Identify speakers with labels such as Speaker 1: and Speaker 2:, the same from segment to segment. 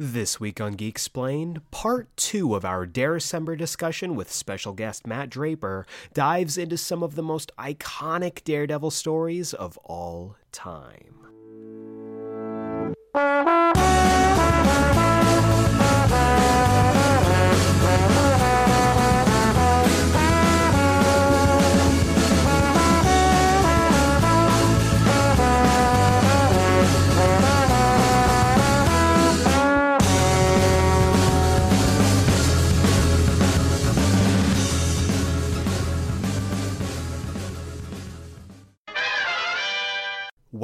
Speaker 1: This week on Geek Explained, part two of our Dare December discussion with special guest Matt Draper dives into some of the most iconic Daredevil stories of all time.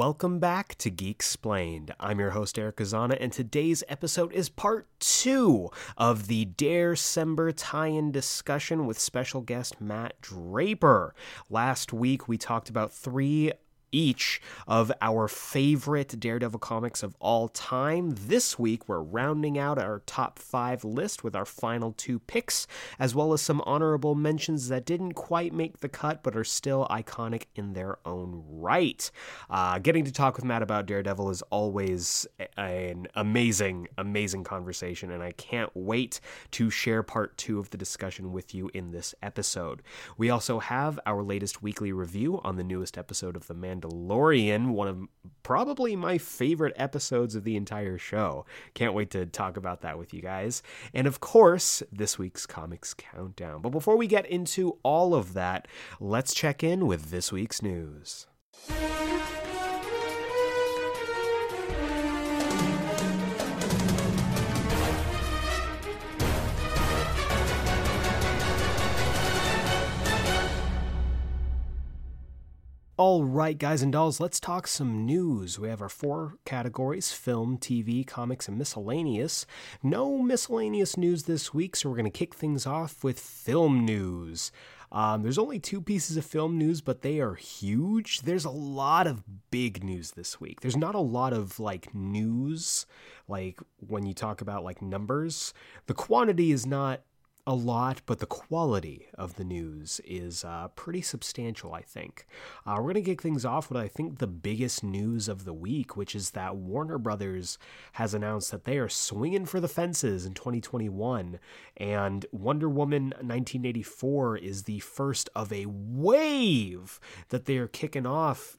Speaker 1: Welcome back to Geek Explained. I'm your host Eric Azana, and today's episode is part two of the Dare December tie-in discussion with special guest Matt Draper. Last week we talked about three each of our favorite Daredevil comics of all time. This week, we're rounding out our top five list with our final two picks, as well as some honorable mentions that didn't quite make the cut but are still iconic in their own right. Uh, getting to talk with Matt about Daredevil is always an amazing, amazing conversation, and I can't wait to share part two of the discussion with you in this episode. We also have our latest weekly review on the newest episode of The Mandalorian Mandalorian, one of probably my favorite episodes of the entire show. Can't wait to talk about that with you guys. And of course, this week's Comics Countdown. But before we get into all of that, let's check in with this week's news. All right, guys and dolls, let's talk some news. We have our four categories film, TV, comics, and miscellaneous. No miscellaneous news this week, so we're going to kick things off with film news. Um, there's only two pieces of film news, but they are huge. There's a lot of big news this week. There's not a lot of like news, like when you talk about like numbers. The quantity is not a lot, but the quality of the news is uh, pretty substantial, I think. Uh, we're going to kick things off with, I think, the biggest news of the week, which is that Warner Brothers has announced that they are swinging for the fences in 2021, and Wonder Woman 1984 is the first of a wave that they are kicking off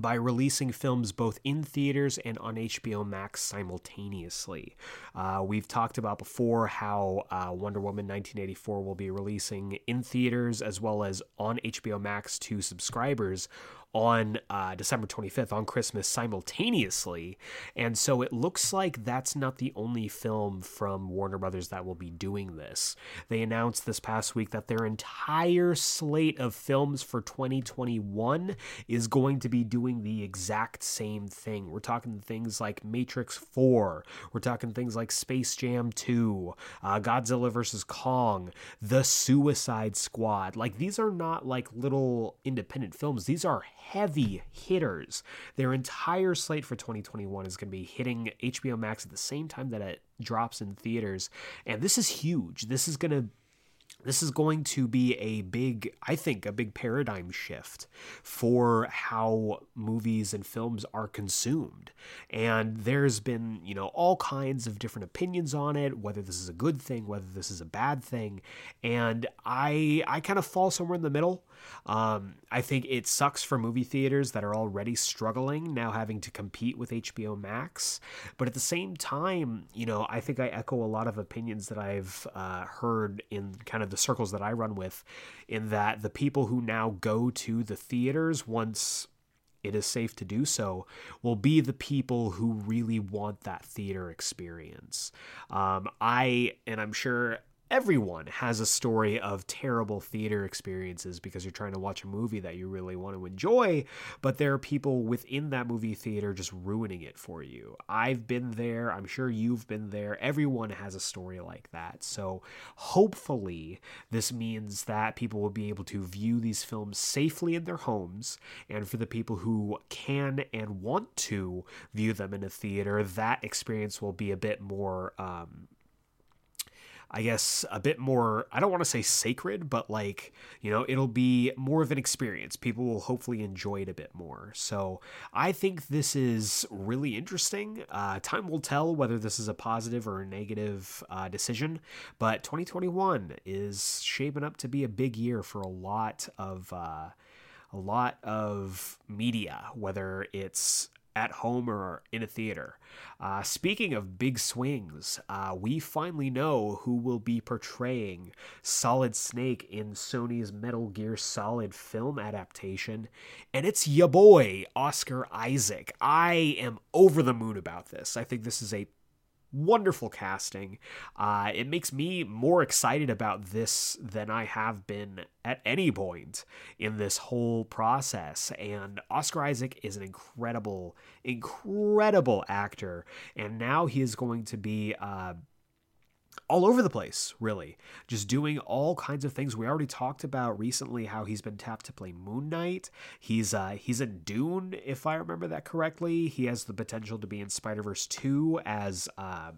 Speaker 1: by releasing films both in theaters and on HBO Max simultaneously. Uh, we've talked about before how uh, Wonder Woman 1984 will be releasing in theaters as well as on HBO Max to subscribers on uh, December 25th on Christmas simultaneously. And so it looks like that's not the only film from Warner Brothers that will be doing this. They announced this past week that their entire slate of films for 2021 is going to be doing the exact same thing. We're talking things like Matrix 4, we're talking things like Space Jam 2, uh, Godzilla vs. Kong, The Suicide Squad. Like these are not like little independent films, these are heavy hitters. Their entire slate for 2021 is going to be hitting HBO Max at the same time that it drops in theaters. And this is huge. This is going to this is going to be a big, I think, a big paradigm shift for how movies and films are consumed. And there's been, you know, all kinds of different opinions on it, whether this is a good thing, whether this is a bad thing. And I I kind of fall somewhere in the middle. Um, I think it sucks for movie theaters that are already struggling now having to compete with HBO Max. But at the same time, you know, I think I echo a lot of opinions that I've uh, heard in kind of the circles that I run with, in that the people who now go to the theaters once it is safe to do so, will be the people who really want that theater experience. Um, I, and I'm sure everyone has a story of terrible theater experiences because you're trying to watch a movie that you really want to enjoy, but there are people within that movie theater just ruining it for you. I've been there, I'm sure you've been there. Everyone has a story like that. So hopefully, this means that people will be able to view these films safely in their homes, and for the people who can and want to view them in a theater, that experience will be a bit more um, I guess a bit more I don't want to say sacred, but like, you know, it'll be more of an experience. People will hopefully enjoy it a bit more. So I think this is really interesting. Uh, time will tell whether this is a positive or a negative uh, decision, but 2021 is shaping up to be a big year for a lot of uh, a lot of media, whether it's at home or in a theater. Uh, speaking of big swings, uh, we finally know who will be portraying Solid Snake in Sony's Metal Gear Solid film adaptation, and it's ya boy, Oscar Isaac. I am over the moon about this. I think this is a wonderful casting. Uh, it makes me more excited about this than I have been at any point in this whole process. And Oscar Isaac is an incredible, incredible actor. And now he is going to be. Uh, all over the place, really. Just doing all kinds of things. We already talked about recently how he's been tapped to play Moon Knight. He's uh he's in Dune, if I remember that correctly. He has the potential to be in Spider Verse two as uh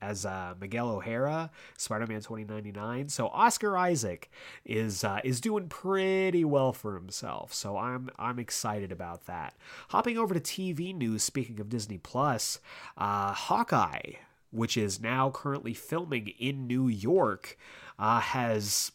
Speaker 1: as uh, Miguel O'Hara, Spider Man twenty ninety nine. So Oscar Isaac is uh, is doing pretty well for himself. So I'm I'm excited about that. Hopping over to TV news. Speaking of Disney Plus, uh, Hawkeye which is now currently filming in New York, uh, has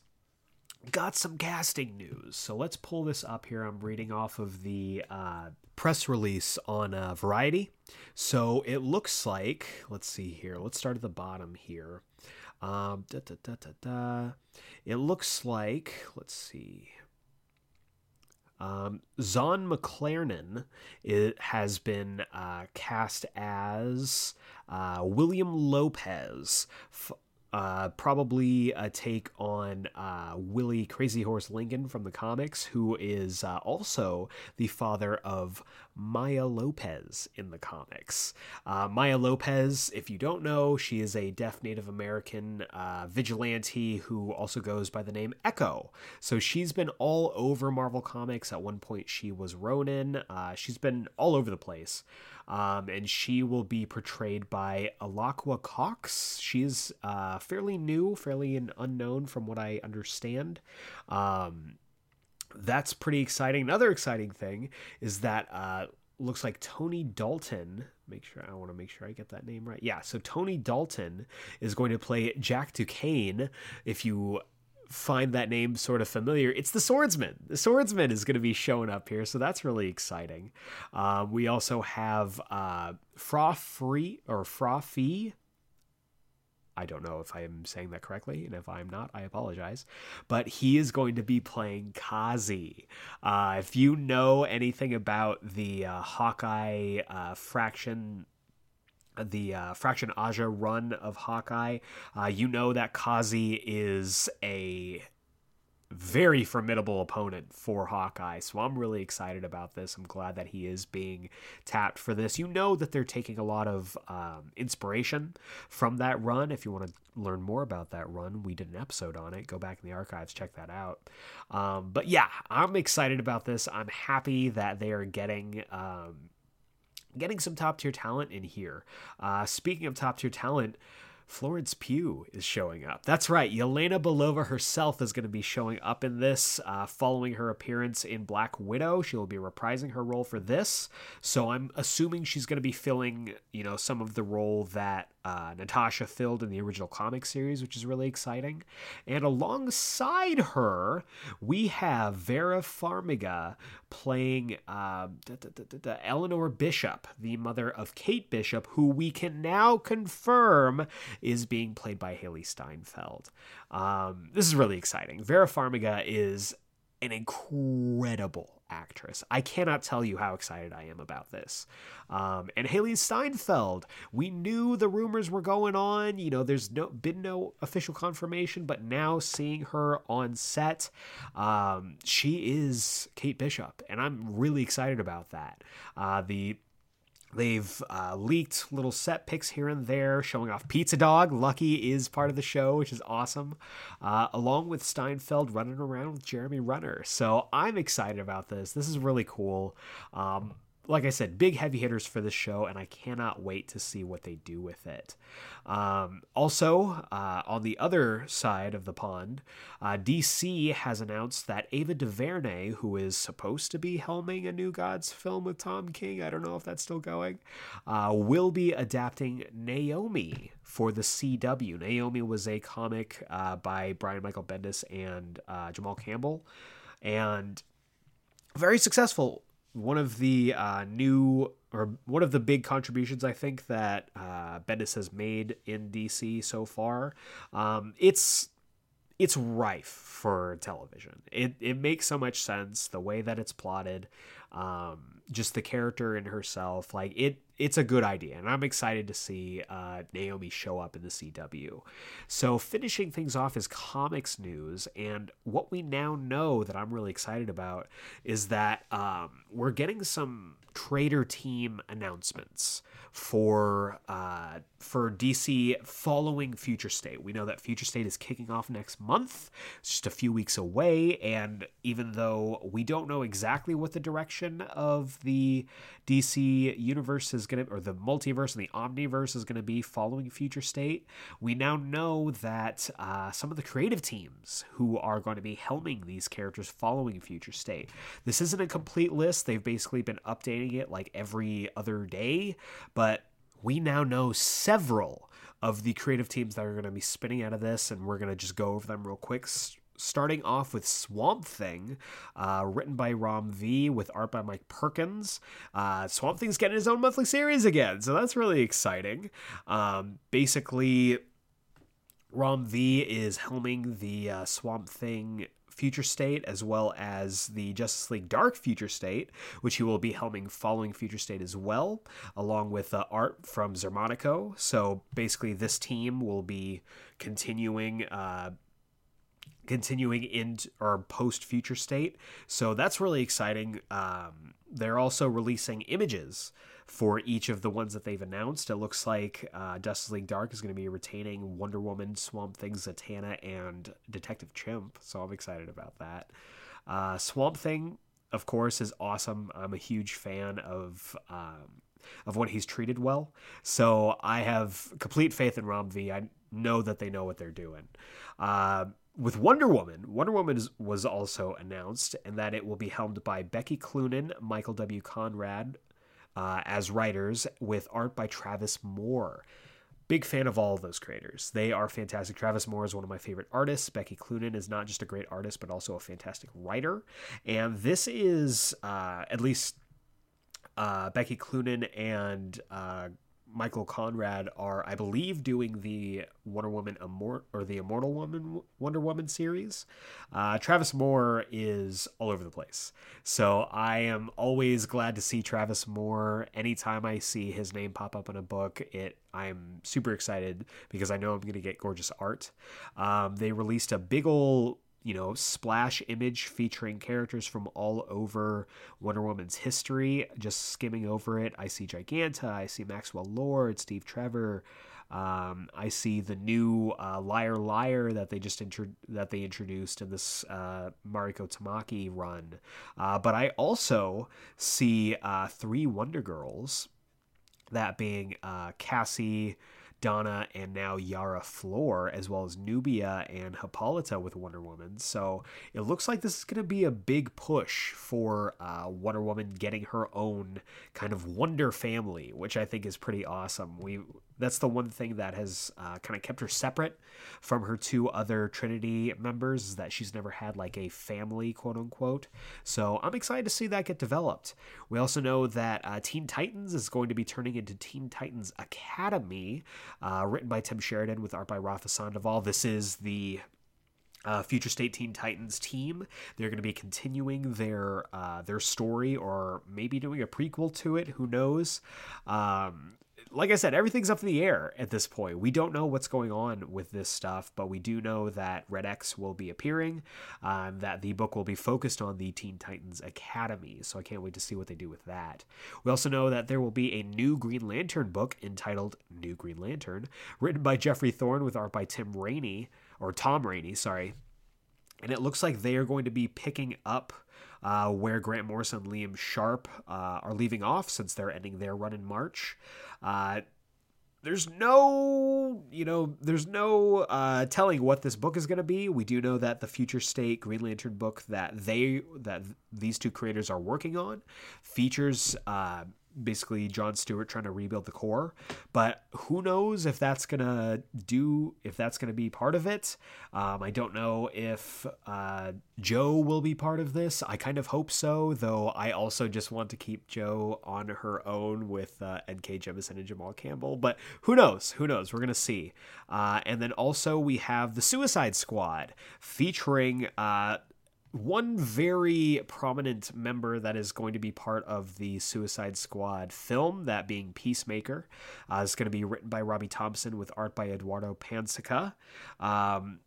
Speaker 1: got some casting news. So let's pull this up here. I'm reading off of the uh, press release on uh, Variety. So it looks like, let's see here. Let's start at the bottom here. Um, da, da, da, it looks like, let's see. Um, Zahn McClarnon it has been uh, cast as uh, William Lopez, f- uh, probably a take on uh, Willie Crazy Horse Lincoln from the comics, who is uh, also the father of Maya Lopez in the comics. Uh, Maya Lopez, if you don't know, she is a deaf Native American uh, vigilante who also goes by the name Echo. So she's been all over Marvel Comics. At one point, she was Ronin. Uh, she's been all over the place um, and she will be portrayed by Alaqua Cox. She's uh, fairly new, fairly an unknown from what I understand. Um, that's pretty exciting. Another exciting thing is that uh, looks like Tony Dalton. Make sure I want to make sure I get that name right. Yeah, so Tony Dalton is going to play Jack Duquesne. If you find that name sort of familiar, it's the Swordsman. The Swordsman is going to be showing up here, so that's really exciting. Um, we also have uh, Fra Free or Fra Fee. I don't know if I am saying that correctly, and if I'm not, I apologize. But he is going to be playing Kazi. Uh, if you know anything about the uh, Hawkeye uh, fraction the uh, Fraction Aja run of Hawkeye, uh, you know that Kazi is a very formidable opponent for Hawkeye. So I'm really excited about this. I'm glad that he is being tapped for this. You know that they're taking a lot of um, inspiration from that run. If you want to learn more about that run, we did an episode on it. Go back in the archives, check that out. Um, but yeah, I'm excited about this. I'm happy that they are getting. Um, getting some top tier talent in here. Uh, speaking of top tier talent, Florence Pugh is showing up. That's right, Yelena Belova herself is going to be showing up in this, uh, following her appearance in Black Widow. She will be reprising her role for this, so I'm assuming she's going to be filling, you know, some of the role that uh, Natasha filled in the original comic series, which is really exciting. And alongside her, we have Vera Farmiga playing uh, da, da, da, Eleanor Bishop, the mother of Kate Bishop, who we can now confirm is being played by Hailee Steinfeld. Um, this is really exciting. Vera Farmiga is an incredible actress. I cannot tell you how excited I am about this. Um, and Hailee Steinfeld, we knew the rumors were going on. You know, there's no been no official confirmation, but now seeing her on set, um, she is Kate Bishop, and I'm really excited about that. Uh, the They've uh, leaked little set pics here and there showing off Pizza Dog. Lucky is part of the show, which is awesome, uh, along with Steinfeld running around with Jeremy Renner. So I'm excited about this. This is really cool. Um, like I said, big heavy hitters for this show, and I cannot wait to see what they do with it. Um, also, uh, on the other side of the pond, uh, DC has announced that Ava DuVernay, who is supposed to be helming a New Gods film with Tom King, I don't know if that's still going, uh, will be adapting Naomi for the CW. Naomi was a comic uh, by Brian Michael Bendis and uh, Jamal Campbell, and very successful one of the uh, new or one of the big contributions I think that uh, Bendis has made in DC so far. Um, it's it's rife for television. It it makes so much sense the way that it's plotted, um, just the character in herself. Like it it's a good idea, and I'm excited to see uh, Naomi show up in the CW. So, finishing things off is comics news, and what we now know that I'm really excited about is that um, we're getting some trader team announcements for uh, for DC following Future State. We know that Future State is kicking off next month. It's just a few weeks away, and even though we don't know exactly what the direction of the DC universe is going to, or the multiverse and the omniverse is going to be following Future State, we now know that uh, some of the creative teams who are going to be helming these characters following Future State. This isn't a complete list. They've basically been updating it like every other day, but we now know several of the creative teams that are going to be spinning out of this, and we're going to just go over them real quick starting off with Swamp Thing, uh, written by Ram V with art by Mike Perkins. Uh, Swamp Thing's getting his own monthly series again, so that's really exciting. Um, basically, Ram V is helming the uh, Swamp Thing Future State as well as the Justice League Dark Future State, which he will be helming following Future State as well, along with uh, art from Xermanico. So basically, this team will be continuing uh, continuing in or post future state. So that's really exciting. Um, they're also releasing images for each of the ones that they've announced. It looks like uh, Justice League Dark is going to be retaining Wonder Woman, Swamp Thing, Zatanna, and Detective Chimp. So I'm excited about that. Uh, Swamp Thing, of course, is awesome. I'm a huge fan of. Um, of what he's treated well. So I have complete faith in Ram V. I know that they know what they're doing. Uh, with Wonder Woman, Wonder Woman is, was also announced, and that it will be helmed by Becky Cloonan, Michael W. Conrad uh, as writers, with art by Travis Moore. Big fan of all of those creators. They are fantastic. Travis Moore is one of my favorite artists. Becky Cloonan is not just a great artist, but also a fantastic writer. And this is, uh, at least, uh, Becky Cloonan and uh, Michael Conrad are, I believe, doing the Wonder Woman Immort- or the Immortal Woman Wonder Woman series. Uh, Travis Moore is all over the place, so I am always glad to see Travis Moore. Anytime I see his name pop up in a book, it I'm super excited because I know I'm going to get gorgeous art. Um, they released a big ol' you know, splash image featuring characters from all over Wonder Woman's history. Just skimming over it, I see Giganta, I see Maxwell Lord, Steve Trevor. Um, I see the new uh, Liar Liar that they just that they introduced in this uh, Mariko Tamaki run, uh, but I also see uh, three Wonder Girls, that being uh, Cassie, Donna and now Yara Flor, as well as Nubia and Hippolyta with Wonder Woman. So it looks like this is going to be a big push for uh, Wonder Woman getting her own kind of Wonder family, which I think is pretty awesome. We that's the one thing that has uh, kind of kept her separate from her two other Trinity members is that she's never had like a family, quote unquote. So I'm excited to see that get developed. We also know that uh, Teen Titans is going to be turning into Teen Titans Academy, uh, written by Tim Sheridan with art by Rafa Sandoval. This is the uh, Future State Teen Titans team. They're going to be continuing their uh, their story, or maybe doing a prequel to it. Who knows? Um, like I said, everything's up in the air at this point. We don't know what's going on with this stuff, but we do know that Red X will be appearing, um, that the book will be focused on the Teen Titans Academy. So I can't wait to see what they do with that. We also know that there will be a new Green Lantern book entitled New Green Lantern, written by Geoffrey Thorne with art by Tim Raney, or Tom Raney, sorry. and it looks like they are going to be picking up uh, where Grant Morrison and Liam Sharp uh, are leaving off since they're ending their run in March. Uh, there's no, you know, there's no uh, telling what this book is going to be. We do know that the Future State Green Lantern book that they that these two creators are working on features uh, basically John Stewart trying to rebuild the core. But who knows if that's gonna do if that's gonna be part of it. Um, I don't know if uh, Jo will be part of this. I kind of hope so, though. I also just want to keep Jo on her own with uh, N.K. Jemisin and Jamal Campbell. But who knows? Who knows? We're gonna see. Uh, and then also we have the Suicide Squad featuring uh, one very prominent member that is going to be part of the Suicide Squad film, that being Peacemaker, uh, is going to be written by Robbie Thompson with art by Eduardo Pansica. Um,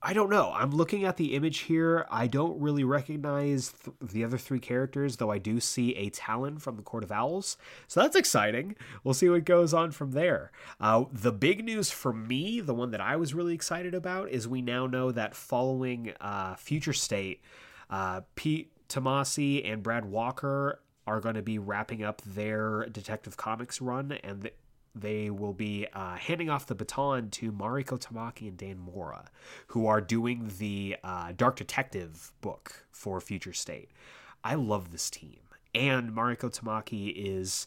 Speaker 1: I don't know. I'm looking at the image here. I don't really recognize th- the other three characters, though I do see a Talon from the Court of Owls. So that's exciting. We'll see what goes on from there. Uh, the big news for me, the one that I was really excited about, is we now know that following uh, Future State, uh, Pete Tomasi and Brad Walker are going to be wrapping up their Detective Comics run, and th- they will be uh, handing off the baton to Mariko Tamaki and Dan Mora, who are doing the uh, Dark Detective book for Future State. I love this team. And Mariko Tamaki is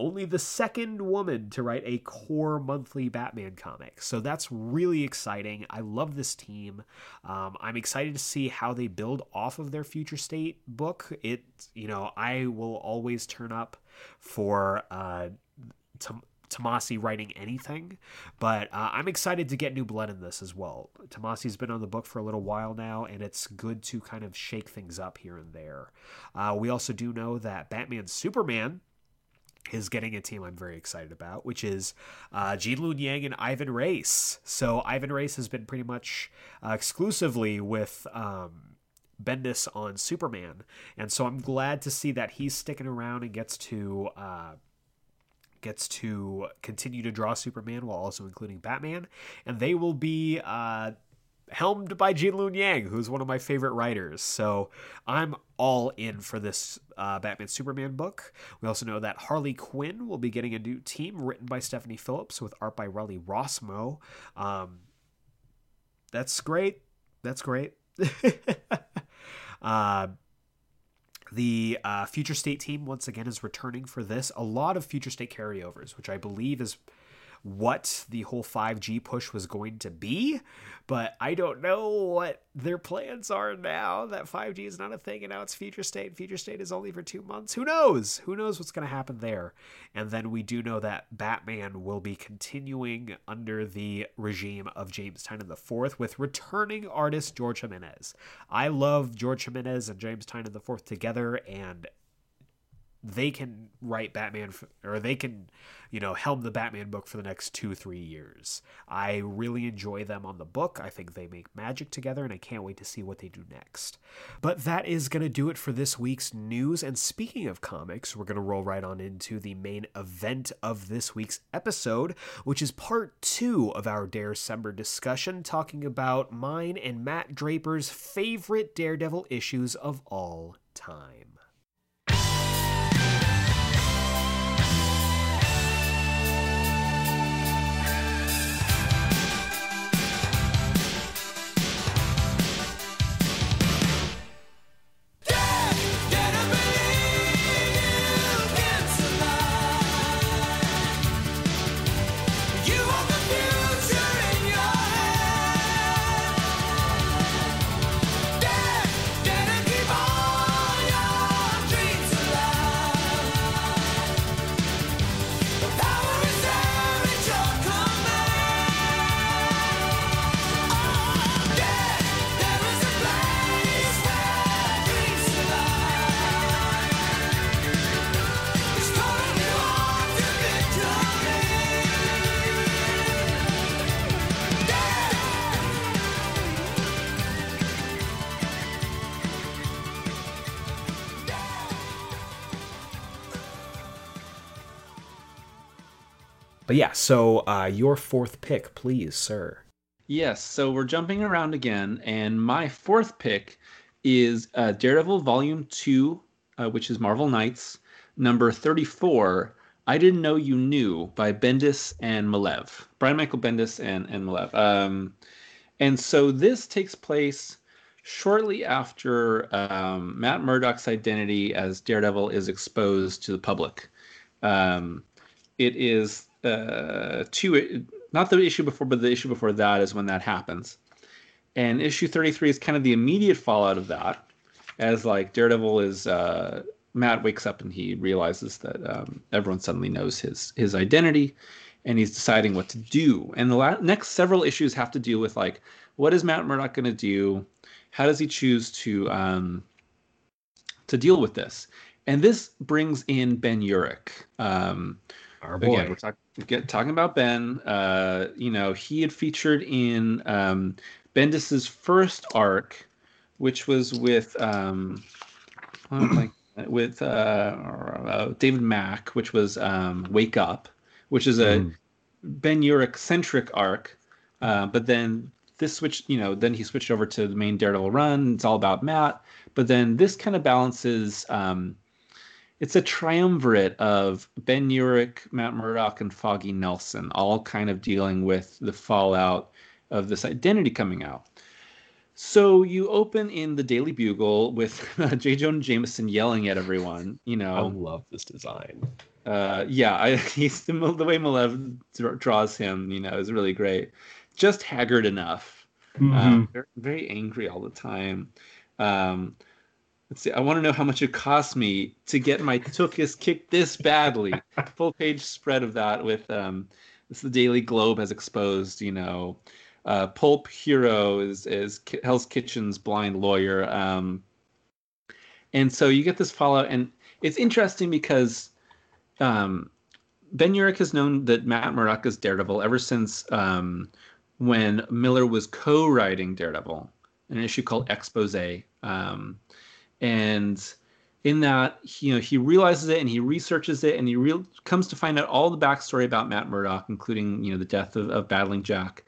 Speaker 1: only the second woman to write a core monthly Batman comic. So that's really exciting. I love this team. Um, I'm excited to see how they build off of their Future State book. It, you know, I will always turn up for uh, Tomasi writing anything, but uh, I'm excited to get new blood in this as well. Tomasi's been on the book for a little while now, and it's good to kind of shake things up here and there. Uh, we also do know that Batman Superman is getting a team I'm very excited about, which is uh, Gene Luen Yang and Ivan Reis. So Ivan Reis has been pretty much uh, exclusively with. Um, Bendis on Superman, and so I'm glad to see that he's sticking around and gets to uh, gets to continue to draw Superman while also including Batman, and they will be uh, helmed by Gene Luen Yang, who's one of my favorite writers. So I'm all in for this uh, Batman Superman book. We also know that Harley Quinn will be getting a new team written by Stephanie Phillips with art by Riley Rossmo. Um, that's great. That's great. uh, the uh, Future State team, once again, is returning for this. A lot of Future State carryovers, which I believe is what the whole 5G push was going to be, but I don't know what their plans are now that 5G is not a thing and now it's future state. Future state is only for two months. Who knows? Who knows what's going to happen there? And then we do know that Batman will be continuing under the regime of James Tynion IV with returning artist George Jimenez. I love George Jimenez and James Tynion IV together, and they can write Batman or they can, you know, helm the Batman book for the next two, three years. I really enjoy them on the book. I think they make magic together, and I can't wait to see what they do next. But that is going to do it for this week's news. And speaking of comics, we're going to roll right on into the main event of this week's episode, which is part two of our December discussion, talking about mine and Matt Draper's favorite Daredevil issues of all time. But yeah, so uh, your fourth pick, please, sir.
Speaker 2: Yes, so we're jumping around again, and my fourth pick is uh, Daredevil Volume 2, uh, which is Marvel Knights, number 34. I Didn't Know You Knew by Bendis and Maleev. Brian Michael Bendis and, and Maleev. Um, and so this takes place shortly after um, Matt Murdock's identity as Daredevil is exposed to the public. Um, it is uh, two not the issue before, but the issue before that is when that happens. And issue 33 is kind of the immediate fallout of that, as like Daredevil is uh, Matt wakes up and he realizes that um, everyone suddenly knows his his identity, and he's deciding what to do. And the la- next several issues have to do with like what is Matt Murdock going to do? How does he choose to um, to deal with this? And this brings in Ben Urich. Um,
Speaker 1: Our boy.
Speaker 2: Again, we're talking get talking about Ben. Uh, you know, he had featured in um, Bendis's first arc, which was with um, like with uh, uh, David Mack, which was um, Wake Up, which is a mm. Ben Urich centric arc. Uh, but then this switched, you know, then he switched over to the main Daredevil run. It's all about Matt. But then this kind of balances. Um, it's a triumvirate of Ben Urich, Matt Murdock, and Foggy Nelson, all kind of dealing with the fallout of this identity coming out. So you open in the Daily Bugle with uh, J. Jonah Jameson yelling at everyone. You know, I
Speaker 1: love this design.
Speaker 2: Uh, yeah, I, he's the, the way Maleev draws him. You know, is really great. Just haggard enough. Mm-hmm. Um, very, very, angry all the time. Um, let's see. I want to know how much it cost me to get my Tookus kicked this badly. Full page spread of that with um, this the Daily Globe has exposed. You know uh, Pulp Hero is is Hell's Kitchen's blind lawyer, um, and so you get this fallout, and it's interesting because um, Ben Urich has known that Matt Murdock is Daredevil ever since um, when Miller was co-writing Daredevil, an issue called Expose, um, and in that he, you know he realizes it and he researches it and he real comes to find out all the backstory about Matt Murdock, including you know the death of, of battling Jack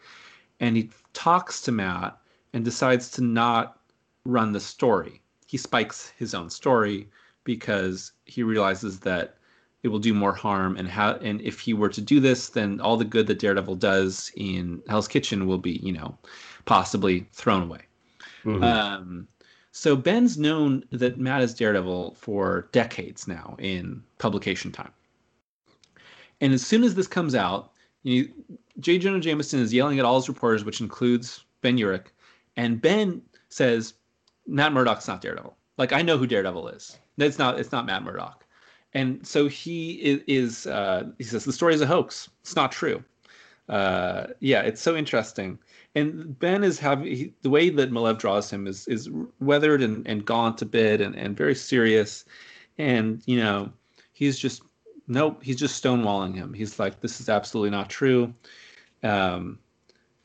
Speaker 2: and he talks to Matt and decides to not run the story. He spikes his own story because he realizes that it will do more harm and how and if he were to do this then all the good that Daredevil does in Hell's Kitchen will be, you know, possibly thrown away. Mm-hmm. Um, so Ben's known that Matt is Daredevil for decades now in publication time. And as soon as this comes out, you, J. Jonah Jameson is yelling at all his reporters, which includes Ben Urich, and Ben says, "Matt Murdock's not Daredevil. Like I know who Daredevil is. It's not. It's not Matt Murdock." And so he is. uh, he says the story is a hoax. It's not true. Uh, yeah, it's so interesting. And Ben is having he, the way that Maleev draws him is is weathered and, and gaunt a bit and, and very serious. And you know, he's just nope, he's just stonewalling him. He's like, this is absolutely not true. Um,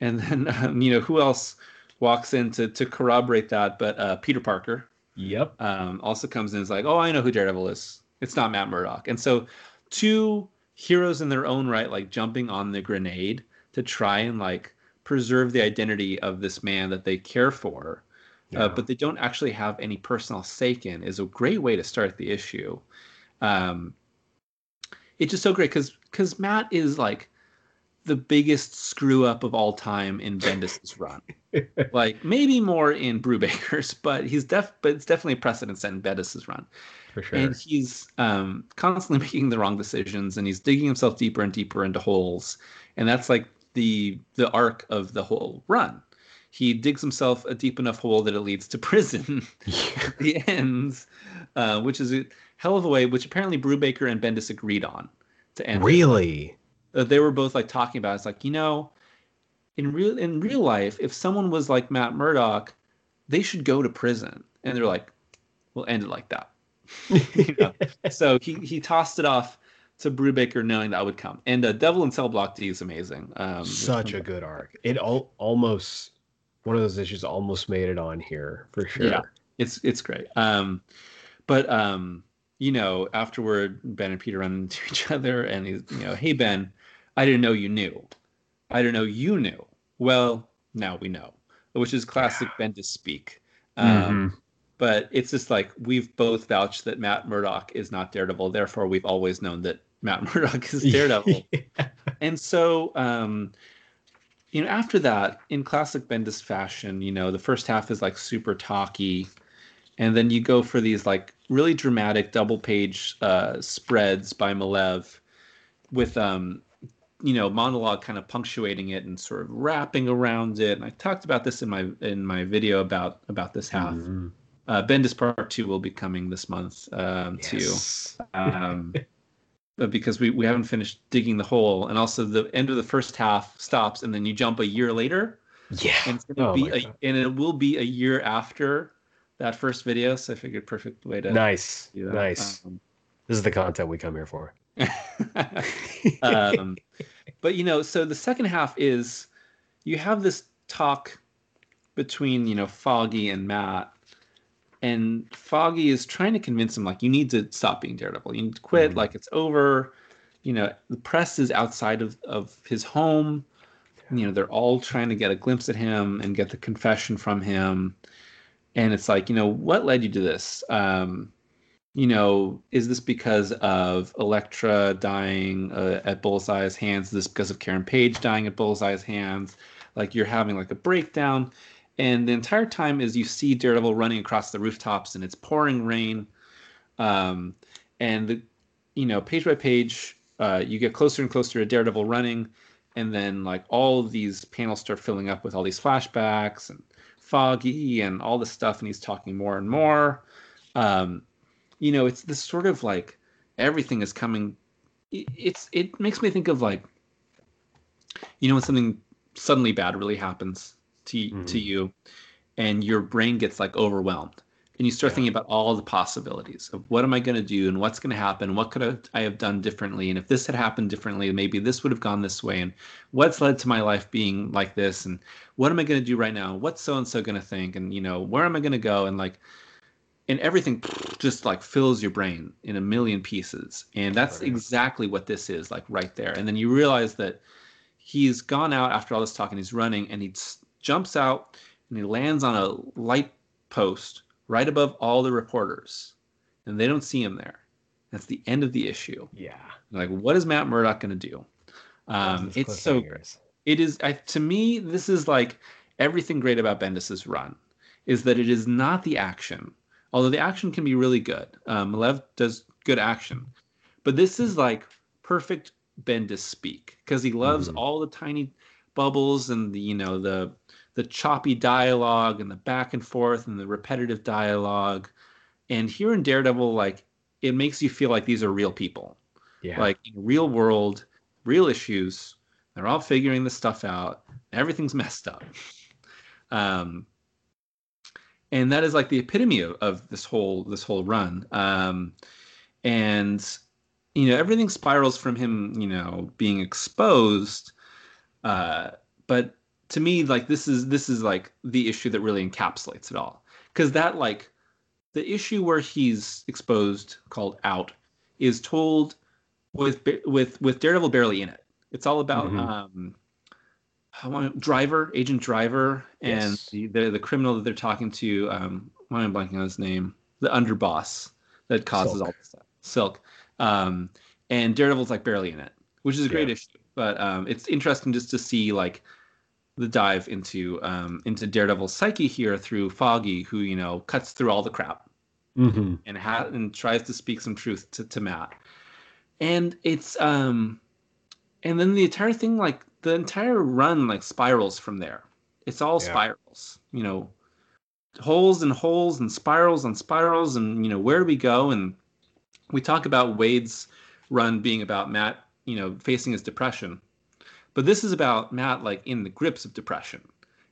Speaker 2: and then, um, you know, who else walks in to, to corroborate that? But uh, Peter Parker.
Speaker 1: Yep.
Speaker 2: Um, also comes in and is like, oh, I know who Daredevil is. It's not Matt Murdock. And so, two heroes in their own right, like jumping on the grenade to try and like preserve the identity of this man that they care for. Uh, yeah. Uh, but they don't actually have any personal stake in is a great way to start the issue. Um, it's just so great because because Matt is like the biggest screw up of all time in Bendis's run. like maybe more in Brubaker's, but he's def but it's definitely a precedent set in Bendis's run.
Speaker 1: For sure.
Speaker 2: And he's um, constantly making the wrong decisions and he's digging himself deeper and deeper into holes. And that's like the the arc of the whole run. He digs himself a deep enough hole that it leads to prison at the end, uh, which is a hell of a way, which apparently Brubaker and Bendis agreed on to end.
Speaker 1: Really?
Speaker 2: Uh, they were both like talking about. It. It's like you know, in real in real life, if someone was like Matt Murdock, they should go to prison. And they're like, we'll end it like that. you know? so he he tossed it off to Brubaker, knowing that I would come. And uh, Devil in Cell Block D is amazing. Um,
Speaker 1: Such a good arc. It all, almost one of those issues almost made it on here for sure. Yeah,
Speaker 2: it's it's great. Um, but um, you know, afterward, Ben and Peter run into each other, and he's, you know, hey Ben, I didn't know you knew. I didn't know you knew. Well, now we know, which is classic Ben to speak. Um, mm-hmm. But it's just like we've both vouched that Matt Murdock is not Daredevil, therefore we've always known that Matt Murdock is Daredevil. yeah. And so, um, you know, after that, in classic Bendis fashion, you know, the first half is like super talky, and then you go for these like really dramatic double page uh, spreads by Maleev with um you know monologue kind of punctuating it and sort of wrapping around it and i talked about this in my in my video about about this half mm-hmm. uh, bendis part two will be coming this month um yes. too um because we, we haven't finished digging the hole. And also the end of the first half stops and then you jump a year later.
Speaker 1: Yeah.
Speaker 2: And it's gonna oh be a, and it will be a year after that first video so i figured perfect way to
Speaker 1: nice. nice. Um, this is the content we come here for.
Speaker 2: Um, but you know, so the second half is you have this talk between you know Foggy and Matt, and Foggy is trying to convince him like you need to stop being Daredevil, you need to quit, mm-hmm. like it's over. You know, the press is outside of of his home. You know, they're all trying to get a glimpse at him and get the confession from him. And it's like, you know, what led you to this? Um, you know, is this because of Elektra dying uh, at Bullseye's hands? Is this because of Karen Page dying at Bullseye's hands? Like you're having like a breakdown, and the entire time is you see Daredevil running across the rooftops and it's pouring rain, um, and the, you know, page by page, uh, you get closer and closer to Daredevil running, and then like all these panels start filling up with all these flashbacks and foggy and all this stuff, and he's talking more and more. Um, you know, it's this sort of like everything is coming. It's it makes me think of like, you know, when something suddenly bad really happens to mm-hmm. to you, and your brain gets like overwhelmed, and you start yeah. thinking about all the possibilities of what am I going to do and what's going to happen, what could I have done differently, and if this had happened differently, maybe this would have gone this way, and what's led to my life being like this, and what am I going to do right now, what's so and so going to think, and you know, where am I going to go, and like and everything just like fills your brain in a million pieces and that's exactly what this is like right there and then you realize that he's gone out after all this talk and he's running and he jumps out and he lands on a light post right above all the reporters and they don't see him there. That's the end of the issue.
Speaker 1: Yeah.
Speaker 2: Like what is matt murdock going to do? Um, it's so it is I, to me this is like everything great about bendis's run is that it is not the action although the action can be really good. Um, Maleev does good action, but this is like perfect Bendis speak because he loves mm. all the tiny bubbles and the you know the the choppy dialogue and the back and forth and the repetitive dialogue. And here in Daredevil, like it makes you feel like these are real people.
Speaker 1: Yeah.
Speaker 2: Like real world, real issues. They're all figuring this stuff out. Everything's messed up. Um, and that is like the epitome of, of this whole this whole run um, and you know everything spirals from him you know being exposed uh, but to me like this is this is like the issue that really encapsulates it all because that like the issue where he's exposed called out is told with with with daredevil barely in it it's all about mm-hmm. um I want driver, agent driver, and yes. the, the, the criminal that they're talking to. Um, why am I blanking on his name? The underboss that causes Silk. all this stuff. Silk. Um, and Daredevil's like barely in it, which is a great yeah. issue. But um, it's interesting just to see like the dive into um, into Daredevil's psyche here through Foggy, who you know cuts through all the crap
Speaker 1: mm-hmm.
Speaker 2: and ha- and tries to speak some truth to, to Matt. And it's um, and then the entire thing like the entire run like spirals from there. It's all yeah. spirals, you know, holes and holes and spirals and spirals and you know where do we go? And we talk about Waid's run being about Matt, you know, facing his depression, but this is about Matt like in the grips of depression,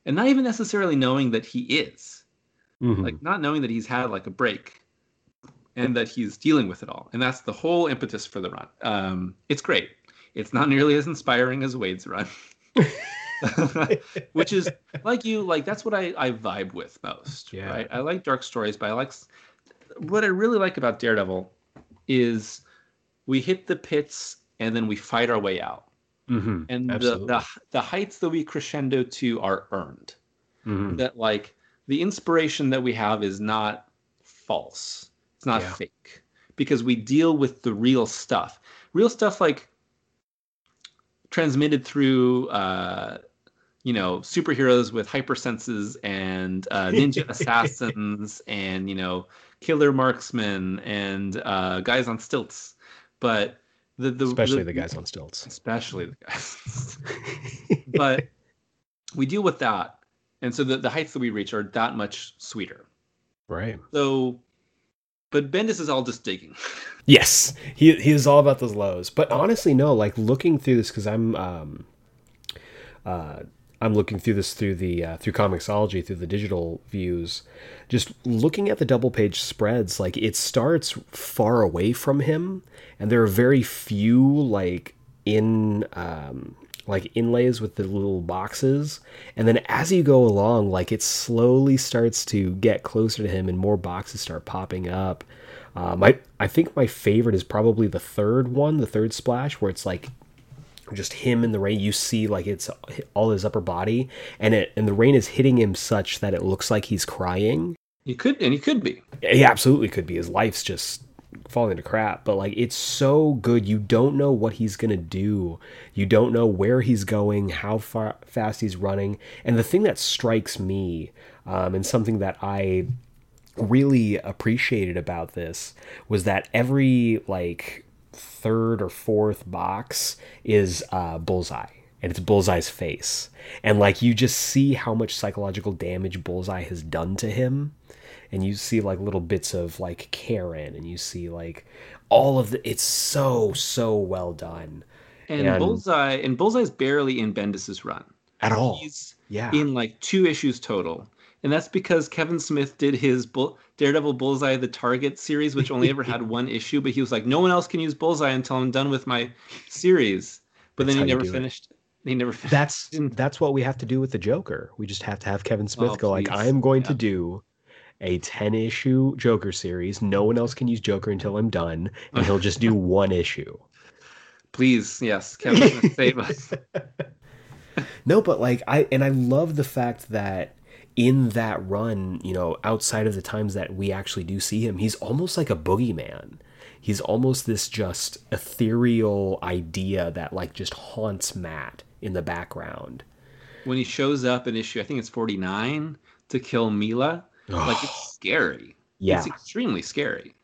Speaker 2: and not even necessarily knowing that he is, mm-hmm. like not knowing that he's had like a break and that he's dealing with it all. And that's the whole impetus for the run. Um, it's great. It's not nearly as inspiring as Waid's run. Which is like you, like that's what I, I vibe with most. Yeah. Right. I like dark stories, but I like what I really like about Daredevil is we hit the pits and then we fight our way out. Mm-hmm. and the, the the heights that we crescendo to are earned. Mm-hmm. That like the inspiration that we have is not false. It's not yeah. fake because we deal with the real stuff. Real stuff like transmitted through uh, you know superheroes with hypersenses and uh, ninja assassins and you know killer marksmen and uh, guys on stilts but the, the
Speaker 1: especially
Speaker 2: the,
Speaker 1: the guys on stilts.
Speaker 2: Especially the guys. But we deal with that. And so the, the heights that we reach are that much sweeter.
Speaker 1: Right.
Speaker 2: So but bendis is all just digging.
Speaker 1: Yes. He, he is all about those lows. But honestly no like looking through this because i'm um uh I'm looking through this through the uh, through Comixology through the digital views, just looking at the double page spreads. Like it starts far away from him, and there are very few like in um, like inlays with the little boxes. And then as you go along, like it slowly starts to get closer to him, and more boxes start popping up. Um, I I think my favorite is probably the third one, the third splash, where it's like just him in the rain you see like it's all his upper body and it and the rain is hitting him such that it looks like he's crying.
Speaker 2: He could and he could be.
Speaker 1: He absolutely could be. His life's just falling to crap but like it's so good. You don't know what he's gonna do. You don't know where he's going how far fast he's running. And the thing that strikes me um, and something that i really appreciated about this was that every like third or fourth box is uh, Bullseye, and it's Bullseye's face, and like you just see how much psychological damage Bullseye has done to him, and you see like little bits of like Karen, and you see like all of the. It's so so well done.
Speaker 2: And, and Bullseye and Bullseye's barely in Bendis's run
Speaker 1: at all.
Speaker 2: He's yeah. in like two issues total and that's because Kevin Smith did his Bull- Daredevil Bullseye the Target series, which only ever had one issue. But he was like, no one else can use Bullseye until I'm done with my series. But that's then he never finished. It. He never finished.
Speaker 1: That's that's what we have to do with the Joker. We just have to have Kevin Smith oh, go please. like, I am going yeah. to do a 10 issue Joker series. No one else can use Joker until I'm done, and he'll just do one issue.
Speaker 2: Please, yes, Kevin Smith, save us.
Speaker 1: no, but like I and I love the fact that in that run, you know, outside of the times that we actually do see him, he's almost like a boogeyman. He's almost this just ethereal idea that like just haunts Matt in the background.
Speaker 2: When he shows up in issue, I think it's 49 to kill Mila, like it's scary.
Speaker 1: Yeah.
Speaker 2: It's extremely scary.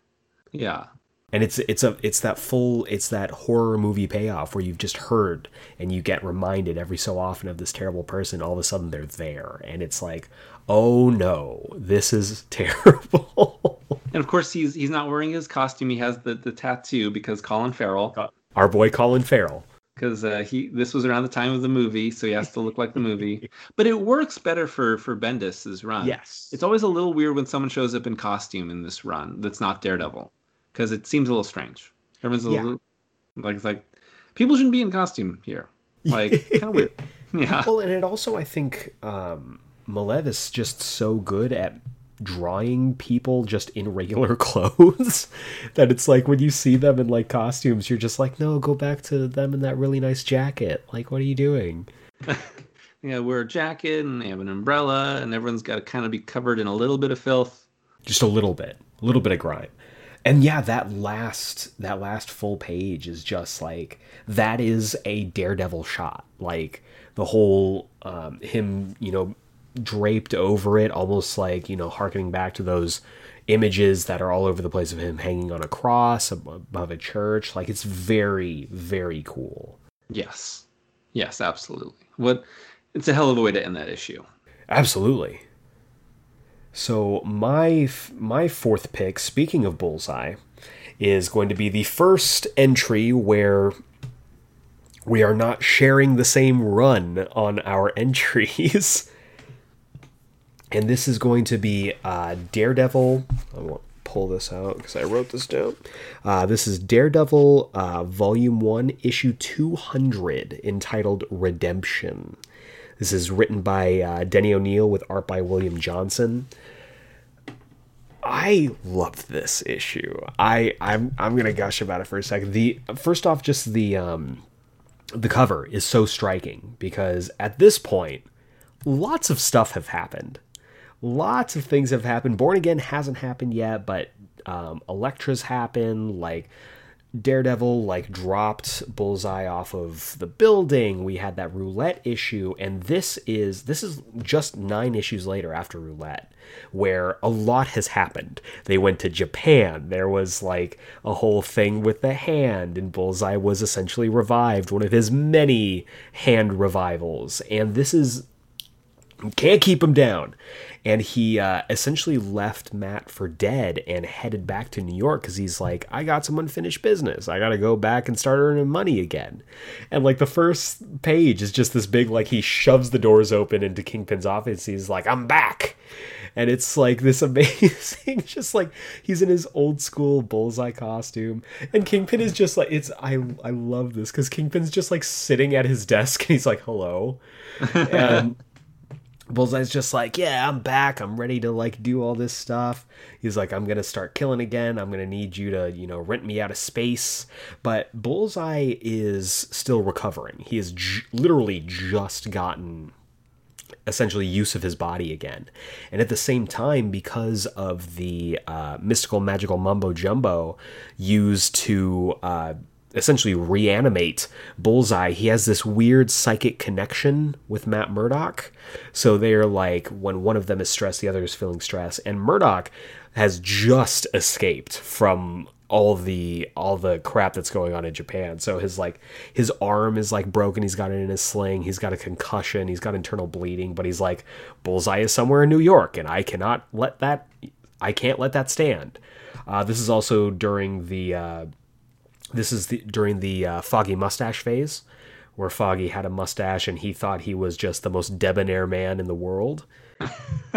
Speaker 2: Yeah
Speaker 1: and it's it's a it's that full it's that horror movie payoff where you've just heard and you get reminded every so often of this terrible person all of a sudden they're there. And it's like oh no this is terrible.
Speaker 2: And of course he's he's not wearing his costume. He has the the tattoo because colin farrell.
Speaker 1: Our boy colin farrell.
Speaker 2: Because uh, he this was around the time of the movie, so he has to look like the movie. But it works better for for Bendis's run.
Speaker 1: Yes,
Speaker 2: it's always a little weird when someone shows up in costume in this run that's not Daredevil because it seems a little strange. Everyone's a yeah. little like it's like people shouldn't be in costume here. Like kind of weird. Yeah.
Speaker 1: Well, and it also I think um, Maleev is just so good at drawing people just in regular clothes that it's like when you see them in like costumes, you're just like, no, go back to them in that really nice jacket. Like, what are you doing?
Speaker 2: yeah, wear a jacket and they have an umbrella, and everyone's got to kind of be covered in a little bit of filth.
Speaker 1: Just a little bit, a little bit of grime and yeah that last that last full page is just like that is a daredevil shot. Like the whole um, him you know draped over it almost like you know harkening back to those images that are all over the place of him hanging on a cross above a church. Like it's very very cool.
Speaker 2: Yes. Yes absolutely. What it's a hell of a way to end that issue.
Speaker 1: Absolutely so my my fourth pick, speaking of Bullseye, is going to be the first entry where we are not sharing the same run on our entries. and this is going to be uh, Daredevil. I won't pull this out because I wrote this down. Uh, this is Daredevil uh, Volume 1, Issue 200, entitled Redemption. This is written by uh, Denny O'Neil with art by William Johnson. I loved this issue. I I'm I'm gonna gush about it for a second. The first off, just the um the cover is so striking because at this point, lots of stuff have happened. Lots of things have happened. Born Again hasn't happened yet, but um, Elektra's happened. Like Daredevil like dropped Bullseye off of the building. We had that roulette issue, and this is this is just nine issues later after roulette, where a lot has happened. They went to Japan. There was like a whole thing with the hand, and Bullseye was essentially revived, one of his many hand revivals. And this is can't keep him down and he uh, essentially left Matt for dead and headed back to New York because he's like, I got some unfinished business. I got to go back and start earning money again. And like the first page is just this big, like he shoves the doors open into Kingpin's office. He's like, I'm back. And it's like this amazing, just like he's in his old school bullseye costume. And Kingpin is just like, it's, I, I love this because Kingpin's just like sitting at his desk and he's like, hello. And, Bullseye's just like, yeah, I'm back. I'm ready to like do all this stuff. He's like, I'm gonna start killing again. I'm gonna need you to, you know, rent me out of space. But Bullseye is still recovering. He has j- literally just gotten essentially use of his body again. And at the same time, because of the uh, mystical magical mumbo jumbo used to uh, essentially reanimate Bullseye, he has this weird psychic connection with Matt Murdock. So they're like, when one of them is stressed, the other is feeling stress. And Murdock has just escaped from all the all the crap that's going on in Japan. So his like his arm is like broken. He's got it in his sling. He's got a concussion. He's got internal bleeding. But he's like, Bullseye is somewhere in New York, and I cannot let that. I can't let that stand. Uh, this is also during the uh, this is the, during the uh, Foggy mustache phase, where Foggy had a mustache and he thought he was just the most debonair man in the world.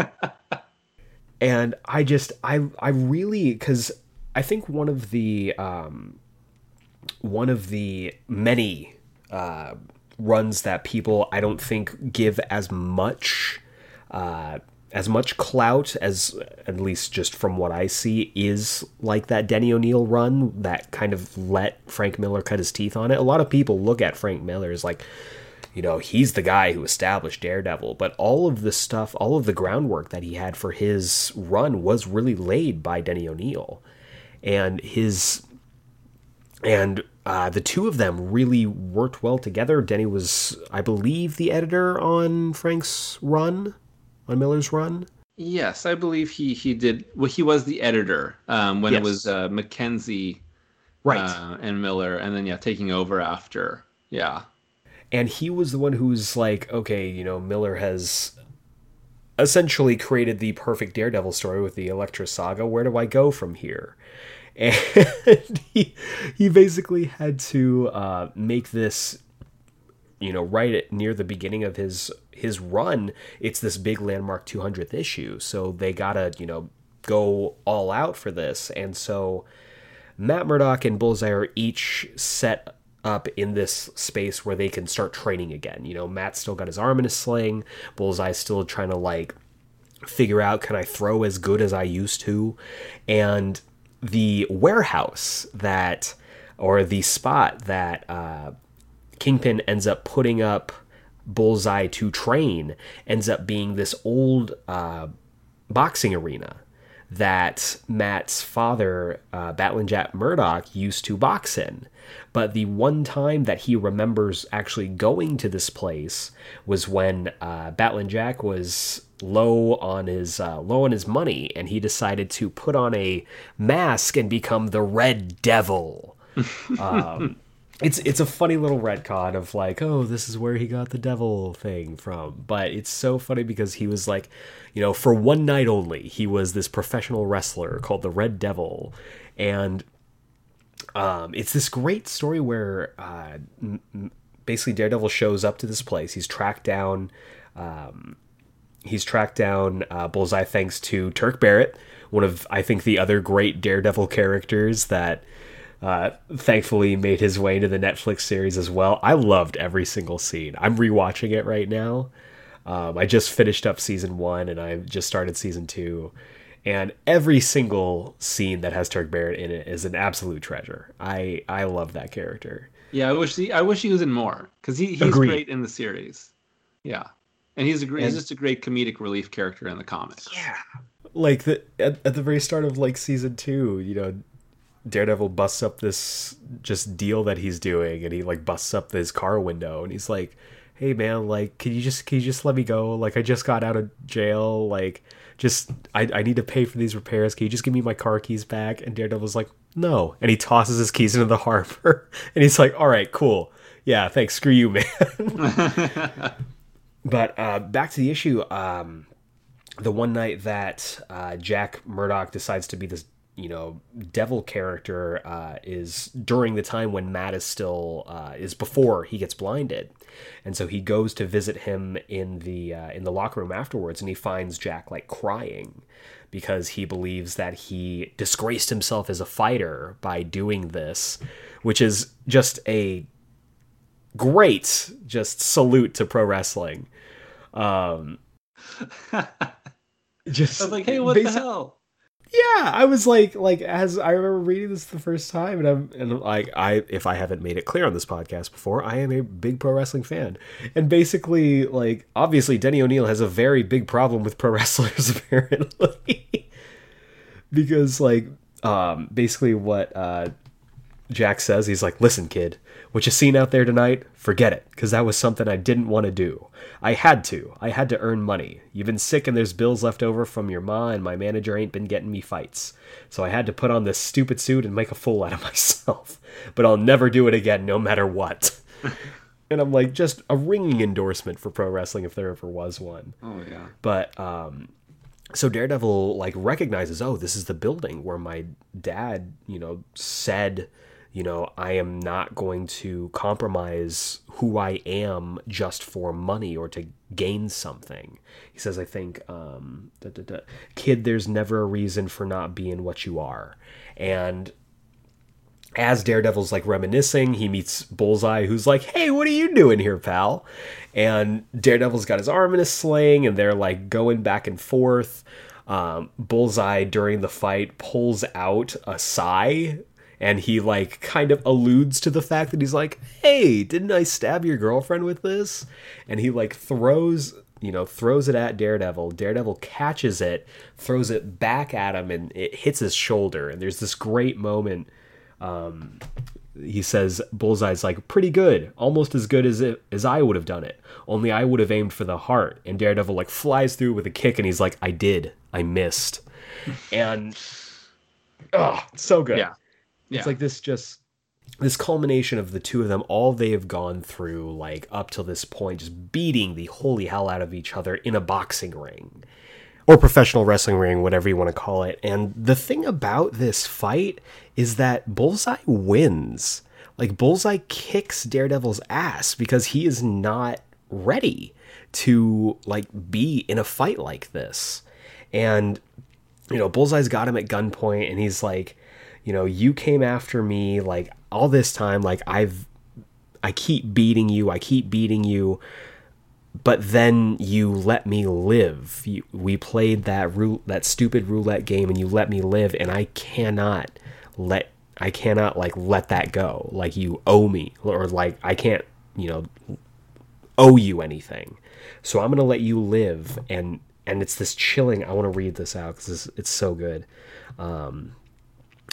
Speaker 1: and I just, I, I really, because I think one of the, um, one of the many uh, runs that people I don't think give as much uh, as much clout as at least just from what I see is like that Denny O'Neil run that kind of let Frank Miller cut his teeth on it. A lot of people look at Frank Miller as like you know, he's the guy who established Daredevil, but all of the stuff, all of the groundwork that he had for his run was really laid by Denny O'Neil. And his and uh, the two of them really worked well together. Denny was, I believe, the editor on Frank's run on Miller's run?
Speaker 2: Yes, I believe he he did. Well, he was the editor um, when yes. it was uh, McKenzie,
Speaker 1: right,
Speaker 2: uh, and Miller, and then yeah, taking over after. Yeah,
Speaker 1: and he was the one who's like, okay, you know, Miller has essentially created the perfect Daredevil story with the Elektra saga. Where do I go from here? And he he basically had to uh, make this you know right at near the beginning of his his run it's this big landmark 200th issue. So they gotta you know go all out for this. And so matt murdock and bullseye are each set up in this space where they can start training again. You know matt's still got his arm in a sling. Bullseye's still trying to like figure out can i throw as good as i used to? And the warehouse that or the spot that uh, Kingpin ends up putting up Bullseye to train, ends up being this old uh, boxing arena that Matt's father, uh, Battling Jack Murdock, used to box in. But the one time that he remembers actually going to this place was when uh, Battling Jack was low on his uh, low on his money, and he decided to put on a mask and become the Red Devil. um, it's it's a funny little retcon of like, oh, this is where he got the devil thing from. But it's so funny because he was like, you know, for one night only, he was this professional wrestler called the Red Devil, and um, it's this great story where uh, basically Daredevil shows up to this place. He's tracked down. Um, he's tracked down uh, Bullseye thanks to Turk Barrett, one of I think the other great Daredevil characters that uh, thankfully made his way into the Netflix series as well. I loved every single scene. I'm rewatching it right now. Um, I just finished up season one and I just started season two. And every single scene that has Turk Barrett in it is an absolute treasure. I, I love that character.
Speaker 2: Yeah, I wish he I wish he was in more because he, he's Agreed. great in the series. Yeah, and he's a great, he's just a great comedic relief character in the comics.
Speaker 1: Yeah, like the at, at the very start of like season two, you know, Daredevil busts up this just deal that he's doing, and he like busts up his car window, and he's like, "Hey man, like, can you just can you just let me go? Like, I just got out of jail. Like, just I I need to pay for these repairs. Can you just give me my car keys back?" And Daredevil's like, "No," and he tosses his keys into the harbor, and he's like, "All right, cool, yeah, thanks. Screw you, man." but uh, back to the issue. Um, the one night that uh, Jack Murdock decides to be this you know devil character uh, is during the time when Matt is still uh, is before he gets blinded, and so he goes to visit him in the uh, in the locker room afterwards, and he finds Jack like crying because he believes that he disgraced himself as a fighter by doing this, which is just a great just salute to pro wrestling. Um,
Speaker 2: just I was like, hey, what the hell?
Speaker 1: Yeah i was like like as i remember reading this the first time and i'm and like i if i haven't made it clear on this podcast before i am a big pro wrestling fan. And basically like obviously denny o'neil has a very big problem with pro wrestlers apparently. Because like um basically what uh jack says he's like listen kid what you seen out there tonight forget it because that was something i didn't want to do I had to. I had to earn money. You've been sick and there's bills left over from your ma, and my manager ain't been getting me fights. So I had to put on this stupid suit and make a fool out of myself. But I'll never do it again, no matter what. and I'm like, just a ringing endorsement for pro wrestling if there ever was one.
Speaker 2: Oh, yeah.
Speaker 1: But, um, so Daredevil like recognizes, oh, this is the building where my dad, you know, said you know, I am not going to compromise who I am just for money or to gain something. He says, I think, um, da, da, da. kid, there's never a reason for not being what you are. And as Daredevil's like reminiscing, he meets Bullseye, who's like, Hey, what are you doing here, pal? And Daredevil's got his arm in a sling, and they're like going back and forth. Um, Bullseye during the fight pulls out a sai and he like kind of alludes to the fact that he's like, "Hey, didn't I stab your girlfriend with this?" And he like throws, you know, throws it at Daredevil. Daredevil catches it, throws it back at him, and it hits his shoulder. And there's this great moment. Um, he says Bullseye's like pretty good, almost as good as it, as I would have done it. Only I would have aimed for the heart. And Daredevil like flies through with a kick, and he's like, "I did, I missed," and oh, so good.
Speaker 2: Yeah.
Speaker 1: Yeah. It's like this just this culmination of the two of them, all they have gone through, like up till this point, just beating the holy hell out of each other in a boxing ring or professional wrestling ring, whatever you want to call it. And the thing about this fight is that Bullseye wins. Like, Bullseye kicks Daredevil's ass because he is not ready to, like, be in a fight like this. And, you know, Bullseye's got him at gunpoint and he's like, you know, you came after me like all this time, like I've, I keep beating you, I keep beating you, but then you let me live. You, we played that rou- that stupid roulette game, and you let me live, and I cannot let, I cannot like let that go. Like you owe me, or like I can't, you know, owe you anything. So I'm gonna let you live, and and it's this chilling. I want to read this out it's, it's so good. Um,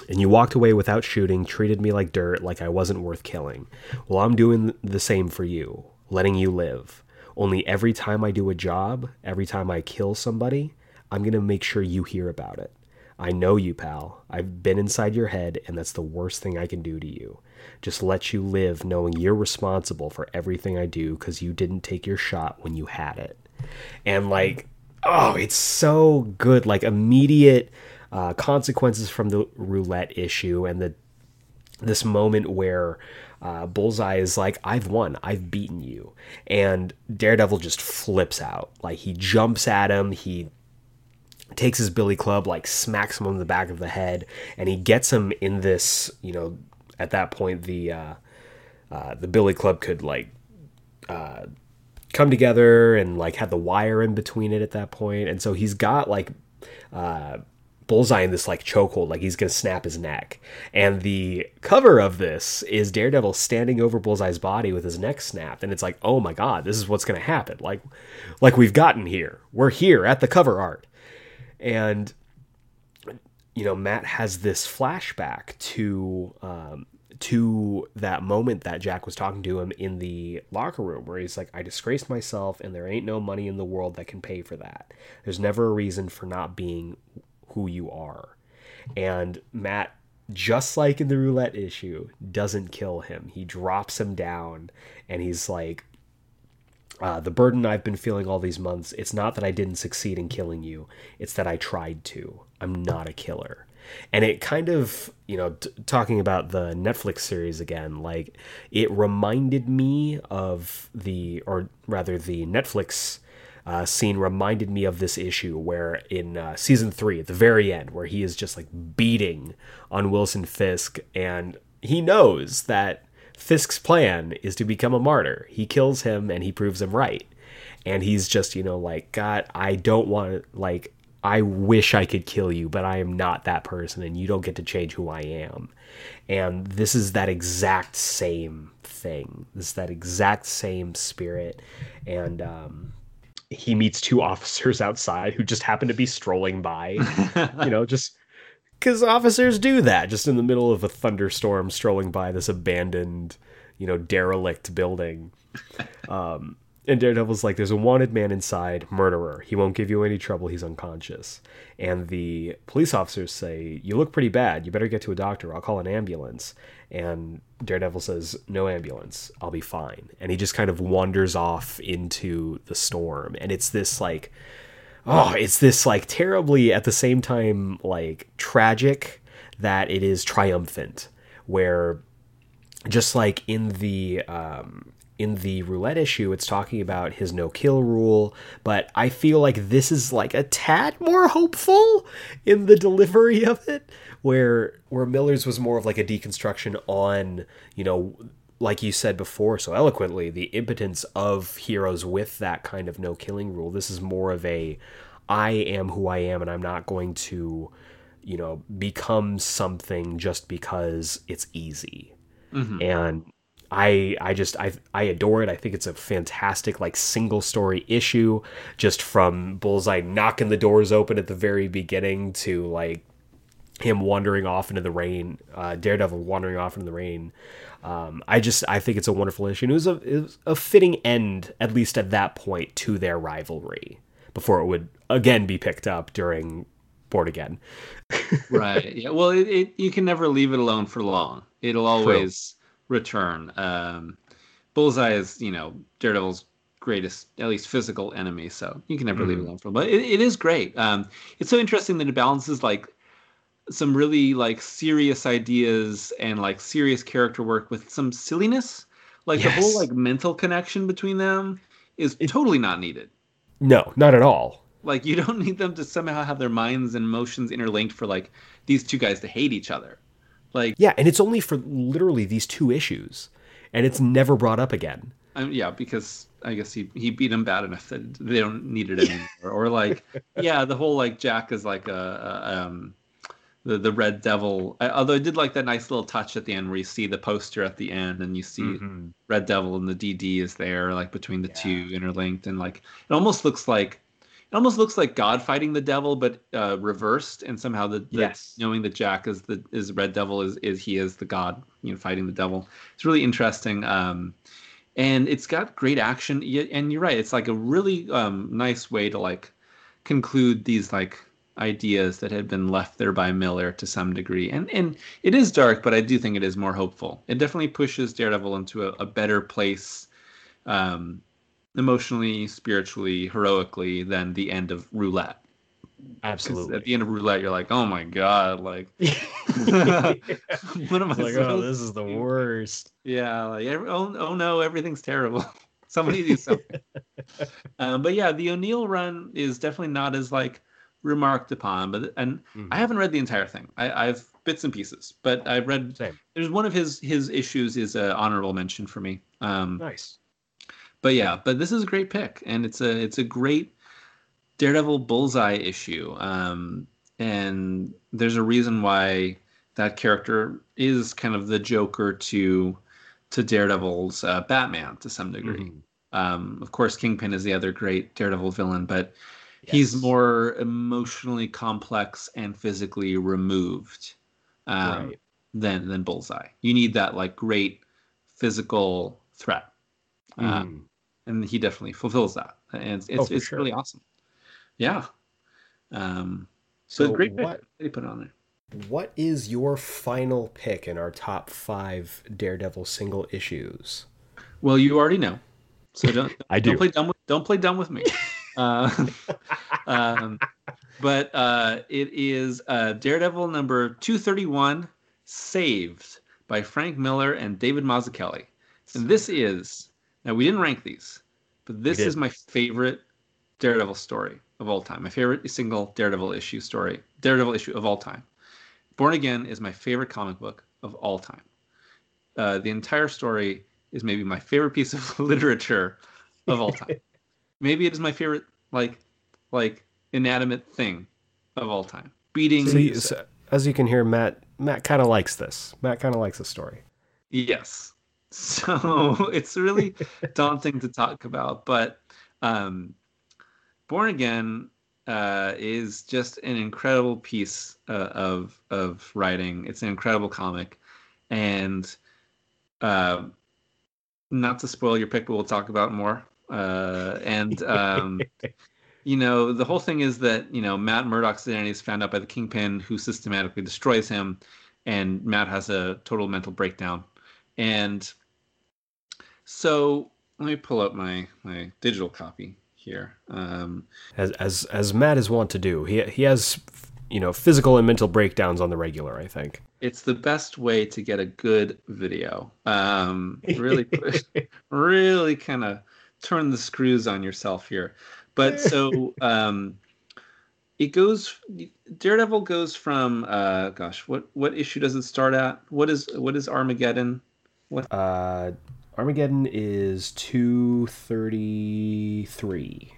Speaker 1: and you walked away without shooting, treated me like dirt, like I wasn't worth killing. Well, I'm doing the same for you, letting you live. Only every time I do a job, every time I kill somebody, I'm going to make sure you hear about it. I know you, pal. I've been inside your head, and that's the worst thing I can do to you. Just let you live knowing you're responsible for everything I do because you didn't take your shot when you had it. And, like, oh, it's so good. Like, immediate uh, consequences from the roulette issue and the this moment where uh, Bullseye is like, I've won, I've beaten you. And Daredevil just flips out. Like, he jumps at him, he takes his billy club, like, smacks him on the back of the head, and he gets him in this, you know, at that point, the, uh, uh, the billy club could, like, uh, come together and, like, had the wire in between it at that point. And so he's got, like, uh, Bullseye in this like chokehold, like he's gonna snap his neck. And the cover of this is Daredevil standing over Bullseye's body with his neck snapped, and it's like, oh my god, this is what's gonna happen. Like, like we've gotten here. We're here at the cover art, and you know Matt has this flashback to um, to that moment that Jack was talking to him in the locker room where he's like, I disgraced myself and there ain't no money in the world that can pay for that. There's never a reason for not being who you are. And Matt, just like in the roulette issue, doesn't kill him. He drops him down and he's like, uh, the burden I've been feeling all these months, it's not that I didn't succeed in killing you, it's that I tried to. I'm not a killer and it kind of you know t- talking about the netflix series again like it reminded me of the or rather the netflix uh, scene reminded me of this issue where in uh, season three at the very end where he is just like beating on wilson fisk and he knows that fisk's plan is to become a martyr he kills him and he proves him right and he's just you know like god i don't want to, like I wish I could kill you, but I am not that person, and you don't get to change who I am. And this is that exact same thing. This is that exact same spirit. And um, he meets two officers outside who just happen to be strolling by, you know, just because officers do that, just in the middle of a thunderstorm, strolling by this abandoned, you know, derelict building. Um, and Daredevil's like, there's a wanted man inside, murderer. He won't give you any trouble. He's unconscious. And the police officers say, You look pretty bad. You better get to a doctor. I'll call an ambulance. And Daredevil says, No ambulance. I'll be fine. And he just kind of wanders off into the storm. And it's this like, oh, it's this like terribly at the same time like tragic that it is triumphant. Where just like in the um, in the roulette issue, it's talking about his no kill rule, but I feel like this is like a tad more hopeful in the delivery of it, where where Miller's was more of like a deconstruction on, you know, like you said before so eloquently, the impotence of heroes with that kind of no killing rule. This is more of a I am who I am and I'm not going to, you know, become something just because it's easy. Mm-hmm. And I I just I I adore it. I think it's a fantastic like single story issue just from Bullseye knocking the doors open at the very beginning to like him wandering off into the rain, uh, Daredevil wandering off into the rain. Um, I just I think it's a wonderful issue. And it was a it was a fitting end at least at that point to their rivalry before it would again be picked up during Born Again.
Speaker 2: right. Yeah. Well, it, it, you can never leave it alone for long. It'll always return. Um, Bullseye is, you know, Daredevil's greatest, at least physical enemy, so you can never mm-hmm. leave it alone for him. But it, it is great. Um, it's so interesting that it balances like some really like serious ideas and like serious character work with some silliness. Like yes. the whole like mental connection between them is it, totally not needed.
Speaker 1: No, not at all.
Speaker 2: Like you don't need them to somehow have their minds and emotions interlinked for like these two guys to hate each other. Like
Speaker 1: yeah, and it's only for literally these two issues, and it's never brought up again.
Speaker 2: Um, yeah, because I guess he he beat him bad enough that they don't need it anymore. or like yeah, the whole like Jack is like a, a um the the Red Devil. I, although I did like that nice little touch at the end where you see the poster at the end and you see mm-hmm. Red Devil and the DD is there like between the yeah. two interlinked and like it almost looks like it almost looks like God fighting the devil, but uh, reversed, and somehow the, the yes. knowing that Jack is the is Red Devil is is he is the God, you know, fighting the devil. It's really interesting, um, and it's got great action. And you're right, it's like a really um, nice way to like conclude these like ideas that had been left there by Miller to some degree. And and it is dark, but I do think it is more hopeful. It definitely pushes Daredevil into a, a better place. Um, emotionally, spiritually, heroically than the end of roulette.
Speaker 1: Absolutely.
Speaker 2: At the end of roulette, you're like, oh my god, like,
Speaker 1: what am I like? Oh, this is the worst.
Speaker 2: Yeah, like, oh, oh no, everything's terrible. Somebody do something. um, but yeah, the O'Neil run is definitely not as like remarked upon. But and mm-hmm. I haven't read the entire thing. I, I've bits and pieces, but I've read. Same. There's one of his his issues is an honorable mention for me. Um,
Speaker 1: nice
Speaker 2: but yeah, but this is a great pick, and it's a it's a great Daredevil Bullseye issue. Um, and there's a reason why that character is kind of the Joker to to Daredevil's uh, Batman to some degree. Mm-hmm. Um, of course, Kingpin is the other great Daredevil villain, but yes. he's more emotionally complex and physically removed um, right. than than Bullseye. You need that like great physical threat, mm. um, and he definitely fulfills that, and it's it's, oh, it's sure. really awesome. Yeah. Um, so, so great what, they put on there.
Speaker 1: What is your final pick in our top five Daredevil single issues?
Speaker 2: Well, you already know. So don't
Speaker 1: I do.
Speaker 2: not play dumb with don't play dumb with me. uh, um, but uh, it is uh, Daredevil number two thirty one, saved by Frank Miller and David Mazzucchelli. And this is now we didn't rank these, but this is my favorite Daredevil story of all time. My favorite single Daredevil issue story, Daredevil issue of all time. Born Again is my favorite comic book of all time. Uh, the entire story is maybe my favorite piece of literature of all time. maybe it is my favorite like like inanimate thing of all time. Beating.
Speaker 1: So you, so, as you can hear, Matt Matt kind of likes this. Matt kind of likes the story.
Speaker 2: Yes. So it's really daunting to talk about, but um, Born Again uh, is just an incredible piece uh, of of writing. It's an incredible comic, and uh, not to spoil your pick, but we'll talk about more. Uh, and um, you know, the whole thing is that you know Matt Murdock's identity is found out by the Kingpin, who systematically destroys him, and Matt has a total mental breakdown. And so let me pull up my my digital copy here. Um,
Speaker 1: as as as Matt is wont to do, he he has you know physical and mental breakdowns on the regular. I think
Speaker 2: it's the best way to get a good video. Um, really, really kind of turn the screws on yourself here. But so um, it goes. Daredevil goes from uh, gosh, what what issue does it start at? What is what is Armageddon?
Speaker 1: What? Uh, Armageddon is 233.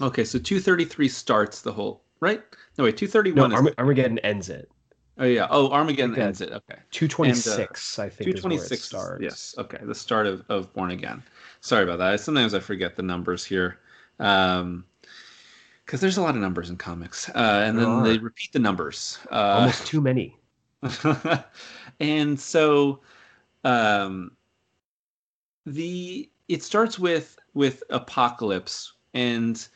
Speaker 2: Okay, so 233 starts the whole, right? No, wait, 231
Speaker 1: no, Arm- Armageddon ends it.
Speaker 2: Oh yeah. Oh, Armageddon ends it. Okay.
Speaker 1: 226, and, uh, I think. 226 starts.
Speaker 2: Yes. Okay. The start of, of Born Again. Sorry about that. Sometimes I forget the numbers here. Um, because there's a lot of numbers in comics, uh, and there then are. they repeat the numbers. Uh,
Speaker 1: Almost too many.
Speaker 2: and so, um, the it starts with with apocalypse and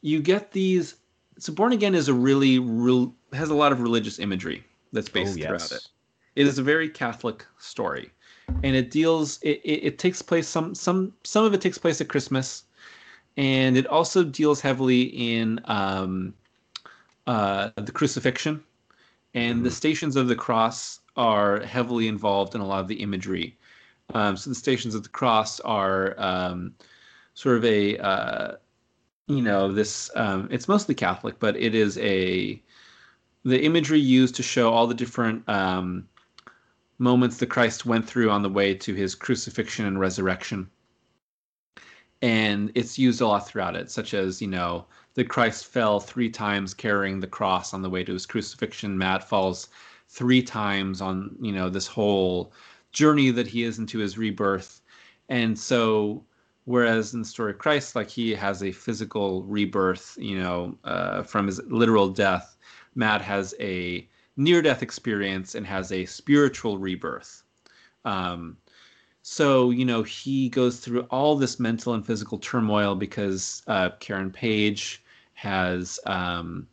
Speaker 2: you get these so born again is a really real has a lot of religious imagery that's based oh, yes. throughout it it is a very catholic story and it deals it, it, it, takes place some some some of it takes place at christmas and it also deals heavily in um, uh, the crucifixion and mm-hmm. the stations of the cross are heavily involved in a lot of the imagery um, so the Stations of the Cross are um, sort of a, uh, you know, this. Um, it's mostly Catholic, but it is a the imagery used to show all the different um, moments that Christ went through on the way to his crucifixion and resurrection. And it's used a lot throughout it, such as, you know, that Christ fell three times carrying the cross on the way to his crucifixion. Matt falls three times on, you know, this whole journey that he is into his rebirth. And so, whereas in the story of Christ, like he has a physical rebirth, you know, uh, from his literal death, Matt has a near death experience and has a spiritual rebirth. Um, so, you know, he goes through all this mental and physical turmoil because uh, Karen Page has. Um,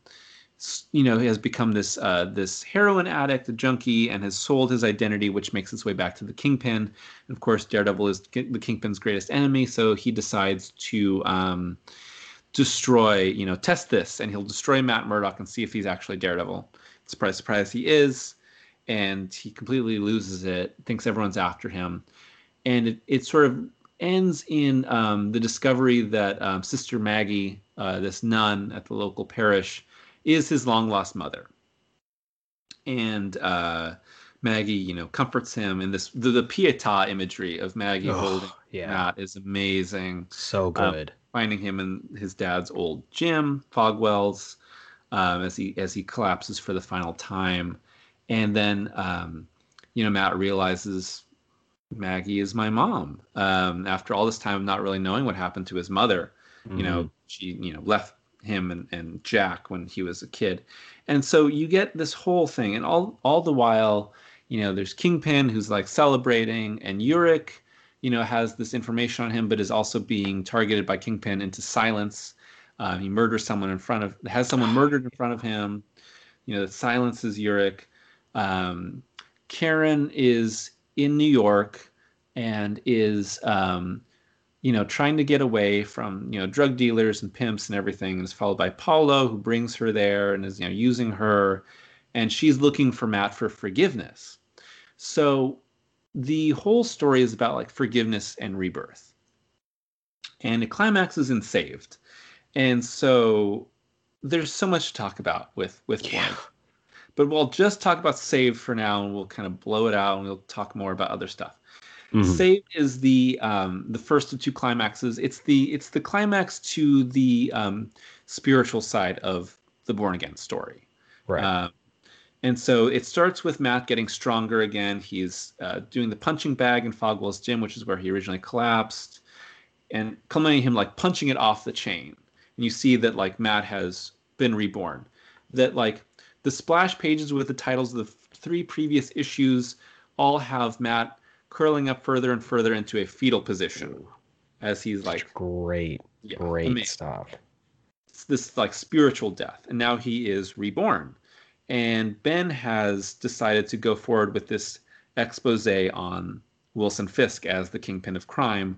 Speaker 2: you know, has become this uh, this heroin addict, a junkie, and has sold his identity, which makes its way back to the Kingpin. And of course, Daredevil is the Kingpin's greatest enemy, so he decides to um, destroy, you know, test this, and he'll destroy Matt Murdock and see if he's actually Daredevil. Surprise, surprise, he is, and he completely loses it, thinks everyone's after him, and it, it sort of ends in um, the discovery that um, Sister Maggie, uh, this nun at the local parish, is his long lost mother. And uh, Maggie, you know, comforts him in this the, the pietà imagery of Maggie oh, holding yeah. Matt is amazing.
Speaker 1: So um, good.
Speaker 2: finding him in his dad's old gym, Fogwell's. um, as he as he collapses for the final time, and then um, you know Matt realizes Maggie is my mom. Um, after all this time of not really knowing what happened to his mother, mm-hmm. you know mm-hmm. she you know left him and, and Jack when he was a kid, and so you get this whole thing, and all all the while, you know, there's Kingpin who's like celebrating, and Urich, you know, has this information on him, but is also being targeted by Kingpin into silence. Uh, he murders someone in front of has someone murdered in front of him. You know, that silences Urich. Um, Karen is in New York and is um, you know trying to get away from you know drug dealers and pimps and everything and is followed by Paulo who brings her there and is you know using her and she's looking for Matt for forgiveness. So the whole story is about like forgiveness and rebirth. And it climaxes in Saved. And so there's so much to talk about with with yeah. But we'll just talk about Saved for now, and we'll kind of blow it out, and we'll talk more about other stuff. Mm-hmm. Saved is the um, the first of two climaxes. It's the it's the climax to the um, spiritual side of the born again story.
Speaker 1: Right. Um,
Speaker 2: and so it starts with Matt getting stronger again. He's uh, doing the punching bag in Fogwell's gym, which is where he originally collapsed, and culminating him like punching it off the chain. And you see that like Matt has been reborn. That like the splash pages with the titles of the three previous issues all have Matt curling up further and further into a fetal position as he's like
Speaker 1: great, yeah, great amazing. stuff.
Speaker 2: It's this like spiritual death, and now he is reborn. And Ben has decided to go forward with this expose on Wilson Fisk as the kingpin of crime.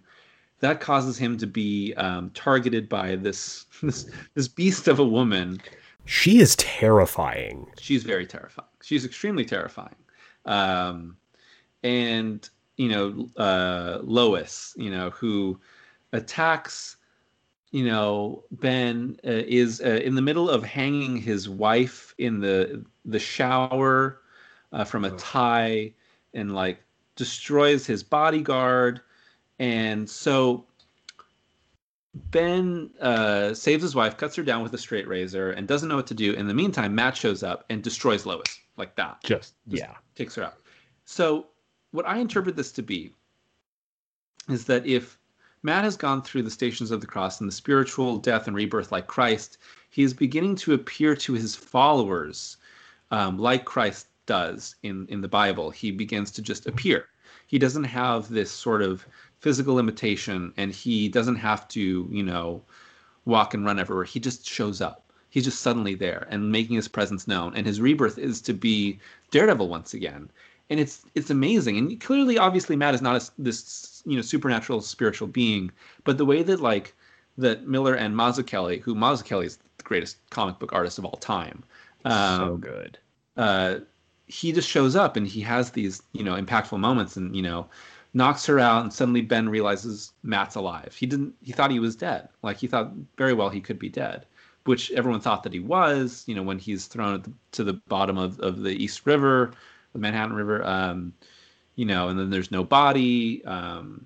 Speaker 2: That causes him to be um, targeted by this, this this beast of a woman
Speaker 1: she is terrifying.
Speaker 2: She's very terrifying. She's extremely terrifying. Um, and you know, uh, Lois, you know, who attacks, you know, Ben uh, is uh, in the middle of hanging his wife in the the shower uh, from a tie, and like destroys his bodyguard, and so Ben uh, saves his wife, cuts her down with a straight razor, and doesn't know what to do. In the meantime, Matt shows up and destroys Lois like that.
Speaker 1: Just, Just yeah,
Speaker 2: takes her out. So, what I interpret this to be is that if Matt has gone through the stations of the cross and the spiritual death and rebirth like Christ, he is beginning to appear to his followers um, like Christ does in in the Bible. He begins to just appear. He doesn't have this sort of physical limitation and he doesn't have to, you know, walk and run everywhere. He just shows up. He's just suddenly there and making his presence known. And his rebirth is to be Daredevil once again. And it's it's amazing. And clearly, obviously, Matt is not a, this you know supernatural spiritual being, but the way that like that Miller and Mazzucchelli, who Mazzucchelli is the greatest comic book artist of all time,
Speaker 1: um, so good.
Speaker 2: Uh, he just shows up and he has these you know impactful moments and you know knocks her out, and suddenly Ben realizes Matt's alive. He didn't. He thought he was dead. Like he thought very well he could be dead, which everyone thought that he was. You know, when he's thrown the, to the bottom of, of the East River, the Manhattan River. Um, you know, and then there's no body. Um,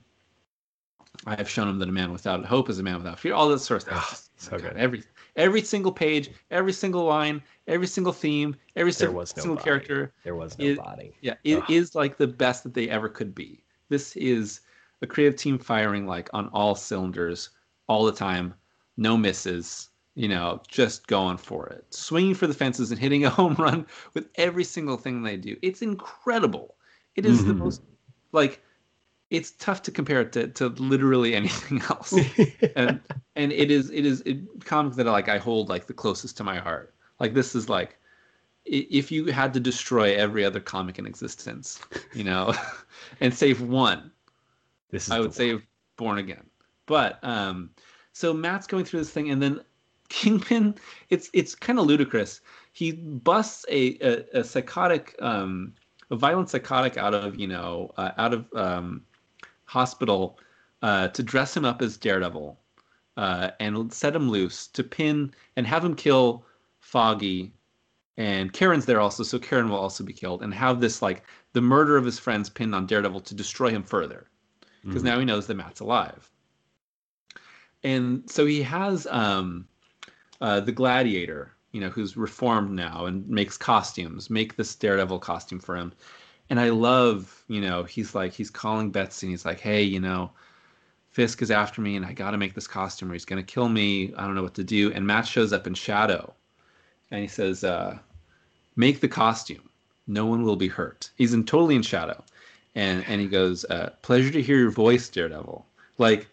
Speaker 2: I have shown him that a man without hope is a man without fear. All this sort of stuff. Oh, so good. Every every single page, every single line, every single theme, every single, no single character.
Speaker 1: There was no body.
Speaker 2: Yeah, it is like the best that they ever could be. This is a creative team firing like on all cylinders all the time, no misses, you know, just going for it, swinging for the fences and hitting a home run with every single thing they do. It's incredible. It is mm-hmm. the most like it's tough to compare it to, to literally anything else. and and it is it is it comic that like I hold like the closest to my heart. Like this is like if you had to destroy every other comic in existence, you know, and save one, this I would save Born Again. But um, so Matt's going through this thing, and then Kingpin, it's it's kind of ludicrous. He busts a a, a psychotic, um, a violent psychotic out of you know uh, out of um, hospital uh, to dress him up as Daredevil uh, and set him loose to pin and have him kill Foggy and Karen's there also, so Karen will also be killed, and have this like the murder of his friends pinned on Daredevil to destroy him further, because mm-hmm. now he knows that Matt's alive. And so he has um, uh, the Gladiator, you know, who's reformed now and makes costumes, make this Daredevil costume for him. And I love, you know, he's like, he's calling Betsy and he's like, hey, you know, Fisk is after me and I got to make this costume or he's going to kill me. I don't know what to do. And Matt shows up in shadow and he says, uh, make the costume. No one will be hurt. He's in totally in shadow. And, and he goes, uh, pleasure to hear your voice, Daredevil. Like,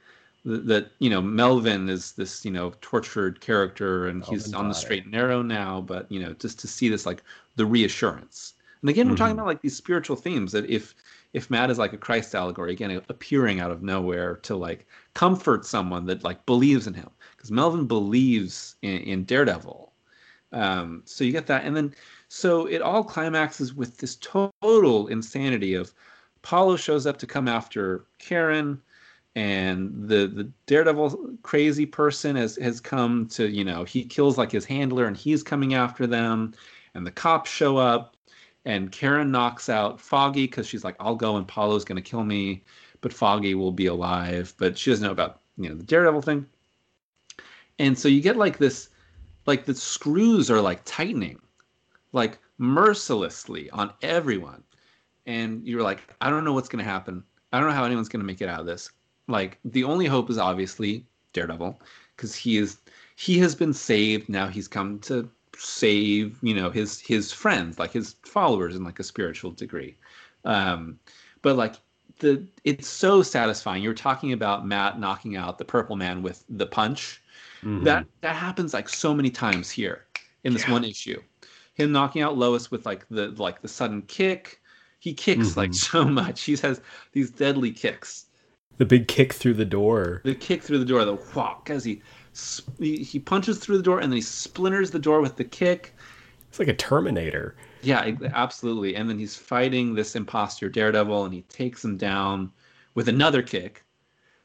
Speaker 2: that you know Melvin is this you know tortured character and Melvin he's on the straight and narrow now but you know just to see this like the reassurance and again mm-hmm. we're talking mm-hmm. about like these spiritual themes that if if Matt is like a Christ allegory again appearing out of nowhere to like comfort someone that like believes in him because Melvin believes in, in Daredevil um, so you get that and then so it all climaxes with this total insanity of Paulo shows up to come after Karen and the the daredevil crazy person has has come to you know he kills like his handler and he's coming after them and the cops show up and karen knocks out foggy because she's like i'll go and paulo's going to kill me but foggy will be alive. But she doesn't know about you know the daredevil thing. And so you get like this like the screws are like tightening like mercilessly on everyone. And you're like i don't know what's going to happen. I don't know how anyone's going to make it out of this like the only hope is obviously Daredevil because he is he has been saved. Now he's come to save you know his his friends like his followers in like a spiritual degree. Um, but like the it's so satisfying. You're talking about Matt knocking out the Purple Man with the punch. Mm-hmm. That that happens like so many times here in this yeah. one issue. Him knocking out Lois with like the like the sudden kick. He kicks mm-hmm. like so much. He has these deadly kicks
Speaker 1: the big kick through the door.
Speaker 2: The kick through the door, the whack, as he, he he punches through the door and then he splinters the door with the kick.
Speaker 1: It's like a Terminator.
Speaker 2: Yeah, absolutely. And then he's fighting this imposter Daredevil, and he takes him down with another kick.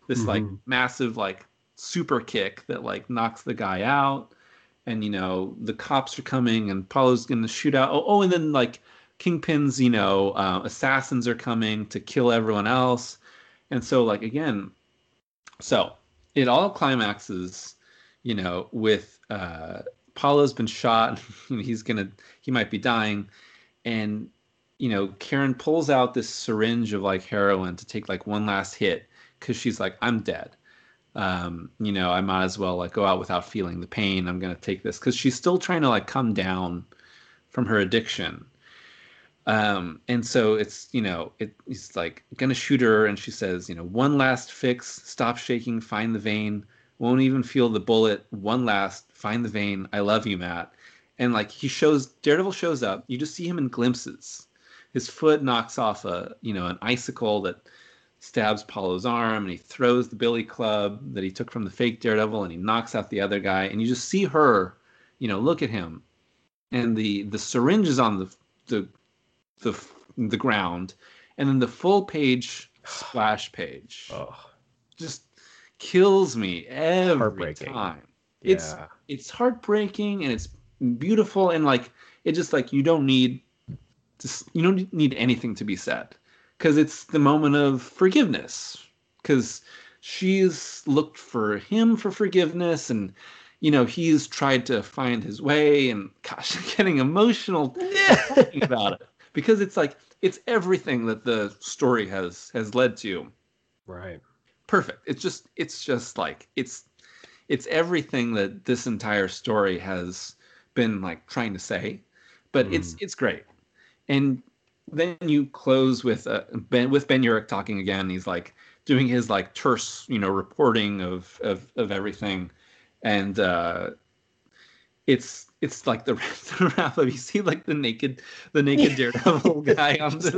Speaker 2: This mm-hmm. like massive like super kick that like knocks the guy out. And you know the cops are coming, and Paulo's gonna shoot out. Oh, oh, and then like Kingpin's you know uh, assassins are coming to kill everyone else and so, like, again, so it all climaxes, you know, with uh, Paulo's been shot. he's gonna, he might be dying, and you know, Karen pulls out this syringe of like heroin to take like one last hit because she's like, I'm dead. Um, you know, I might as well like go out without feeling the pain. I'm gonna take this because she's still trying to like come down from her addiction. Um, and so it's you know it, he's like gonna shoot her, and she says, you know, one last fix, stop shaking, find the vein, won't even feel the bullet. One last, find the vein. I love you, Matt. And like he shows, Daredevil shows up. You just see him in glimpses. His foot knocks off a you know an icicle that stabs Paulo's arm, and he throws the billy club that he took from the fake Daredevil, and he knocks out the other guy. And you just see her, you know, look at him, and the the syringe is on the the the the ground, and then the full page splash page oh. just kills me every time. Yeah. It's it's heartbreaking and it's beautiful and like it just like you don't need to, you don't need anything to be said because it's the moment of forgiveness because she's looked for him for forgiveness and you know he's tried to find his way and gosh I'm getting emotional talking about it because it's like it's everything that the story has has led to.
Speaker 1: Right.
Speaker 2: Perfect. It's just it's just like it's it's everything that this entire story has been like trying to say, but mm. it's it's great. And then you close with uh, Ben with Ben Urich talking again. He's like doing his like terse, you know, reporting of of of everything, and uh, it's it's like the, wrap up. You see like the naked the naked daredevil guy on the,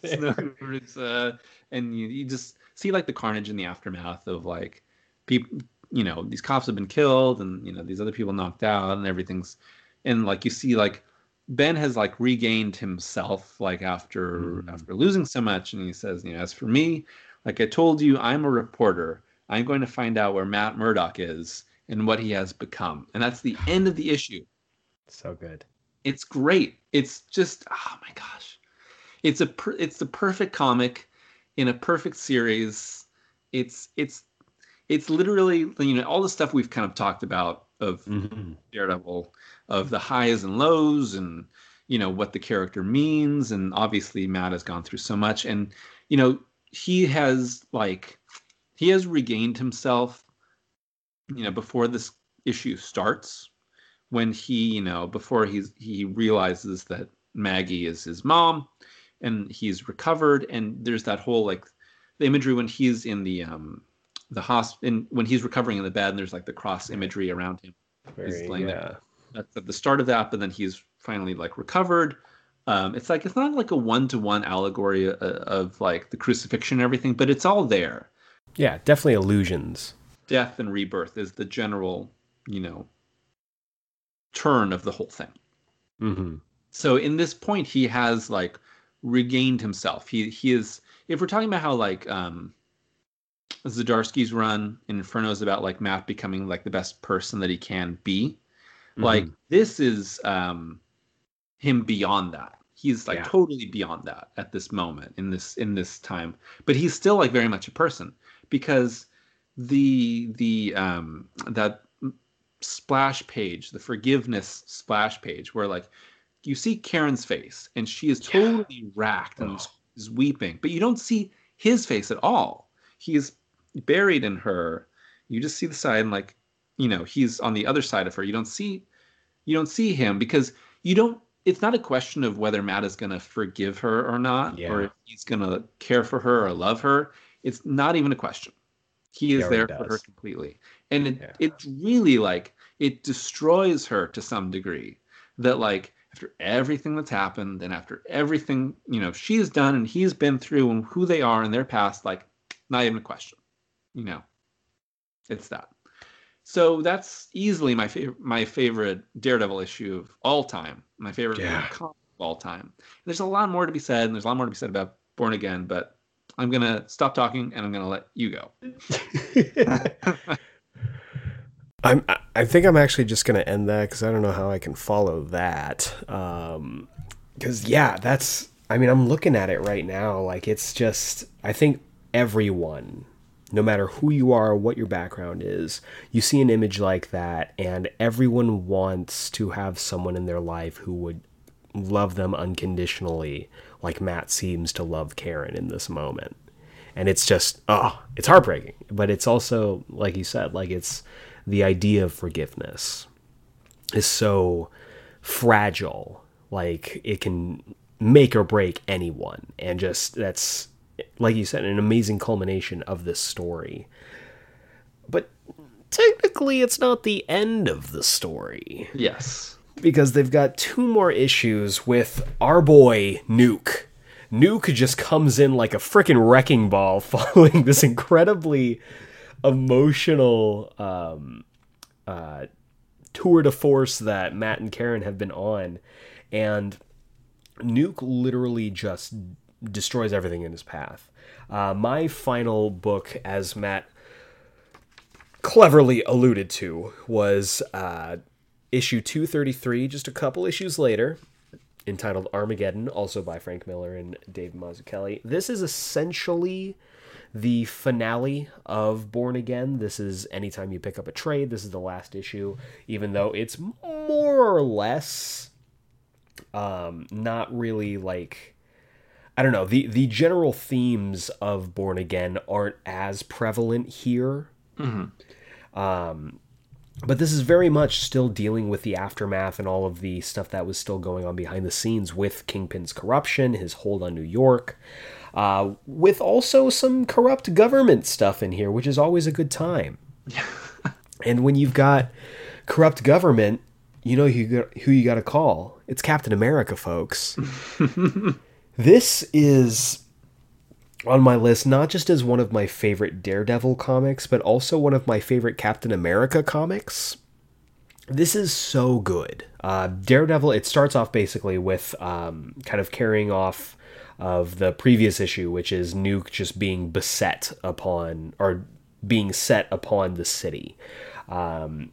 Speaker 2: the snow, uh, and you, you just see like the carnage in the aftermath of like people you know these cops have been killed and you know these other people knocked out and everything's and like you see like Ben has like regained himself like after mm. after losing so much and he says you know as for me like I told you I'm a reporter. I'm going to find out where Matt Murdock is and what he has become. And that's the end of the issue
Speaker 1: so good.
Speaker 2: It's great. It's just oh my gosh. It's a per, it's the perfect comic in a perfect series. It's it's it's literally you know all the stuff we've kind of talked about of mm-hmm. Daredevil, of the highs and lows, and you know what the character means. And obviously, Matt has gone through so much, and you know he has like he has regained himself. You know, before this issue starts, when he you know before he's he realizes that Maggie is his mom, and he's recovered, and there's that whole like the imagery when he's in the um the hospital when he's recovering in the bed and there's like the cross imagery around him
Speaker 1: Very, yeah. There.
Speaker 2: that's at the start of that but then he's finally like recovered um, it's like it's not like a one-to-one allegory of, uh, of like the crucifixion and everything but it's all there
Speaker 1: yeah definitely illusions
Speaker 2: death and rebirth is the general you know turn of the whole thing
Speaker 1: mm-hmm.
Speaker 2: so in this point he has like regained himself he he is if we're talking about how like um Zdarsky's run in Inferno is about like Matt becoming like the best person that he can be. Mm-hmm. Like this is um him beyond that. He's like yeah. totally beyond that at this moment in this in this time. But he's still like very much a person because the the um that splash page, the forgiveness splash page where like you see Karen's face and she is totally yeah. racked and oh. is weeping, but you don't see his face at all. He's buried in her. You just see the side and like, you know, he's on the other side of her. You don't see you don't see him because you don't it's not a question of whether Matt is going to forgive her or not yeah. or if he's going to care for her or love her. It's not even a question. He is there for her completely. And it, yeah. it's really like it destroys her to some degree that like after everything that's happened and after everything, you know, she's done and he's been through and who they are in their past like not even a question you know, it's that. So that's easily my favorite my favorite Daredevil issue of all time. My favorite yeah. comic of all time. There's a lot more to be said, and there's a lot more to be said about Born Again, but I'm gonna stop talking and I'm gonna let you go.
Speaker 1: I'm. I think I'm actually just gonna end that because I don't know how I can follow that. Um, because yeah, that's. I mean, I'm looking at it right now. Like it's just. I think everyone no matter who you are, what your background is, you see an image like that, and everyone wants to have someone in their life who would love them unconditionally, like Matt seems to love Karen in this moment. And it's just, oh, it's heartbreaking. But it's also, like you said, like it's the idea of forgiveness is so fragile. Like it can make or break anyone. And just that's like you said, an amazing culmination of this story. But technically, it's not the end of the story.
Speaker 2: Yes.
Speaker 1: Because they've got two more issues with our boy Nuke. Nuke just comes in like a freaking wrecking ball following this incredibly emotional um, uh, tour de force that Matt and Karen have been on. And Nuke literally just destroys everything in his path. Uh, my final book, as Matt cleverly alluded to, was uh, issue 233, just a couple issues later, entitled Armageddon, also by Frank Miller and Dave Mazzucchelli. This is essentially the finale of Born Again. This is anytime you pick up a trade, this is the last issue, even though it's more or less um, not really like I don't know the the general themes of Born Again aren't as prevalent here.
Speaker 2: Mm-hmm.
Speaker 1: Um, but this is very much still dealing with the aftermath and all of the stuff that was still going on behind the scenes with Kingpin's corruption, his hold on New York, uh, with also some corrupt government stuff in here, which is always a good time. and when you've got corrupt government, you know who who you got to call. It's Captain America, folks. This is on my list not just as one of my favorite Daredevil comics, but also one of my favorite Captain America comics. This is so good. Uh, Daredevil, it starts off basically with um, kind of carrying off of the previous issue, which is Nuke just being beset upon, or being set upon the city. Um,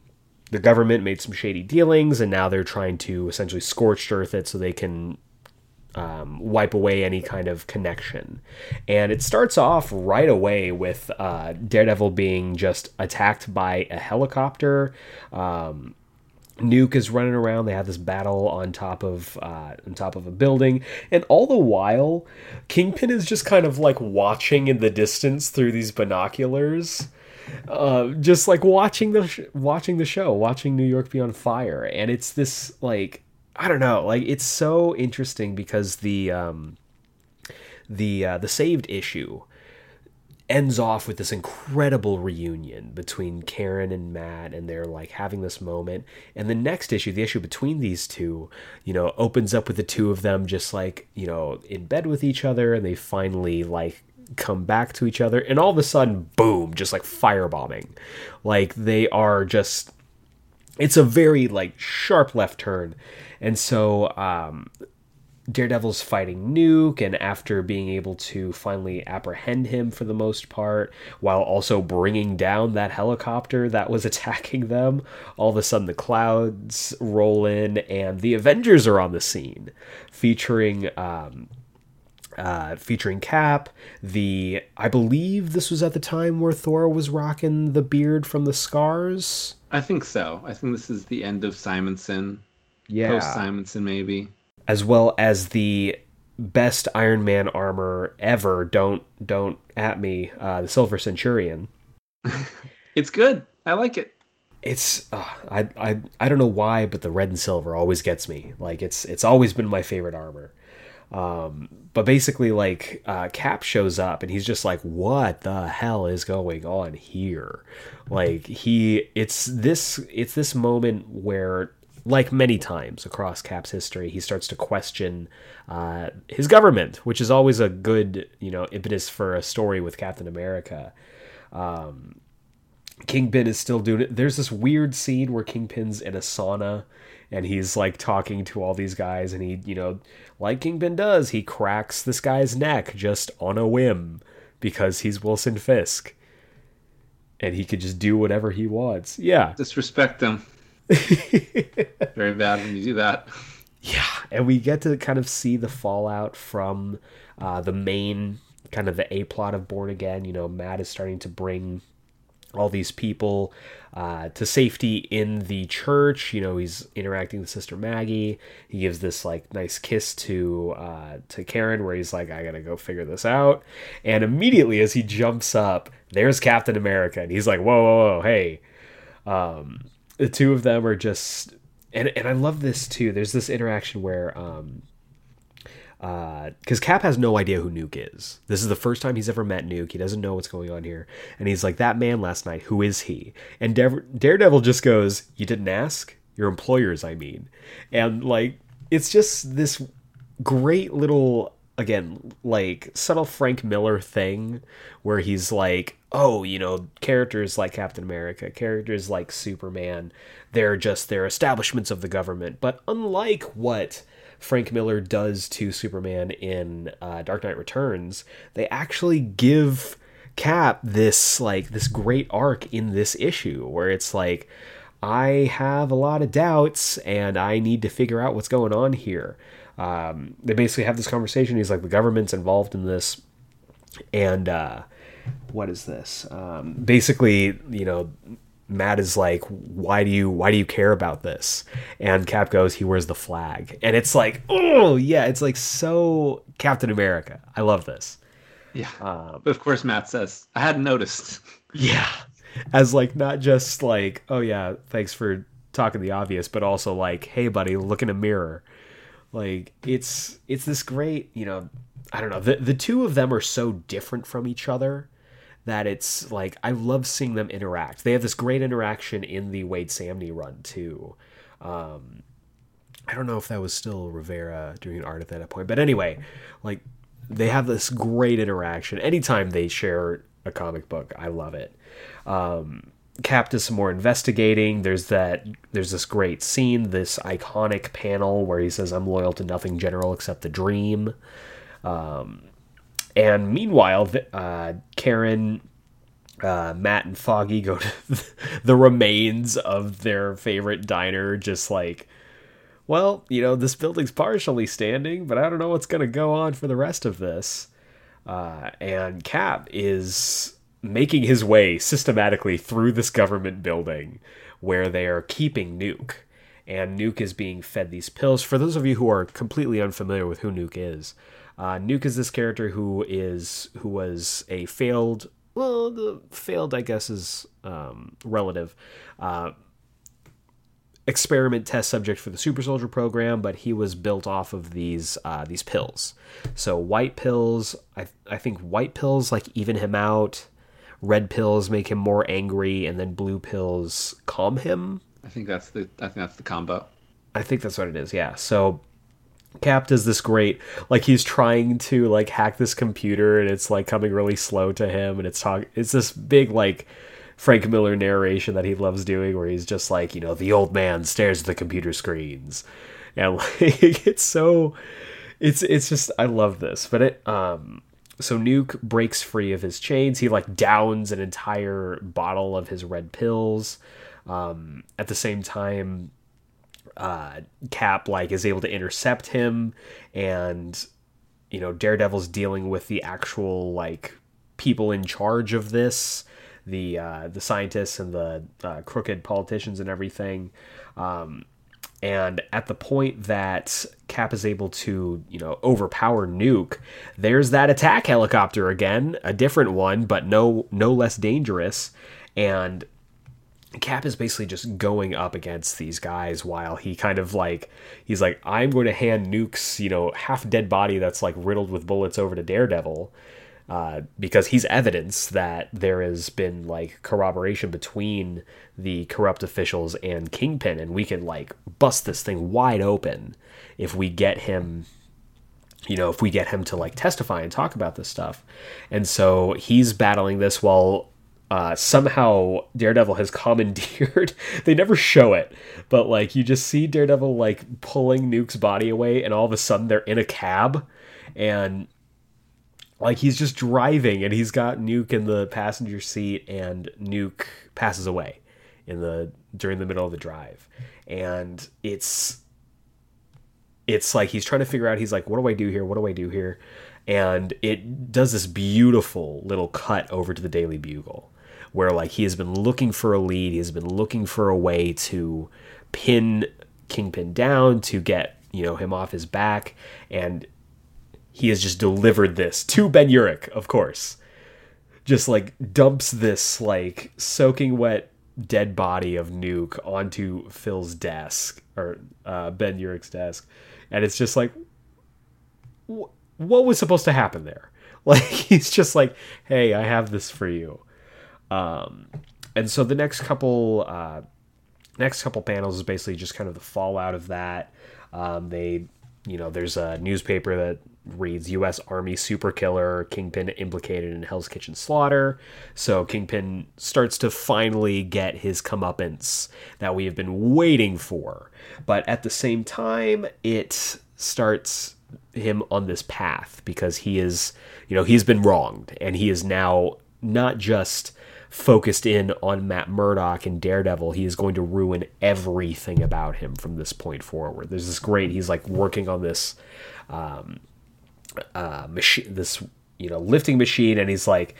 Speaker 1: the government made some shady dealings, and now they're trying to essentially scorched earth it so they can um, wipe away any kind of connection. And it starts off right away with uh, Daredevil being just attacked by a helicopter. Um, Nuke is running around. They have this battle on top of uh, on top of a building, and all the while, Kingpin is just kind of like watching in the distance through these binoculars, uh, just like watching the sh- watching the show, watching New York be on fire, and it's this like I don't know, like it's so interesting because the um, the uh, the saved issue ends off with this incredible reunion between Karen and Matt, and they're like having this moment. And the next issue, the issue between these two, you know, opens up with the two of them just like you know in bed with each other, and they finally like come back to each other, and all of a sudden, boom, just like firebombing, like they are just. It's a very like sharp left turn and so um, Daredevil's fighting Nuke, and after being able to finally apprehend him for the most part, while also bringing down that helicopter that was attacking them, all of a sudden the clouds roll in, and the Avengers are on the scene, featuring. Um, uh, featuring Cap, the I believe this was at the time where Thor was rocking the beard from the scars.
Speaker 2: I think so. I think this is the end of Simonson
Speaker 1: yeah.
Speaker 2: Post Simonson, maybe.
Speaker 1: As well as the best Iron Man armor ever. Don't don't at me. Uh, the Silver Centurion.
Speaker 2: it's good. I like it.
Speaker 1: It's uh, I I I don't know why, but the red and silver always gets me. Like it's it's always been my favorite armor. Um, but basically, like uh, Cap shows up and he's just like, "What the hell is going on here?" Like he, it's this, it's this moment where like many times across Cap's history, he starts to question uh, his government, which is always a good, you know, impetus for a story with Captain America. Um, Kingpin is still doing it. There's this weird scene where Kingpin's in a sauna and he's like talking to all these guys, and he, you know, like Kingpin does, he cracks this guy's neck just on a whim because he's Wilson Fisk. And he could just do whatever he wants. Yeah.
Speaker 2: Disrespect him. Very bad when you do that.
Speaker 1: Yeah, and we get to kind of see the fallout from uh, the main kind of the A plot of Born Again. You know, Matt is starting to bring all these people uh, to safety in the church. You know, he's interacting with Sister Maggie. He gives this like nice kiss to uh, to Karen, where he's like, "I gotta go figure this out." And immediately, as he jumps up, there's Captain America, and he's like, "Whoa, whoa, whoa, hey!" Um, the two of them are just and and I love this too. There's this interaction where um because uh, Cap has no idea who Nuke is. This is the first time he's ever met Nuke. He doesn't know what's going on here, and he's like, "That man last night, who is he?" And Daredevil just goes, "You didn't ask your employers, I mean," and like it's just this great little again like subtle Frank Miller thing where he's like, oh, you know, characters like Captain America, characters like Superman, they're just they're establishments of the government. But unlike what Frank Miller does to Superman in uh, Dark Knight Returns, they actually give Cap this like this great arc in this issue where it's like I have a lot of doubts and I need to figure out what's going on here. Um, they basically have this conversation. He's like, the government's involved in this, and uh, what is this? Um, basically, you know, Matt is like, "Why do you why do you care about this?" And Cap goes, "He wears the flag," and it's like, oh yeah, it's like so Captain America. I love this.
Speaker 2: Yeah, um, but of course Matt says, "I hadn't noticed."
Speaker 1: Yeah, as like not just like, "Oh yeah, thanks for talking the obvious," but also like, "Hey buddy, look in a mirror." Like it's it's this great, you know, I don't know. The the two of them are so different from each other that it's like I love seeing them interact. They have this great interaction in the Waid Samnee run too. Um, I don't know if that was still Rivera doing art at that point, but anyway, like they have this great interaction. Anytime they share a comic book, I love it. Um, Cap does some more investigating. There's that. There's this great scene, this iconic panel where he says, "I'm loyal to nothing, General, except the dream." Um, and meanwhile, uh, Karen, uh, Matt, and Foggy go to the remains of their favorite diner, just like, well, you know, this building's partially standing, but I don't know what's going to go on for the rest of this. Uh, and Cap is making his way systematically through this government building where they are keeping Nuke. And Nuke is being fed these pills. For those of you who are completely unfamiliar with who Nuke is, uh, Nuke is this character who is who was a failed, well, the failed I guess is um, relative, uh, experiment test subject for the super soldier program but he was built off of these uh, these pills so white pills I, I think white pills like even him out red pills make him more angry and then blue pills calm him?
Speaker 2: I think that's the i think that's the combo.
Speaker 1: I think that's what it is yeah. So cap does this great like he's trying to like hack this computer and it's like coming really slow to him and it's talk it's this big like Frank Miller narration that he loves doing, where he's just like, you know, the old man stares at the computer screens, and like it's so, it's it's just I love this. But it um, so Nuke breaks free of his chains. He like downs an entire bottle of his red pills. Um, at the same time, uh, Cap like is able to intercept him, and you know Daredevil's dealing with the actual like people in charge of this the uh, the scientists and the uh, crooked politicians and everything. Um, and at the point that Cap is able to, you know, overpower Nuke, there's that attack helicopter again, a different one, but no no less dangerous. And Cap is basically just going up against these guys while he kind of like he's like I'm going to hand Nuke's you know half dead body that's like riddled with bullets over to Daredevil, uh, because he's evidence that there has been like corroboration between the corrupt officials and Kingpin, and we can like bust this thing wide open if we get him. You know, if we get him to like testify and talk about this stuff, and so he's battling this while uh, somehow Daredevil has commandeered. they never show it, but like you just see Daredevil like pulling Nuke's body away, and all of a sudden they're in a cab, and like he's just driving and he's got Nuke in the passenger seat and Nuke passes away in the during the middle of the drive. And it's it's like he's trying to figure out he's like what do I do here? What do I do here? And it does this beautiful little cut over to the Daily Bugle where like he has been looking for a lead, he has been looking for a way to pin Kingpin down to get, you know, him off his back and he has just delivered this to Ben Urich, of course. Just like dumps this like soaking wet dead body of Nuke onto Phil's desk or uh, Ben Urich's desk, and it's just like, wh- what was supposed to happen there? Like he's just like, hey, I have this for you. Um, and so the next couple uh, next couple panels is basically just kind of the fallout of that. Um, they, you know, there's a newspaper that reads U.S. Army super killer Kingpin implicated in Hell's Kitchen slaughter. So Kingpin starts to finally get his comeuppance that we have been waiting for. But at the same time, it starts him on this path because he is, you know, he's been wronged and he is now not just focused in on Matt Murdock and Daredevil, he is going to ruin everything about him from this point forward. There's this great, he's like working on this um, uh, machine, this you know lifting machine, and he's like,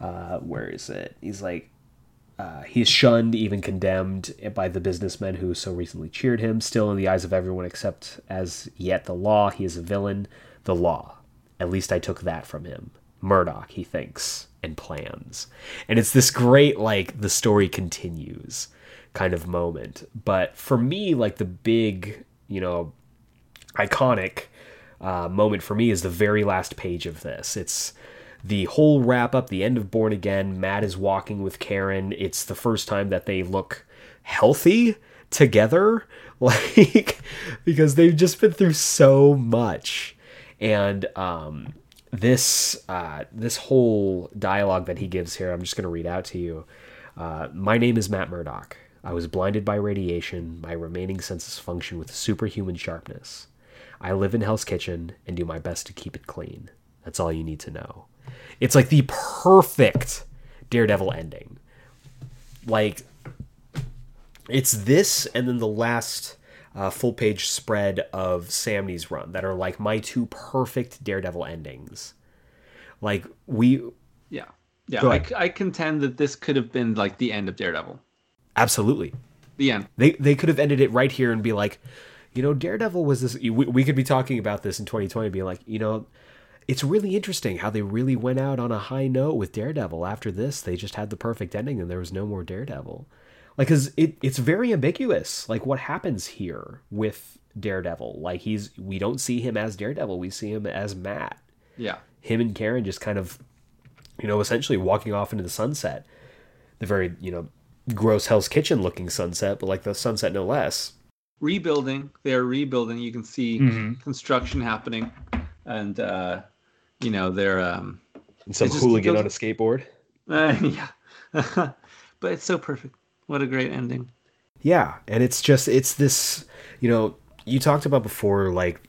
Speaker 1: uh, where is it? He's like, uh, he's shunned, even condemned by the businessmen who so recently cheered him. Still, in the eyes of everyone except as yet the law, he is a villain. The law. At least I took that from him. Murdock, he thinks and plans, and it's this great like the story continues kind of moment. But for me, like the big, you know, iconic uh, moment for me is the very last page of this. It's the whole wrap up, the end of Born Again. Matt is walking with Karen. It's the first time that they look healthy together, like because they've just been through so much, and um, this uh, this whole dialogue that he gives here, I'm just going to read out to you. Uh, My name is Matt Murdock. I was blinded by radiation. My remaining senses function with superhuman sharpness. I live in Hell's Kitchen and do my best to keep it clean. That's all you need to know. It's like the perfect Daredevil ending. Like, it's this, and then the last uh, full page spread of Samnee's run that are like my two perfect Daredevil endings. Like we,
Speaker 2: yeah, yeah. I, I contend that this could have been like the end of Daredevil.
Speaker 1: Absolutely,
Speaker 2: the end.
Speaker 1: They they could have ended it right here and be like, you know, Daredevil was this. We, we could be talking about this in 2020, being like, you know, it's really interesting how they really went out on a high note with Daredevil. After this, they just had the perfect ending, and there was no more Daredevil. Like, cause it it's very ambiguous. Like, what happens here with Daredevil? Like, he's we don't see him as Daredevil. We see him as Matt.
Speaker 2: Yeah.
Speaker 1: Him and Karen just kind of, you know, essentially walking off into the sunset. The very you know gross Hell's Kitchen looking sunset, but like the sunset no less.
Speaker 2: Rebuilding, they're rebuilding. You can see mm-hmm. construction happening, and uh, you know they're um,
Speaker 1: and some hooligan on a skateboard.
Speaker 2: Uh, yeah, but it's so perfect. What a great ending.
Speaker 1: Yeah, and it's just it's this. You know, you talked about before, like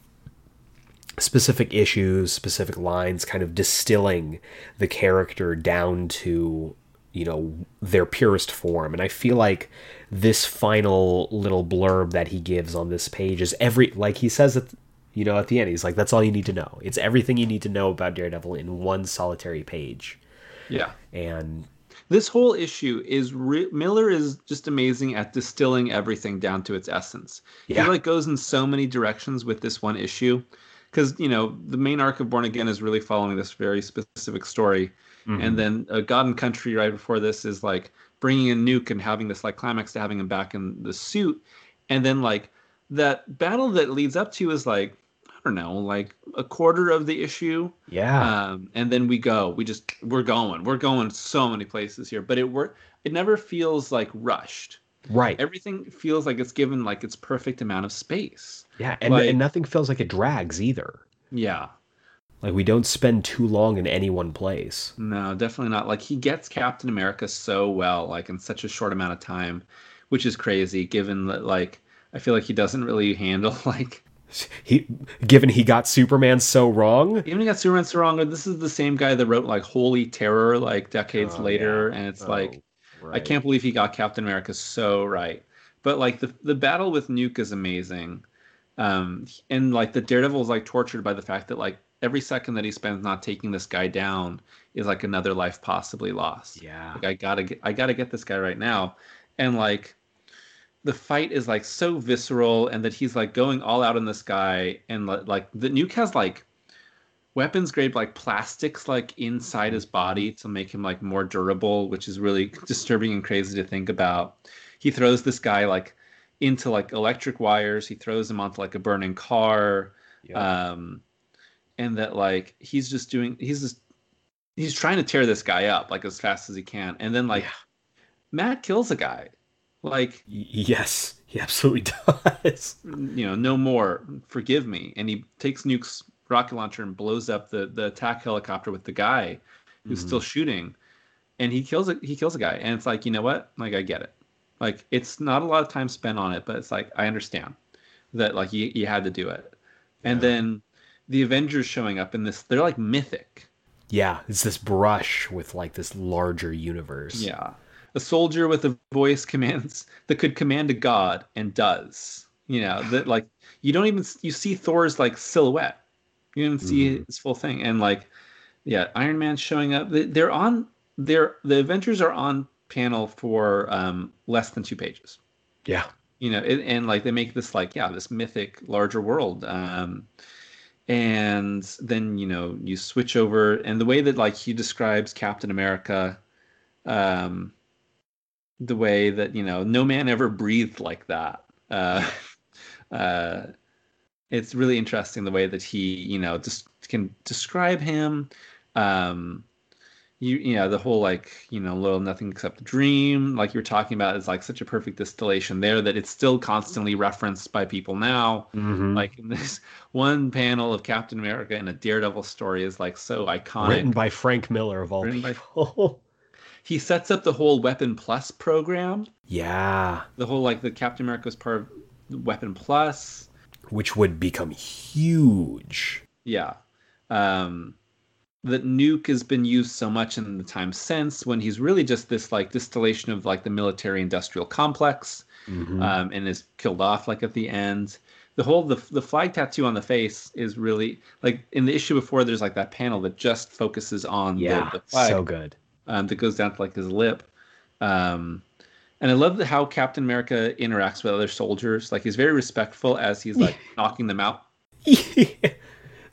Speaker 1: specific issues, specific lines, kind of distilling the character down to you know their purest form and i feel like this final little blurb that he gives on this page is every like he says at you know at the end he's like that's all you need to know. It's everything you need to know about daredevil in one solitary page.
Speaker 2: Yeah.
Speaker 1: And
Speaker 2: this whole issue is re- miller is just amazing at distilling everything down to its essence. Yeah. he like goes in so many directions with this one issue because you know the main arc of born again is really following this very specific story. Mm-hmm. And then uh, God and Country right before this is like bringing in Nuke and having this like climax to having him back in the suit. And then like that battle that leads up to is like I don't know, like a quarter of the issue.
Speaker 1: Yeah.
Speaker 2: Um, and then we go. We just we're going. We're going so many places here, but it work. It never feels like rushed.
Speaker 1: Right.
Speaker 2: Everything feels like it's given like its perfect amount of space.
Speaker 1: Yeah, and, like, and nothing feels like it drags either.
Speaker 2: Yeah.
Speaker 1: Like we don't spend too long in any one place.
Speaker 2: No, definitely not. Like he gets Captain America so well, like in such a short amount of time, which is crazy given that like I feel like he doesn't really handle like
Speaker 1: he given he got Superman so wrong.
Speaker 2: Even he got Superman so wrong. This is the same guy that wrote like Holy Terror like decades oh, later, yeah. and it's oh, like right. I can't believe he got Captain America so right. But like the the battle with Nuke is amazing. Um, and like the Daredevil is like tortured by the fact that like every second that he spends not taking this guy down is like another life possibly lost.
Speaker 1: Yeah.
Speaker 2: Like I gotta get I gotta get this guy right now. And like the fight is like so visceral and that he's like going all out on this guy and like the nuke has like weapons grade like plastics like inside his body to make him like more durable which is really disturbing and crazy to think about he throws this guy like into like electric wires he throws him onto like a burning car yep. um and that like he's just doing he's just he's trying to tear this guy up like as fast as he can. And then like yeah. matt kills a guy. Like
Speaker 1: yes he absolutely does.
Speaker 2: you know no more. Forgive me. And he takes nuke's rocket launcher and blows up the the attack helicopter with the guy who's mm-hmm. still shooting. And he kills a he kills a guy. And it's like you know what? Like i get it. Like it's not a lot of time spent on it but it's like i understand that like you, you had to do it. Yeah. and then the Avengers showing up in this. They're like mythic.
Speaker 1: Yeah, it's this brush with like this larger universe.
Speaker 2: Yeah, a soldier with a voice commands that could command a god and does. You know that like you don't even you see Thor's like silhouette. You don't even see mm. his full thing, and like yeah, Iron Man's showing up. They're on. They're the Avengers are on panel for um, less than two pages.
Speaker 1: Yeah,
Speaker 2: you know, it, and like they make this like yeah this mythic larger world. Um, and then you know you switch over and the way that like he describes captain america um the way that you know no man ever breathed like that uh uh it's really interesting the way that he you know just can describe him um you you know the whole like you know little nothing except a dream like you're talking about is like such a perfect distillation there that it's still constantly referenced by people now.
Speaker 1: Mm-hmm.
Speaker 2: like in this one panel of captain america in a daredevil story is like so iconic.
Speaker 1: Written by frank miller of all written people.
Speaker 2: By, he sets up the whole weapon plus program.
Speaker 1: Yeah.
Speaker 2: The whole like the captain america was part of weapon plus.
Speaker 1: Which would become huge.
Speaker 2: Yeah. Um that nuke has been used so much in the time since when he's really just this like distillation of like the military industrial complex mm-hmm. um, and is killed off like at the end. The whole the the flag tattoo on the face is really like in the issue before. There's like that panel that just focuses on
Speaker 1: yeah,
Speaker 2: the,
Speaker 1: the flag. So good.
Speaker 2: Um, that goes down to like his lip. Um, and I love the, how Captain America interacts with other soldiers. Like he's very respectful as he's like knocking them out.
Speaker 1: the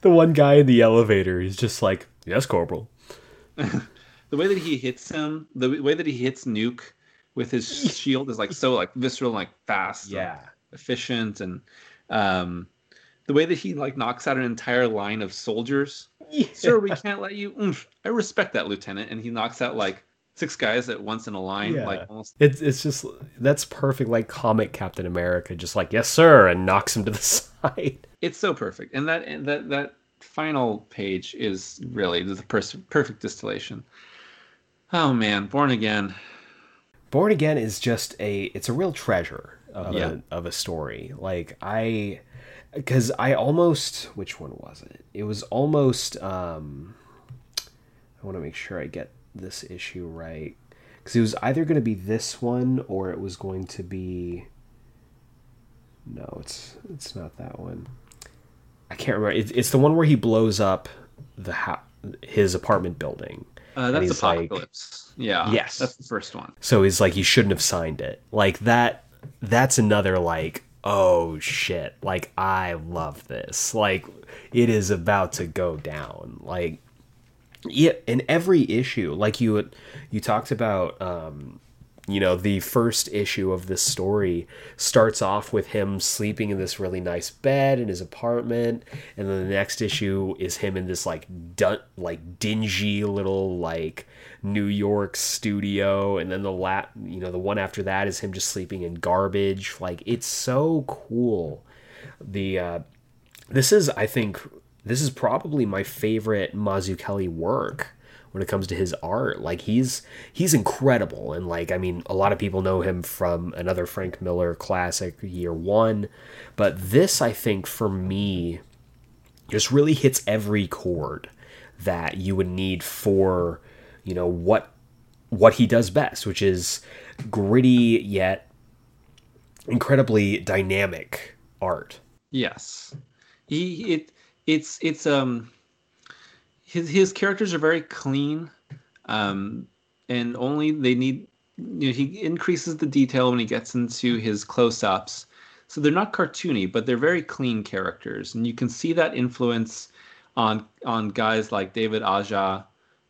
Speaker 1: one guy in the elevator is just like, "Yes, Corporal."
Speaker 2: the way that he hits him, the way that he hits Nuke with his shield is like so like visceral, and, like fast,
Speaker 1: yeah,
Speaker 2: efficient, and um, the way that he like knocks out an entire line of soldiers. Yeah. Sir, we can't let you. Oof, I respect that, Lieutenant, and he knocks out like six guys at once in a line yeah. like almost
Speaker 1: it's it's just that's perfect like comic captain america just like yes sir and knocks him to the side
Speaker 2: it's so perfect and that and that that final page is really the pers- perfect distillation. Oh man born again.
Speaker 1: Born again is just a it's a real treasure of, yeah. a, of a story. Like i because i almost which one was it? It was almost um i want to make sure i get this issue right. Because it was either going to be this one or it was going to be no it's it's not that one i can't remember. It's, it's the one where he blows up the ha- his apartment building.
Speaker 2: Uh, that's apocalypse like, yeah yes. that's the first one.
Speaker 1: So he's like he shouldn't have signed it. Like that that's another like oh shit. Like i love this. Like it is about to go down. Like yeah, in every issue, like you you talked about, um, you know, the first issue of this story starts off with him sleeping in this really nice bed in his apartment, and then the next issue is him in this like dun- like dingy little like New York studio, and then the la- you know the one after that is him just sleeping in garbage. Like it's so cool. The uh, this is I think this is probably my favorite Mazzucchelli work when it comes to his art. Like he's he's incredible, and like I mean, a lot of people know him from another Frank Miller classic, Year One, but this I think for me just really hits every chord that you would need for you know what what he does best, which is gritty yet incredibly dynamic art.
Speaker 2: Yes, he it it's it's um his his characters are very clean, um, and only they need you know he increases the detail when he gets into his close-ups. So they're not cartoony, but they're very clean characters, and you can see that influence on on guys like David Aja,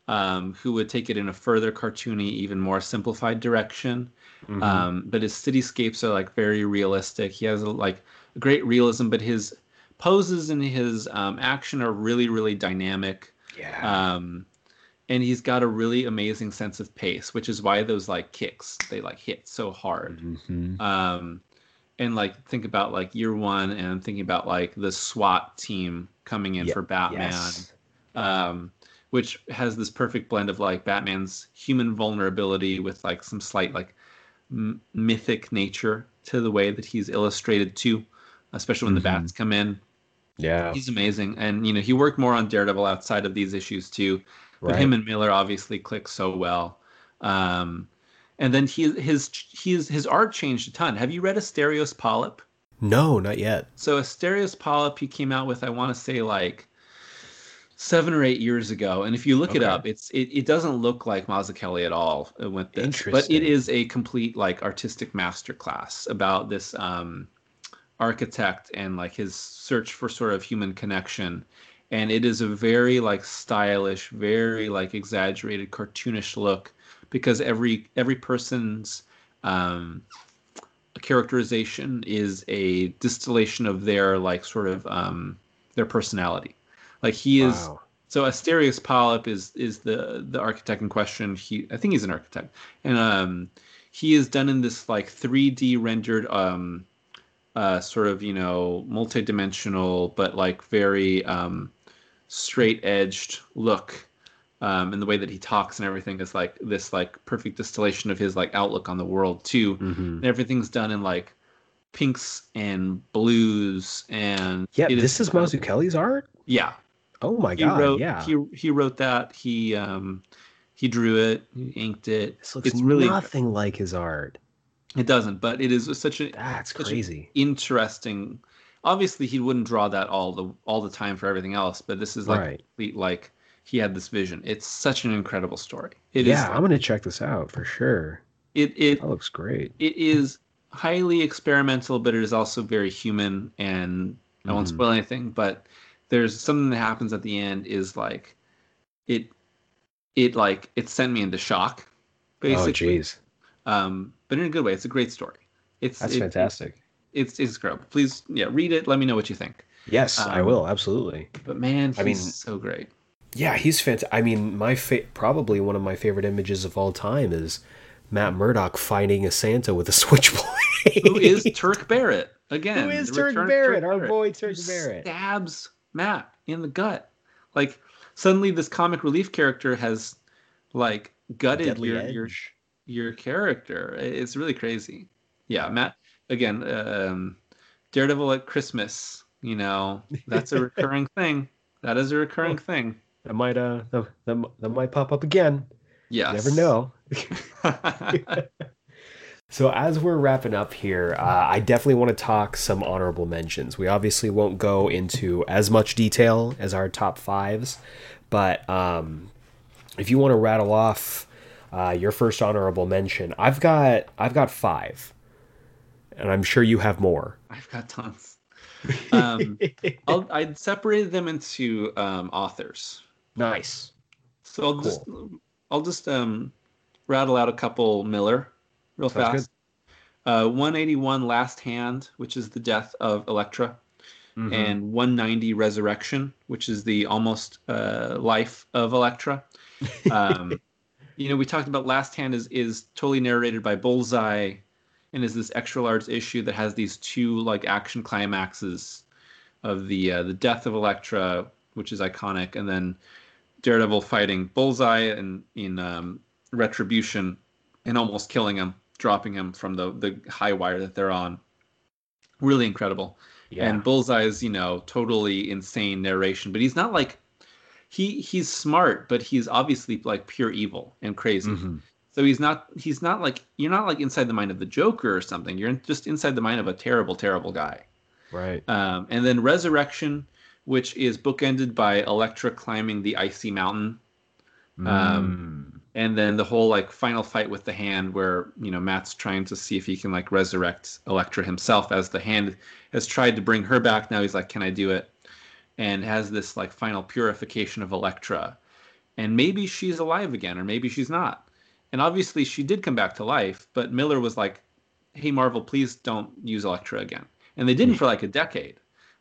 Speaker 2: um, who would take it in a further cartoony, even more simplified direction. Mm-hmm. Um, but his cityscapes are like very realistic. He has a, like great realism, but his poses and his um, action are really really dynamic.
Speaker 1: Yeah.
Speaker 2: Um, and he's got a really amazing sense of pace, which is why those like kicks they like hit so hard. Mm-hmm. Um, and like think about like year one, and I'm thinking about like the SWAT team coming in for Batman, yes. um, which has this perfect blend of like Batman's human vulnerability with like some slight like m- mythic nature to the way that he's illustrated too, especially when mm-hmm. the bats come in.
Speaker 1: Yeah,
Speaker 2: he's amazing, and you know he worked more on Daredevil outside of these issues too. But right. him and Miller obviously click so well. Um, and then he his his his art changed a ton. Have you read Asterios Polyp?
Speaker 1: No, not yet.
Speaker 2: So Asterios Polyp he came out with I want to say like seven or eight years ago, and if you look okay. it up, it's it, it doesn't look like Mazzucchelli at all with this, but it is a complete like artistic masterclass about this um, architect and like his search for sort of human connection. And it is a very like stylish very like exaggerated cartoonish look because every every person's um characterization is a distillation of their like sort of um their personality. Like he is wow. so asterios polyp is is the the architect in question. He i think he's an architect. And um he is done in this like 3d rendered um uh, sort of you know multi-dimensional but like very um, straight edged look um, and the way that he talks and everything is like this like perfect distillation of his like outlook on the world too. Mm-hmm. and everything's done in like pinks and blues and
Speaker 1: yeah this is, is Mazzucchelli's art?
Speaker 2: Yeah.
Speaker 1: Oh my
Speaker 2: he
Speaker 1: god
Speaker 2: wrote,
Speaker 1: yeah.
Speaker 2: he he wrote that. He um he drew it he inked it.
Speaker 1: This looks it's really nothing like his art
Speaker 2: It doesn't, but it is such a
Speaker 1: that's
Speaker 2: such
Speaker 1: crazy,
Speaker 2: interesting. Obviously, he wouldn't draw that all the all the time for everything else, but this is like
Speaker 1: right.
Speaker 2: complete like he had this vision. It's such an incredible story.
Speaker 1: It yeah, is, I'm gonna check this out for sure.
Speaker 2: It it
Speaker 1: that looks great.
Speaker 2: It is highly experimental, but it is also very human. And I won't mm-hmm. spoil anything, but there's something that happens at the end is like it it like it sent me into shock.
Speaker 1: Oh, basically. Oh, jeez.
Speaker 2: Um, but in a good way. It's a great story. It's
Speaker 1: that's
Speaker 2: it,
Speaker 1: fantastic.
Speaker 2: It, it's it's incredible. Please, yeah, read it. Let me know what you think.
Speaker 1: Yes, um, I will absolutely.
Speaker 2: But man, I mean, so great.
Speaker 1: Yeah, he's fantastic. I mean, my fa- probably one of my favorite images of all time is Matt Murdock fighting a Santa with a switchblade.
Speaker 2: Who is Turk Barrett again?
Speaker 1: Who is Turk Barrett? Turk our Barrett, boy Turk Barrett
Speaker 2: stabs Matt in the gut. Like suddenly, this comic relief character has like gutted your, your your character. It's really crazy. Yeah, Matt. Again, um, Daredevil at Christmas. You know, that's a recurring thing. That is a recurring thing
Speaker 1: that might uh that, that, that might pop up again.
Speaker 2: Yeah,
Speaker 1: never know. so as we're wrapping up here, uh, I definitely want to talk some honorable mentions. We obviously won't go into as much detail as our top fives, but um, if you want to rattle off uh, your first honorable mention, I've got I've got five, and I'm sure you have more.
Speaker 2: I've got tons. Um, i would separated them into um, authors
Speaker 1: Nice.
Speaker 2: So I'll cool. just I'll just um, rattle out a couple Miller real Sounds fast. Uh, 181 Last Hand, which is the death of Elektra, mm-hmm. and 190 Resurrection, which is the almost uh, life of Elektra. Um, you know, we talked about Last Hand is is totally narrated by Bullseye, and is this extra large issue that has these two like action climaxes of the uh, the death of Elektra, which is iconic, and then Daredevil fighting Bullseye in in um, Retribution and almost killing him, dropping him from the the high wire that they're on. Really incredible. Yeah. And Bullseye's, you know, totally insane narration, but he's not like he he's smart, but he's obviously like pure evil and crazy. Mm-hmm. So he's not he's not like you're not like inside the mind of the Joker or something. You're just inside the mind of a terrible, terrible guy.
Speaker 1: Right.
Speaker 2: Um, and then Resurrection which is bookended by Elektra climbing the icy mountain. Um, mm. and then the whole like final fight with the hand where you know Matt's trying to see if he can like resurrect Elektra himself as the hand has tried to bring her back now he's like can I do it and has this like final purification of Elektra and maybe she's alive again or maybe she's not and obviously she did come back to life but Miller was like hey Marvel please don't use Elektra again and they didn't for like a decade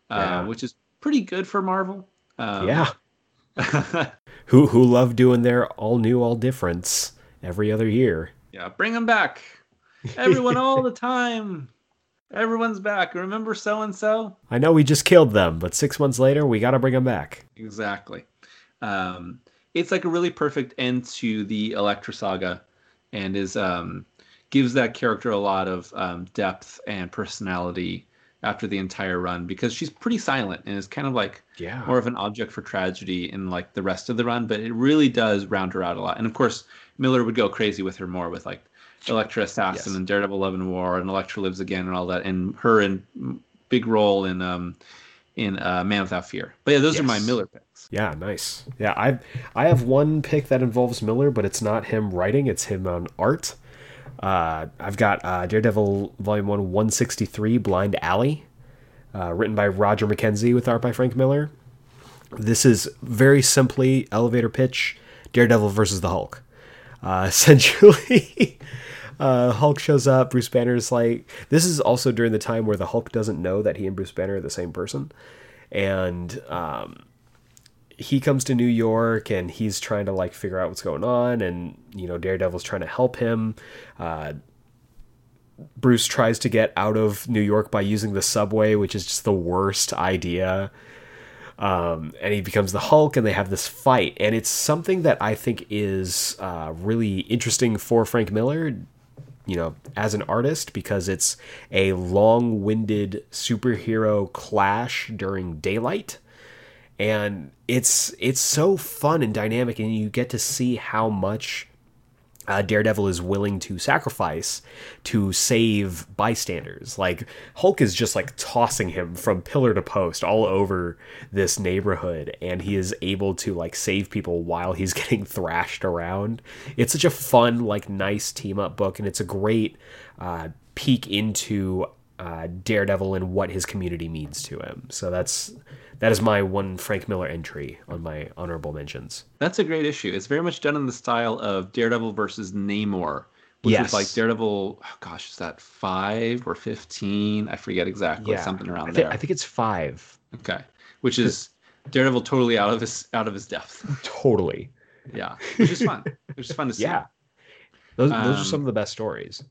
Speaker 2: uh, yeah. uh, which is pretty good for Marvel.
Speaker 1: Um, yeah. who who love doing their all new, all difference every other year.
Speaker 2: Yeah, bring them back. Everyone all the time. Everyone's back. Remember so and so?
Speaker 1: I know we just killed them, but six months later, we got to bring them back.
Speaker 2: Exactly. Um, it's like a really perfect end to the Elektra saga, and is um, gives that character a lot of um, depth and personality after the entire run because she's pretty silent and is kind of like
Speaker 1: yeah.
Speaker 2: more of an object for tragedy in like the rest of the run, but it really does round her out a lot. And of course, Miller would go crazy with her more with like Elektra Assassin yes. and Daredevil Love and War and Elektra Lives Again and all that, and her in big role in um in uh, Man Without Fear. But yeah, those yes. are my Miller picks.
Speaker 1: Yeah, nice. Yeah, I I have one pick that involves Miller, but it's not him writing; it's him on art. Uh, I've got uh, Daredevil Volume 1 163 Blind Alley, uh, written by Roger McKenzie with art by Frank Miller. This is very simply elevator pitch Daredevil versus the Hulk. Uh, essentially, uh, Hulk shows up. Bruce Banner's like, this is also during the time where the Hulk doesn't know that he and Bruce Banner are the same person. And um, he comes to New York and he's trying to like figure out what's going on, and you know Daredevil's trying to help him. Uh, Bruce tries to get out of New York by using the subway, which is just the worst idea. Um, and he becomes the Hulk, and they have this fight, and it's something that I think is uh, really interesting for Frank Miller, you know, as an artist, because it's a long-winded superhero clash during daylight. And it's it's so fun and dynamic and you get to see how much uh, Daredevil is willing to sacrifice to save bystanders. Like Hulk is just like tossing him from pillar to post all over this neighborhood, and he is able to like save people while he's getting thrashed around. It's such a fun, like nice team up book, and it's a great uh, peek into uh, Daredevil and what his community means to him. So that's that is my one Frank Miller entry on my honorable mentions.
Speaker 2: That's a great issue. It's very much done in the style of Daredevil versus Namor, which
Speaker 1: Yes.
Speaker 2: is like Daredevil. Oh gosh, is that five or fifteen? I forget exactly.
Speaker 1: Yeah.
Speaker 2: Something around
Speaker 1: I, thi-
Speaker 2: there.
Speaker 1: I think it's five.
Speaker 2: okay, which is Daredevil totally out of his out of his depth.
Speaker 1: Totally.
Speaker 2: yeah, which is fun. Which is fun to see.
Speaker 1: Yeah. Those, those are
Speaker 2: Um,
Speaker 1: some of the best stories.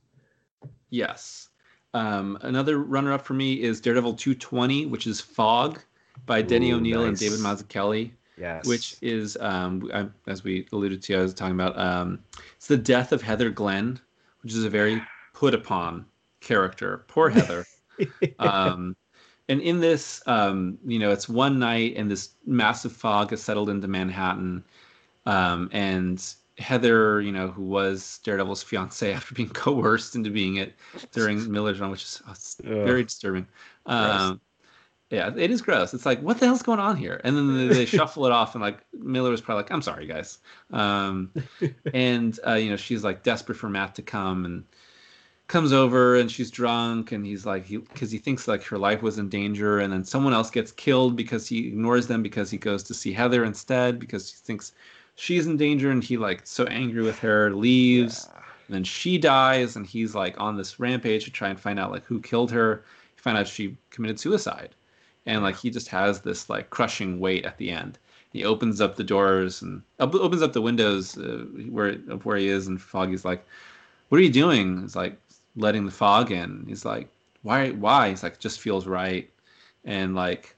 Speaker 2: Yes. Um, another runner-up for me is Daredevil 220, which is Fog by Denny
Speaker 1: Ooh,
Speaker 2: O'Neil and. David Mazzucchelli.
Speaker 1: Yes.
Speaker 2: which is um, I, as we alluded to, I was talking about um, it's the death of Heather Glenn, which is a very put upon character. Poor Heather. um, and in this, um, you know, it's one night, and this massive fog has settled into Manhattan, um, and Heather, you know, who was Daredevil's fiance after being coerced into being it during Miller's run, which is oh, very disturbing. Um, yeah, it is gross. It's like, what the hell's going on here? And then they, they shuffle it off, and like Miller was probably like, "I'm sorry, guys." Um, and uh, you know, she's like desperate for Matt to come, and comes over, and she's drunk, and he's like, he because he thinks like her life was in danger, and then someone else gets killed because he ignores them because he goes to see Heather instead because he thinks she's in danger, and he like so angry with her leaves. And then she dies, and he's like on this rampage to try and find out like who killed her. He find out she committed suicide, and like he just has this like crushing weight at the end. He opens up the doors and op- opens up the windows uh, where of where he is, and Foggy's like, "What are you doing?" He's like letting the fog in. He's like, "Why? Why?" He's like, "Just feels right." And like,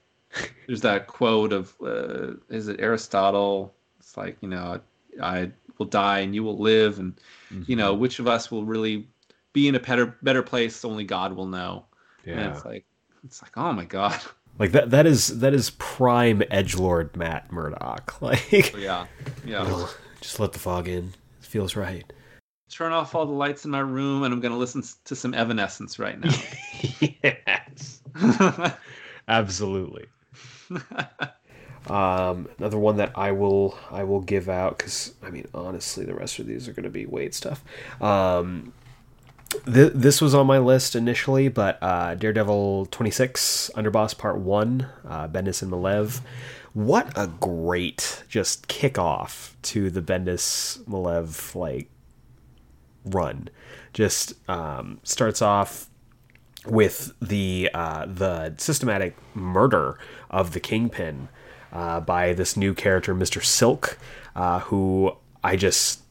Speaker 2: there's that quote of uh, is it Aristotle? It's like you know, I will die and you will live, and you know, mm-hmm. which of us will really be in a better better place? Only God will know. And
Speaker 1: Yeah.
Speaker 2: it's like, it's like, oh my god.
Speaker 1: Like that that is that is prime edge lord Matt Murdock. Like oh,
Speaker 2: yeah, yeah.
Speaker 1: just let the fog in. It feels right.
Speaker 2: Turn off all the lights in my room, and I'm gonna listen to some Evanescence right now.
Speaker 1: yes. Absolutely. Um, another one that I will I will give out because I mean honestly the rest of these are going to be Waid stuff. Um, th- this was on my list initially, but uh, Daredevil twenty six Underboss Part One, uh, Bendis and Maleev. What a great just kickoff to the Bendis Maleev like run. Just um, starts off with the uh, the systematic murder of the kingpin uh, by this new character, Mister Silk, uh, who I just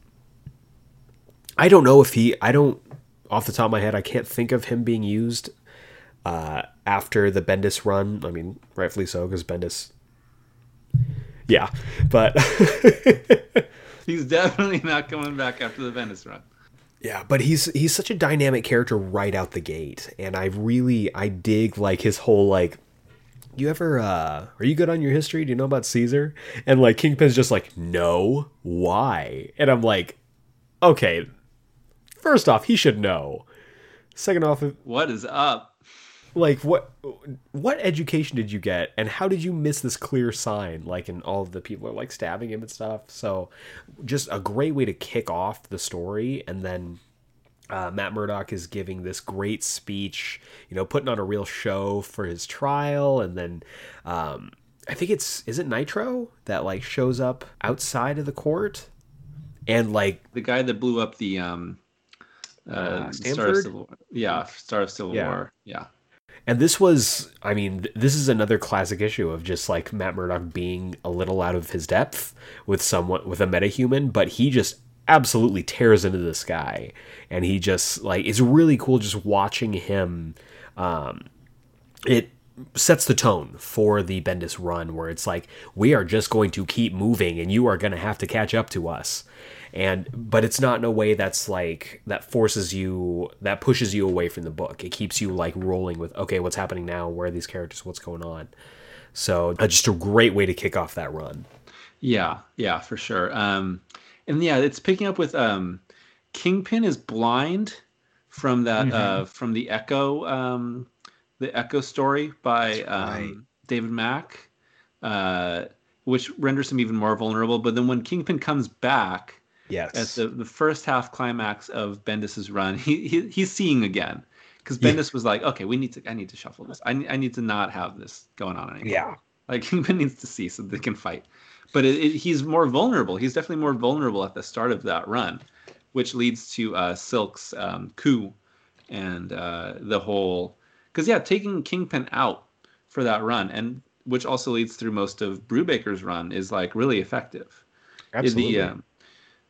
Speaker 1: I don't know if he I don't off the top of my head I can't think of him being used uh, after the Bendis run. I mean, rightfully so because Bendis. Yeah, but
Speaker 2: He's definitely not coming back after the Bendis run.
Speaker 1: Yeah, but he's he's such a dynamic character right out the gate, and I really I dig like his whole like. You ever uh are you good on your history? Do you know about Caesar? And like Kingpin's just like, no, why? And I'm like, okay. First off, he should know. Second off,
Speaker 2: What is up?
Speaker 1: like what what education did you get and how did you miss this clear sign like and all of the people are like stabbing him and stuff so just a great way to kick off the story and then uh, Matt Murdock is giving this great speech, you know, putting on a real show for his trial, and then um, I think it's is it Nitro that like shows up outside of the court, and like
Speaker 2: The guy that blew up the um, uh,
Speaker 1: Uh,
Speaker 2: Star of
Speaker 1: Stamford?
Speaker 2: Civil War. Yeah, Star of Civil
Speaker 1: Yeah.
Speaker 2: War. Yeah.
Speaker 1: And this was, I mean, th- this is another classic issue of just like Matt Murdock being a little out of his depth with someone with a metahuman, but he just absolutely tears into the sky, and he just like it's really cool just watching him. Um, it sets the tone for the Bendis run, where it's like we are just going to keep moving, and you are going to have to catch up to us. And but it's not in a way that's like that forces you that pushes you away from the book. It keeps you like rolling with okay what's happening now? Where are these characters? What's going on? So uh, just a great way to kick off that run.
Speaker 2: Yeah, yeah, for sure. Um, and yeah, it's picking up with um, Kingpin is blind from that mm-hmm. uh, from the Echo um, the Echo story by um, right. David Mack, uh, which renders him even more vulnerable. But then when Kingpin comes back,
Speaker 1: yes,
Speaker 2: at the, the first half climax of Bendis's run, he, he he's seeing again because Bendis yeah. was like, okay, we need to I need to shuffle this. I I need to not have this going on anymore.
Speaker 1: Yeah,
Speaker 2: like Kingpin needs to see so they can fight. But it, it, he's more vulnerable. He's definitely more vulnerable at the start of that run which leads to uh, Silk's um, coup and uh, the whole. Because yeah, taking Kingpin out for that run, and which also leads through most of Brubaker's run, is like really effective.
Speaker 1: Absolutely.
Speaker 2: The, um,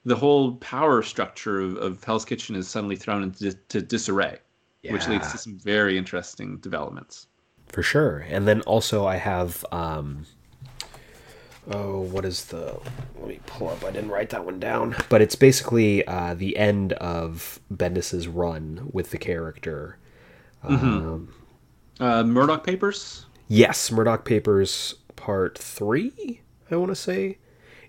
Speaker 2: the whole power structure of, of, Hell's Kitchen is suddenly thrown into to disarray, yeah. which leads to some very interesting developments.
Speaker 1: For sure, and then also I have um, oh, what is the? Let me pull up. I didn't write that one down, but it's basically uh, the end of Bendis's run with the character.
Speaker 2: Mm-hmm. Um, uh, Murdock Papers.
Speaker 1: Yes, Murdock Papers Part Three. I want to say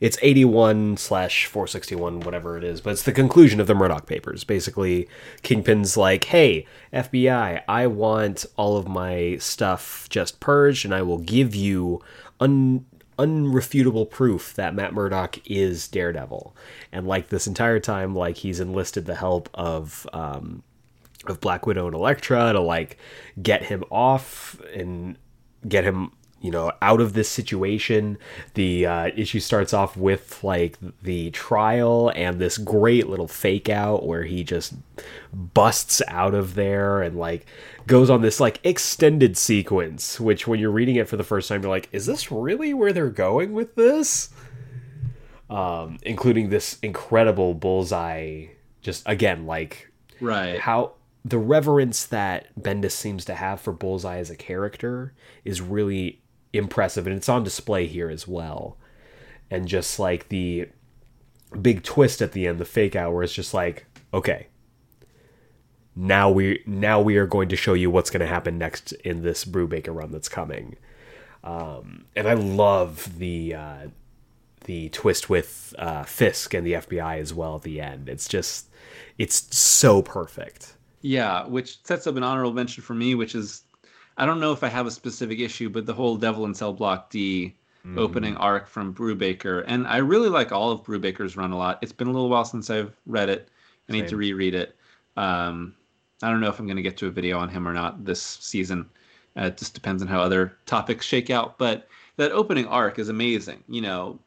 Speaker 1: it's 81 slash 461 whatever it is but it's the conclusion of the murdock papers basically kingpin's like hey fbi i want all of my stuff just purged and i will give you un- unrefutable proof that Matt Murdock is Daredevil, and like this entire time, like he's enlisted the help of um, of Black Widow and Elektra to like get him off and get him you know out of this situation. The uh, issue starts off with like the trial and this great little fake out where he just busts out of there and like goes on this like extended sequence which when you're reading it for the first time you're like is this really where they're going with this? Um including this incredible bullseye just again like
Speaker 2: right.
Speaker 1: how the reverence that Bendis seems to have for Bullseye as a character is really impressive and it's on display here as well. And just like the big twist at the end the fake out where it's just like okay now we now we are going to show you what's going to happen next in this Brubaker run that's coming um, and i love the uh, the twist with uh, fisk and the fbi as well at the end it's just it's so perfect
Speaker 2: yeah which sets up an honorable mention for me which is I don't know if I have a specific issue, but the whole Devil in Cell Block D mm. opening arc from Brubaker, and I really like all of Brubaker's run a lot. It's been a little while since I've read it. I Same. need to reread it. Um, I don't know if I'm going to get to a video on him or not this season. Uh, it just depends on how other topics shake out. But that opening arc is amazing. You know,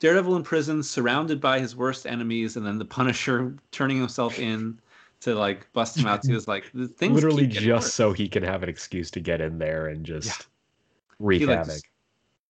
Speaker 2: Daredevil in prison, surrounded by his worst enemies, and then the Punisher turning himself in to like bust him out. He was like, things
Speaker 1: literally just worse. so he can have an excuse to get in there and just yeah. wreak he, like, havoc.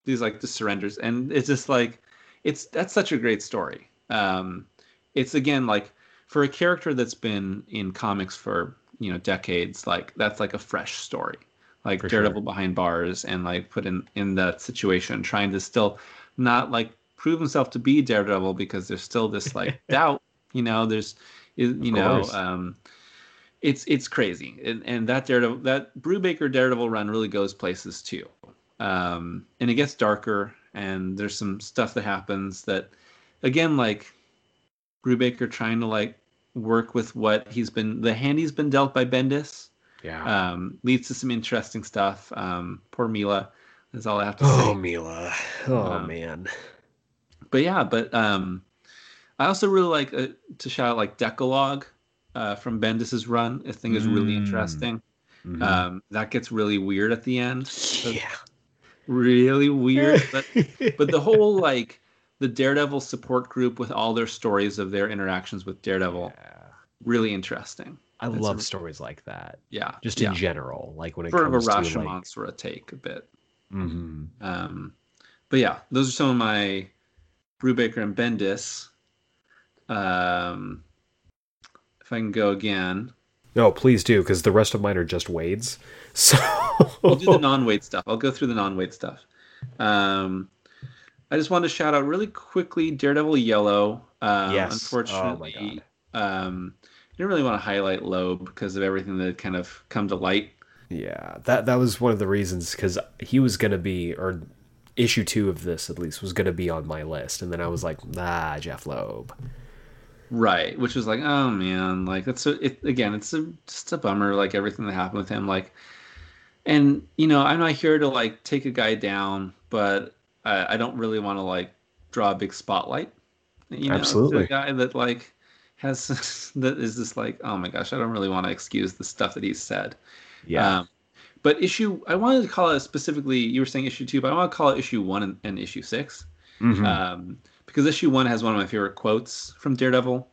Speaker 2: These like the surrenders, and it's just like, it's that's such a great story. Um, it's again like for a character that's been in comics for you know decades, like that's like a fresh story. Like for Daredevil sure. behind bars and like put in in that situation, trying to still not like prove himself to be Daredevil because there's still this like doubt. You know, there's you know, um, it's it's crazy, and and that Daredevil that Brubaker Daredevil run really goes places too, um, and it gets darker, and there's some stuff that happens that, again, like Brubaker trying to like work with what he's been the hand he's been dealt by Bendis.
Speaker 1: Yeah.
Speaker 2: Um, leads to some interesting stuff. Um, poor Mila. That's all I have to
Speaker 1: say.
Speaker 2: Oh,
Speaker 1: Mila. Oh um, man.
Speaker 2: But yeah, but um, I also really like uh, to shout out like Decalogue uh, from Bendis's run. I think is really mm. interesting. Mm-hmm. Um, that gets really weird at the end.
Speaker 1: Yeah,
Speaker 2: really weird. but but the whole like the Daredevil support group with all their stories of their interactions with Daredevil, yeah. really interesting.
Speaker 1: I it's love a, stories like that.
Speaker 2: Yeah,
Speaker 1: just in general, like when it
Speaker 2: sort
Speaker 1: comes
Speaker 2: of a
Speaker 1: Rashomon
Speaker 2: like... sort of take a bit.
Speaker 1: Mm-hmm.
Speaker 2: Um, but yeah, those are some of my Brubaker and Bendis um, if I can go again.
Speaker 1: No, please do, because the rest of mine are just Waid's. So
Speaker 2: I'll do the non-Waid stuff. I'll go through the non-Waid stuff. Um, I just wanted to shout out really quickly Daredevil Yellow. Um,
Speaker 1: yes.
Speaker 2: Unfortunately, oh um, I didn't really want to highlight Loeb because of everything that had kind of come to light.
Speaker 1: Yeah, that that was one of the reasons because he was going to be, or issue two of this at least was going to be on my list, and then I was like, ah, Jeph Loeb.
Speaker 2: Right, which was like, oh man, like that's a, it again. It's a, just a bummer, like everything that happened with him. Like, and you know, I'm not here to like take a guy down, but I, I don't really want to like draw a big spotlight. You know,
Speaker 1: Absolutely,
Speaker 2: a guy that like has that is just like, oh my gosh, I don't really want to excuse the stuff that he's said.
Speaker 1: Yeah. Um,
Speaker 2: but issue, I wanted to call it specifically. You were saying issue two, but I want to call it issue one and, and issue 6
Speaker 1: mm-hmm.
Speaker 2: um, because issue one has one of my favorite quotes from Daredevil,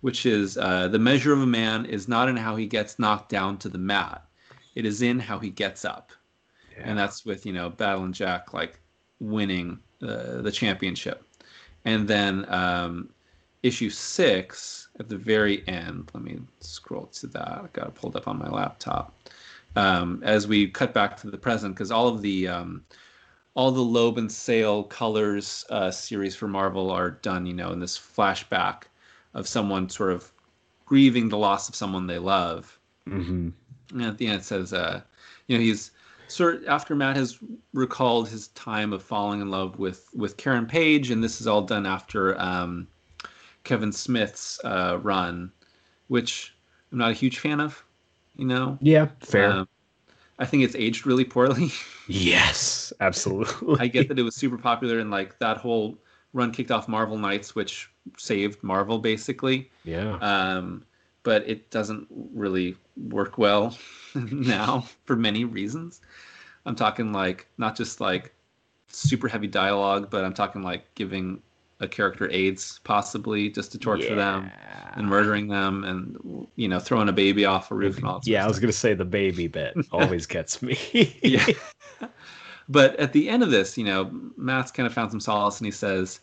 Speaker 2: which is uh, the measure of a man is not in how he gets knocked down to the mat, it is in how he gets up. Yeah. And that's with you know Battle and Jack like winning uh, the championship, and then um, issue six at the very end. Let me scroll to that. I got it pulled up on my laptop. Um, as we cut back to the present, because all of the um, all the Loeb and Sale colors uh, series for Marvel are done, you know, in this flashback of someone sort of grieving the loss of someone they love.
Speaker 1: Mm-hmm.
Speaker 2: And at the end, it says, uh, you know, he's of after Matt has recalled his time of falling in love with with Karen Page, and this is all done after um, Kevin Smith's uh, run, which I'm not a huge fan of. You know.
Speaker 1: Yeah, fair. Um,
Speaker 2: I think it's aged really poorly.
Speaker 1: yes, absolutely.
Speaker 2: I get that it was super popular and like that whole run kicked off Marvel Knights, which saved Marvel basically.
Speaker 1: Yeah.
Speaker 2: Um, but it doesn't really work well now for many reasons. I'm talking like not just like super heavy dialogue, but I'm talking like giving a character AIDS possibly just to torture yeah. them and murdering them and you know throwing a baby off a roof and all.
Speaker 1: Yeah, I was gonna say the baby bit always gets me.
Speaker 2: yeah. But at the end of this, you know, Matt's kind of found some solace and he says,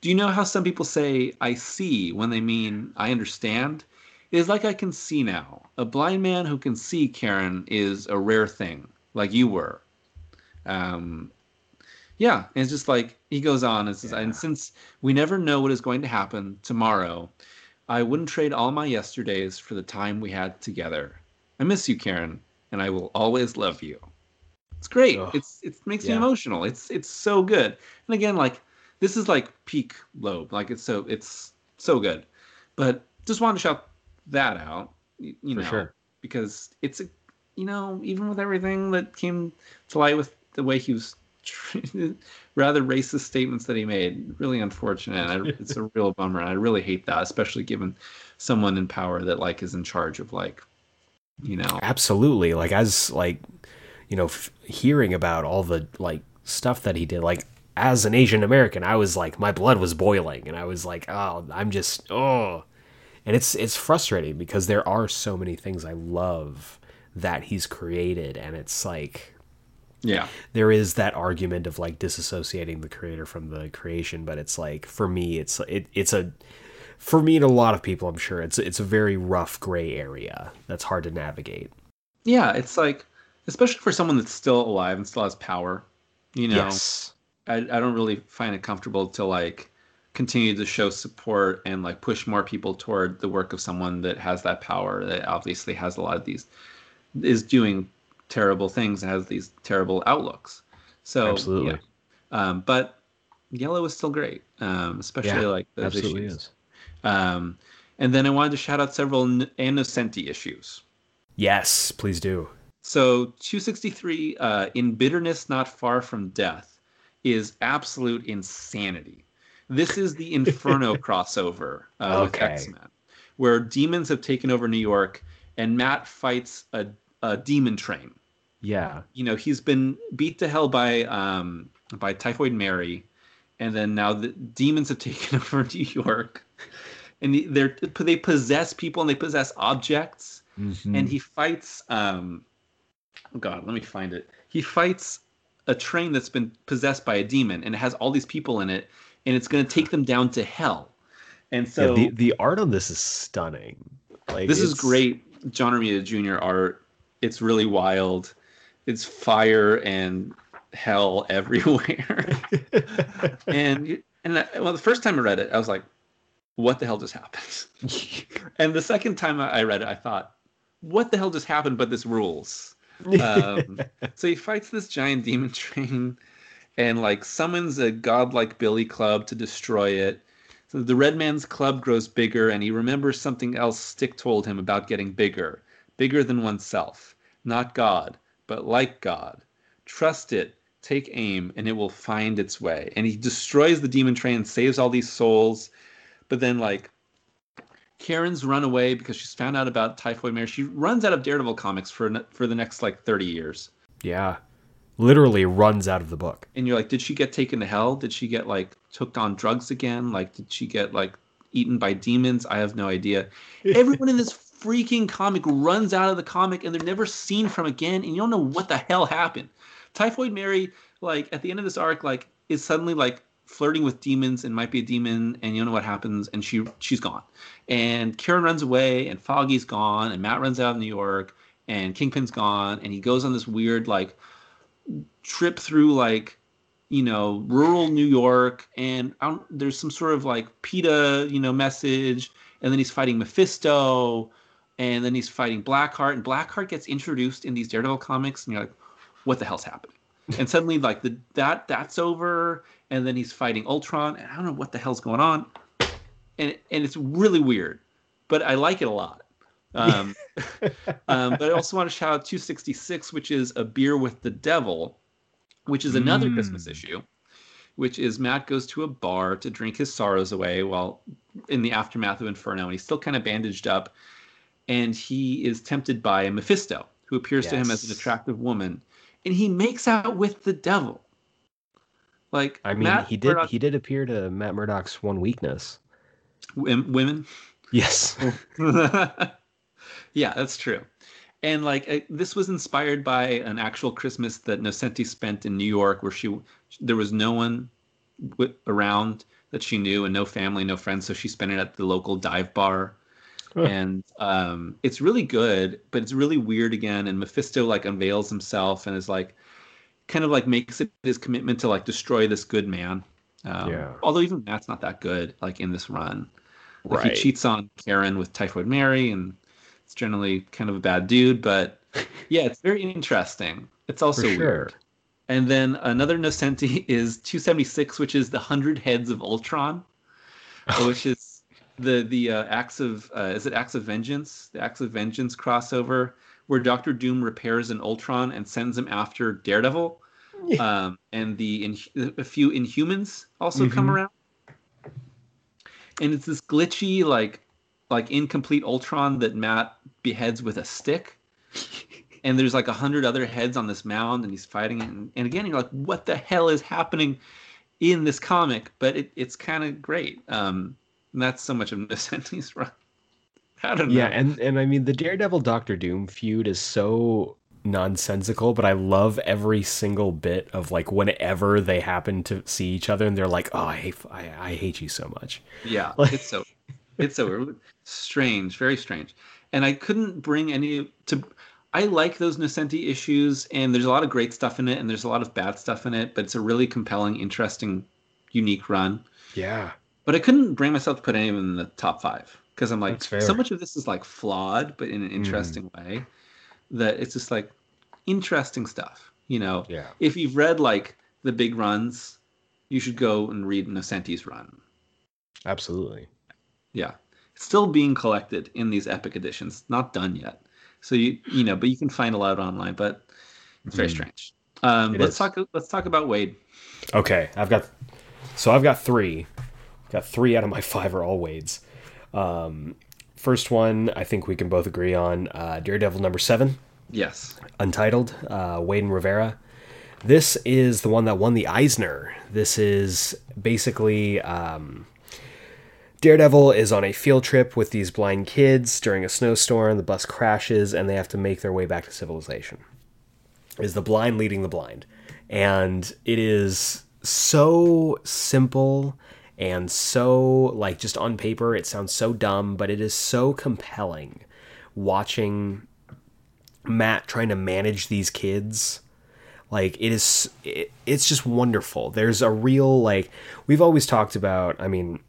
Speaker 2: "Do you know how some people say I see when they mean I understand? It is like I can see now. A blind man who can see Karen is a rare thing, like you were." Um, yeah, and it's just like he goes on and says, yeah. and since we never know what is going to happen tomorrow, I wouldn't trade all my yesterdays for the time we had together. I miss you, Karen, and I will always love you. It's great. Ugh. It's it makes yeah. me emotional. It's it's so good. And again, like this is like peak Loeb. Like it's so it's so good. But just wanted to shout that out. You, you know,
Speaker 1: sure.
Speaker 2: because it's a you know even with everything that came to light with the way he was rather racist statements that he made. Really unfortunate. I, it's a real bummer. And I really hate that, especially given someone in power that like is in charge of like, you know.
Speaker 1: Absolutely. Like as like, you know, f- hearing about all the like stuff that he did, like as an Asian American, I was like, my blood was boiling, and I was like, oh, I'm just oh, and it's it's frustrating because there are so many things I love that he's created, and it's like
Speaker 2: yeah.
Speaker 1: There is that argument of like disassociating the creator from the creation, but it's like for me it's it, it's a for me and a lot of people I'm sure it's it's a very rough gray area that's hard to navigate.
Speaker 2: Yeah, it's like especially for someone that's still alive and still has power, you know.
Speaker 1: Yes.
Speaker 2: I I don't really find it comfortable to like continue to show support and like push more people toward the work of someone that has that power that obviously has a lot of these is doing terrible things and has these terrible outlooks. So
Speaker 1: absolutely,
Speaker 2: yeah. um, but Yellow is still great, um, especially yeah, like those absolutely issues. Is. Um, and then I wanted to shout out several Ann Nocenti issues.
Speaker 1: Yes, please do.
Speaker 2: So 263, uh, in bitterness not far from death, is absolute insanity. This is the Inferno crossover uh, okay. with X Men, where demons have taken over New York, and Matt fights a, a demon train.
Speaker 1: Yeah.
Speaker 2: You know, he's been beat to hell by um by Typhoid Mary, and then now the demons have taken over New York, and they're they possess people and they possess objects,
Speaker 1: mm-hmm.
Speaker 2: and he fights. um oh God, let me find it. He fights a train that's been possessed by a demon, and it has all these people in it, and it's going to take them down to hell. And so
Speaker 1: yeah, the the art on this is stunning.
Speaker 2: Like this is great John Romita Jr. art. It's really wild it's fire and hell everywhere. and and well, the first time I read it, I was like, "What the hell just happened?" and the second time I read it, I thought, "What the hell just happened?" But this rules. Um, so he fights this giant demon train, and like summons a godlike billy club to destroy it. So the red man's club grows bigger, and he remembers something else Stick told him about getting bigger, bigger than oneself, not God, but like God. Trust it, take aim, and it will find its way. And he destroys the demon train saves all these souls. But then, like, Karen's run away because she's found out about Typhoid Mary. She runs out of Daredevil comics for for the next like thirty years.
Speaker 1: Yeah, literally runs out of the book.
Speaker 2: And you're like, did she get taken to hell? Did she get like hooked on drugs again? Like, did she get like eaten by demons? I have no idea. Everyone in this freaking comic runs out of the comic and they're never seen from again, and you don't know what the hell happened. Typhoid Mary, like at the end of this arc, like is suddenly like flirting with demons and might be a demon, and you don't know what happens, and she she's gone. And Karen runs away, and Foggy's gone, and Matt runs out of New York, and Kingpin's gone, and he goes on this weird like trip through like you know rural New York, and there's some sort of like PETA you know message, and then he's fighting Mephisto, and then he's fighting Blackheart, and Blackheart gets introduced in these Daredevil comics, and you're like, what the hell's happening? and suddenly like the that that's over and then he's fighting ultron and i don't know what the hell's going on and and it's really weird but i like it a lot um, um, but i also want to shout out 266 which is a beer with the devil which is another mm. christmas issue which is matt goes to a bar to drink his sorrows away while in the aftermath of inferno and he's still kind of bandaged up and he is tempted by a mephisto who appears yes. to him as an attractive woman and he makes out with the devil. Like
Speaker 1: I mean, Matt he did Murdock, he did appear to Matt Murdock's one weakness.
Speaker 2: Women.
Speaker 1: Yes.
Speaker 2: yeah, that's true. And like uh, this was inspired by an actual Christmas that Nocenti spent in New York, where she there was no one w- around that she knew, and no family, no friends, so she spent it at the local dive bar and um, it's really good, but it's really weird again. And Mephisto like unveils himself and is like, kind of like makes it his commitment to like destroy this good man. Um, yeah. Although even that's not that good, like in this run. Like right. he cheats on Karen with Typhoid Mary, and it's generally kind of a bad dude. But yeah, it's very interesting. It's also sure. weird. And then another Nocenti is 276, which is the Hundred Heads of Ultron, which is the the uh, acts of uh, is it acts of vengeance the acts of vengeance crossover where Doctor Doom repairs an Ultron and sends him after Daredevil, um, and the in, a few Inhumans also mm-hmm. come around, and it's this glitchy like like incomplete Ultron that Matt beheads with a stick. and there's like a hundred other heads on this mound, and he's fighting it. And, and again, you're like, what the hell is happening in this comic? But it, it's kind of great. Um, and that's so much of Nocenti's run.
Speaker 1: I don't know. Yeah, and and I mean the Daredevil Doctor Doom feud is so nonsensical, but I love every single bit of like whenever they happen to see each other and they're like, "Oh, I hate I, I hate you so much."
Speaker 2: Yeah, like, it's so it's so strange, very strange. And I couldn't bring any to I like those Nocenti issues and there's a lot of great stuff in it and there's a lot of bad stuff in it, but it's a really compelling, interesting, unique run.
Speaker 1: Yeah
Speaker 2: but I couldn't bring myself to put any of them in the top five because I'm like, so much of this is like flawed, but in an hmm. interesting mm. way that it's just like interesting stuff. You know,
Speaker 1: yeah.
Speaker 2: if you've read like the big runs, you should go and read Nocenti's run.
Speaker 1: Absolutely.
Speaker 2: Yeah. It's still being collected in these epic editions, not done yet. So you you know, but you can find a lot online, but it's very mm. strange. Um, let's is. talk let's talk about Waid.
Speaker 1: Okay, I've got so I've got three. Got three out of my five are all Waid's. Um, first one, I think we can both agree on uh, Daredevil number seven.
Speaker 2: Yes.
Speaker 1: Untitled, uh, Waid and Rivera. This is the one that won the Eisner. This is basically um, Daredevil is on a field trip with these blind kids during a snowstorm. The bus crashes and they have to make their way back to civilization. Is the blind leading the blind? And it is so simple and so like just on paper it sounds so dumb but it is so compelling watching matt trying to manage these kids like it is it, it's just wonderful there's a real like we've always talked about i mean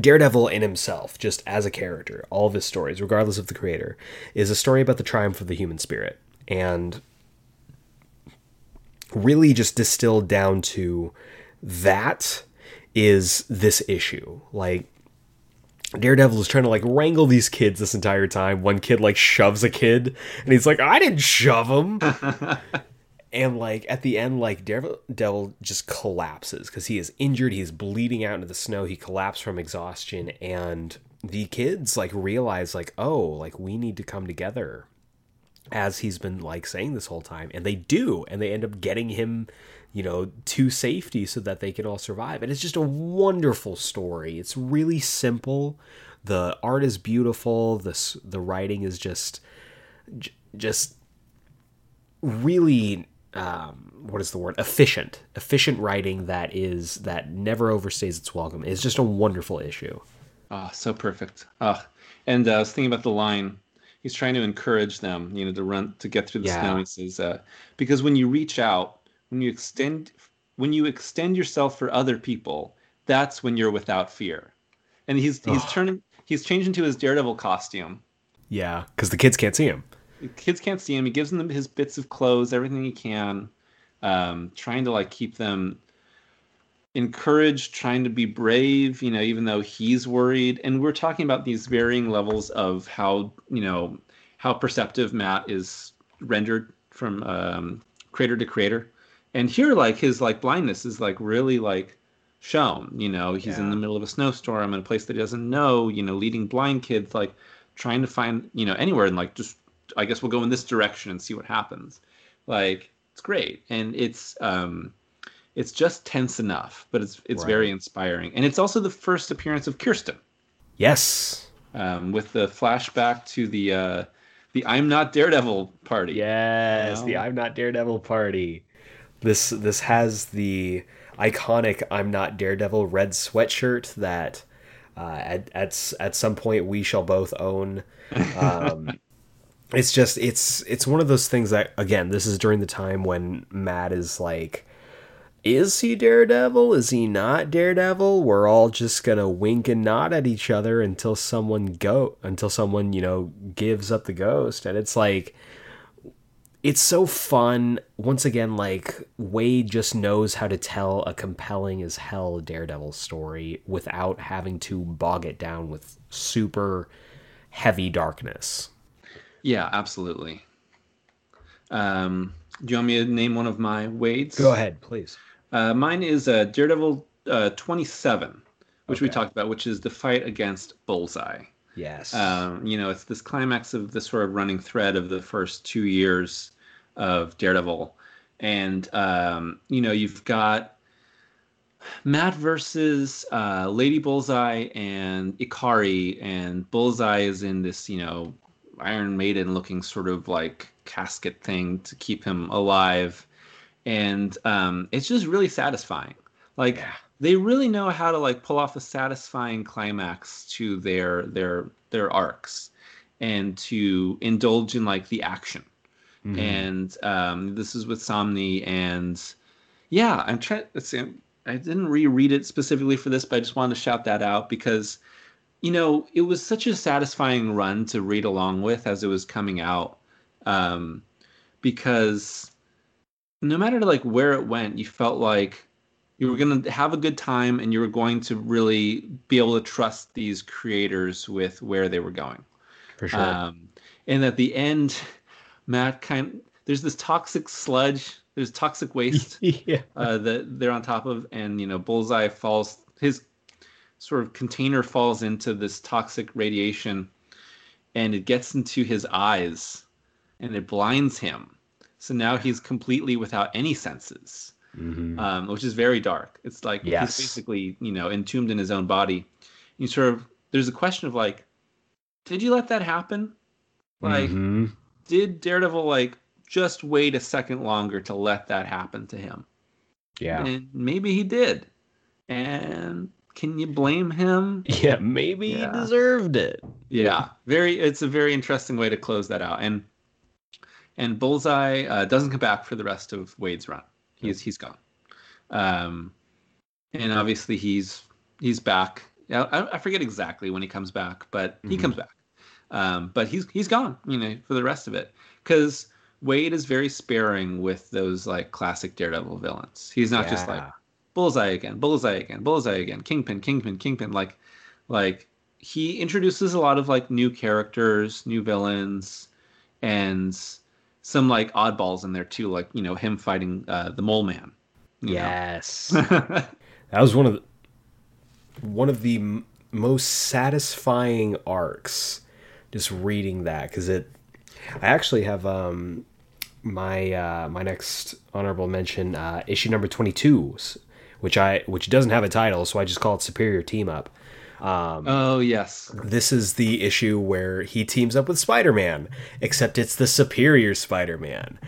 Speaker 1: daredevil in himself just as a character all of his stories regardless of the creator is a story about the triumph of the human spirit and really just distilled down to that is this issue. Like Daredevil is trying to like wrangle these kids this entire time. One kid like shoves a kid, and he's like, "I didn't shove him." and like at the end, like Daredevil just collapses because he is injured. He's bleeding out into the snow. He collapsed from exhaustion, and the kids like realize like, "Oh, like we need to come together." As he's been like saying this whole time, and they do, and they end up getting him you know, to safety so that they can all survive. And it's just a wonderful story. It's really simple. The art is beautiful. The the writing is just just really um, what is the word efficient efficient writing that is that never overstays its welcome is just a wonderful issue
Speaker 2: ah oh, so perfect ah oh. and uh, i was thinking about the line he's trying to encourage them you know to run to get through the yeah. snow he says uh, because when you reach out when you extend when you extend yourself for other people, that's when you're without fear. And he's he's turning he's changing to his Daredevil costume.
Speaker 1: Yeah, because the kids can't see him.
Speaker 2: Kids can't see him. He gives them his bits of clothes, everything he can, um, trying to like keep them encouraged, trying to be brave. You know, even though he's worried. And we're talking about these varying levels of how you know how perceptive Matt is rendered from um, creator to creator and here like his like blindness is like really like shown you know he's yeah. in the middle of a snowstorm in a place that he doesn't know you know leading blind kids like trying to find you know anywhere and like just i guess we'll go in this direction and see what happens. Like it's great. And it's um it's just tense enough but it's it's right. very inspiring. And it's also the first appearance of kirsten.
Speaker 1: Yes.
Speaker 2: Um with the flashback to the uh the i'm not daredevil party.
Speaker 1: Yes you know? the i'm not daredevil party. This this has the iconic "I'm not Daredevil" red sweatshirt that uh, at at at some point we shall both own. Um, it's just it's it's one of those things that again this is during the time when Matt is like. Is he Daredevil? Is he not Daredevil? We're all just gonna wink and nod at each other until someone go until someone you know gives up the ghost, and it's like it's so fun. Once again, like waid just knows how to tell a compelling as hell Daredevil story without having to bog it down with super heavy darkness.
Speaker 2: Yeah, absolutely. Um, do you want me to name one of my Waids?
Speaker 1: Go ahead, please.
Speaker 2: Uh, mine is uh, Daredevil uh, 27, which okay. we talked about, which is the fight against Bullseye.
Speaker 1: Yes.
Speaker 2: Um, you know, it's this climax of the sort of running thread of the first two years of Daredevil, and um, you know you've got Matt versus uh, Lady Bullseye and Ikari, and Bullseye is in this you know Iron Maiden looking sort of like casket thing to keep him alive, and um, it's just really satisfying. Like yeah. they really know how to like pull off a satisfying climax to their their their arcs, and to indulge in like the action Mm-hmm. And um, this is with Samnee, and yeah, I'm trying. I didn't reread it specifically for this, but I just wanted to shout that out because, you know, it was such a satisfying run to read along with as it was coming out, um, because no matter like where it went, you felt like you were going to have a good time and you were going to really be able to trust these creators with where they were going.
Speaker 1: For sure. Um,
Speaker 2: and at the end, Matt kind there's this toxic sludge, there's toxic waste yeah. uh, that they're on top of, and you know Bullseye falls his sort of container falls into this toxic radiation, and it gets into his eyes, and it blinds him. So now he's completely without any senses, mm-hmm. um, which is very dark. It's like yes. he's basically you know entombed in his own body. You sort of there's a question of like, did you let that happen? Like, mm-hmm did Daredevil like just wait a second longer to let that happen to him?
Speaker 1: Yeah.
Speaker 2: And maybe he did. And can you blame him?
Speaker 1: Yeah, maybe yeah. he deserved it.
Speaker 2: Yeah. Very it's a very interesting way to close that out. And and Bullseye uh, doesn't come back for the rest of Waid's run. He's he's gone. Um and obviously he's he's back. I, I forget exactly when he comes back, but he mm-hmm. comes back. Um, but he's he's gone, you know, for the rest of it because Waid is very sparing with those like classic Daredevil villains. He's not yeah. just like bullseye again, bullseye again, bullseye again, kingpin, kingpin, kingpin. Like, like he introduces a lot of like new characters, new villains, and some like oddballs in there too, like you know him fighting uh, the Mole Man.
Speaker 1: Yes, that was one of the one of the m- most satisfying arcs. Just reading that because it, I actually have um my uh, my next honorable mention uh, issue number twenty two, which I which doesn't have a title, so I just call it Superior Team Up.
Speaker 2: Um, oh yes,
Speaker 1: this is the issue where he teams up with Spider Man, except it's the Superior Spider Man.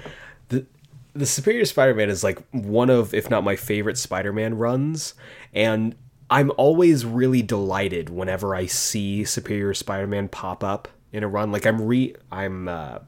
Speaker 1: the The Superior Spider Man is like one of, if not my favorite Spider Man runs, and I'm always really delighted whenever I see Superior Spider Man pop up in a run. Like I'm re I'm uh,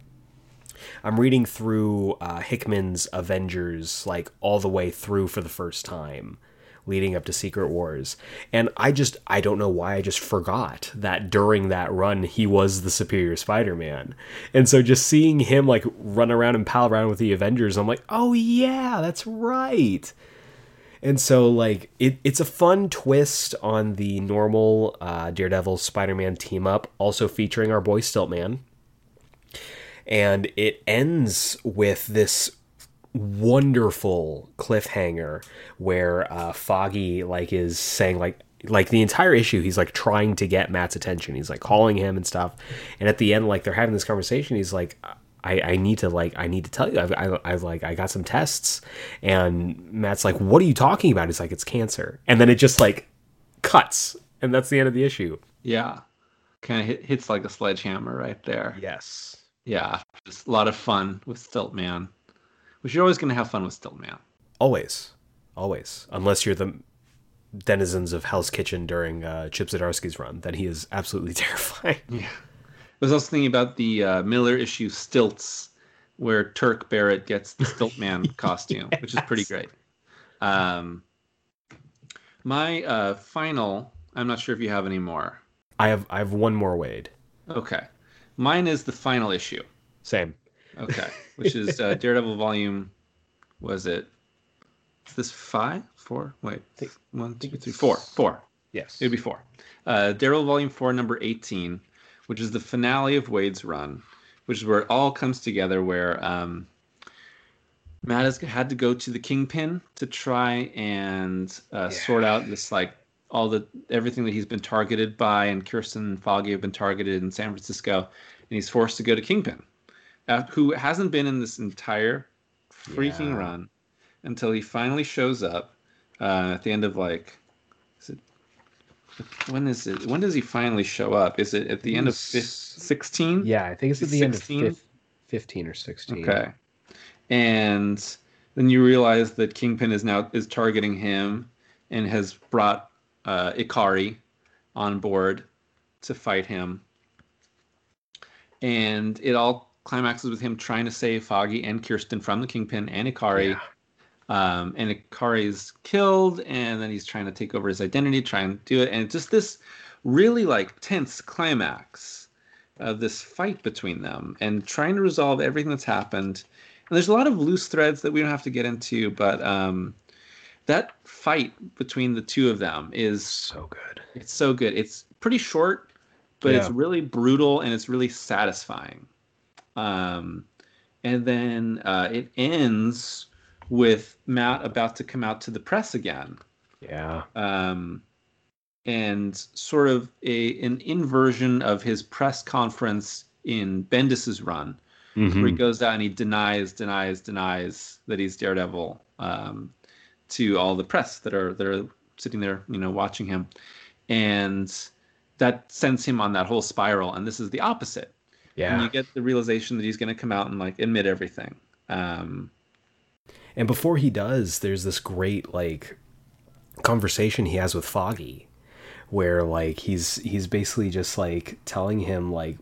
Speaker 1: I'm reading through uh, Hickman's Avengers like all the way through for the first time leading up to Secret Wars. And I just I don't know why I just forgot that during that run he was the superior Spider-Man. And so just seeing him like run around and pal around with the Avengers, I'm like, "Oh yeah, that's right." And so like it, it's a fun twist on the normal uh, Daredevil Spider-Man team up, also featuring our boy Stiltman. And it ends with this wonderful cliffhanger where uh, Foggy like is saying like like the entire issue he's like trying to get Matt's attention. He's like calling him and stuff. And at the end like they're having this conversation. He's like I, I need to like I need to tell you I've, I, I've like I got some tests and Matt's like what are you talking about? He's like it's cancer. And then it just like cuts and that's the end of the issue.
Speaker 2: Yeah. Kind of hit, hits like a sledgehammer right there.
Speaker 1: Yes.
Speaker 2: Yeah, just a lot of fun with Stiltman. Which you're always going to have fun with Stiltman.
Speaker 1: Always, always, unless you're the denizens of Hell's Kitchen during uh, Chip Zdarsky's run, then he is absolutely terrifying.
Speaker 2: Yeah. I was also thinking about the uh, Miller issue Stilts, where Turk Barrett gets the Stiltman costume, yes. which is pretty great. Um, my uh, final, I'm not sure if you have any more.
Speaker 1: I have I have one more Waid.
Speaker 2: Okay, mine is the final issue.
Speaker 1: Same.
Speaker 2: Okay, which is uh, Daredevil volume. Was it? Is this five, four? Wait, one, two, three, four, four.
Speaker 1: Yes,
Speaker 2: it'd be four. Uh, Daredevil volume four, number eighteen, which is the finale of Waid's run, which is where it all comes together. Where um, Matt has had to go to the Kingpin to try and uh, yeah. sort out this like all the everything that he's been targeted by, and Kirsten and Foggy have been targeted in San Francisco, and he's forced to go to Kingpin. Uh, who hasn't been in this entire freaking yeah. run until he finally shows up uh, at the end of like is it when is it when does he finally show up? Is it at the end of 16
Speaker 1: yeah i think it's at the 16? end of 15 or 16
Speaker 2: okay. And then you realize that kingpin is now is targeting him and has brought uh, ikari on board to fight him and it all climaxes with him trying to save Foggy and Kirsten from the Kingpin and Ikari. Yeah. Um, and Ikari's killed, and then he's trying to take over his identity, trying to do it, and it's just this really like tense climax of this fight between them and trying to resolve everything that's happened. And there's a lot of loose threads that we don't have to get into, but um, that fight between the two of them is
Speaker 1: so good.
Speaker 2: It's so good. It's pretty short, but yeah. it's really brutal and it's really satisfying. Um, and then uh, it ends with Matt about to come out to the press again.
Speaker 1: Yeah.
Speaker 2: Um, and sort of a an inversion of his press conference in Bendis's run, mm-hmm. where he goes out and he denies, denies, denies that he's Daredevil um, to all the press that are that are sitting there, you know, watching him, and that sends him on that whole spiral. And this is the opposite.
Speaker 1: Yeah.
Speaker 2: And you get the realization that he's going to come out and like admit everything. Um,
Speaker 1: and before he does, there's this great like conversation he has with Foggy where like he's he's basically just like telling him like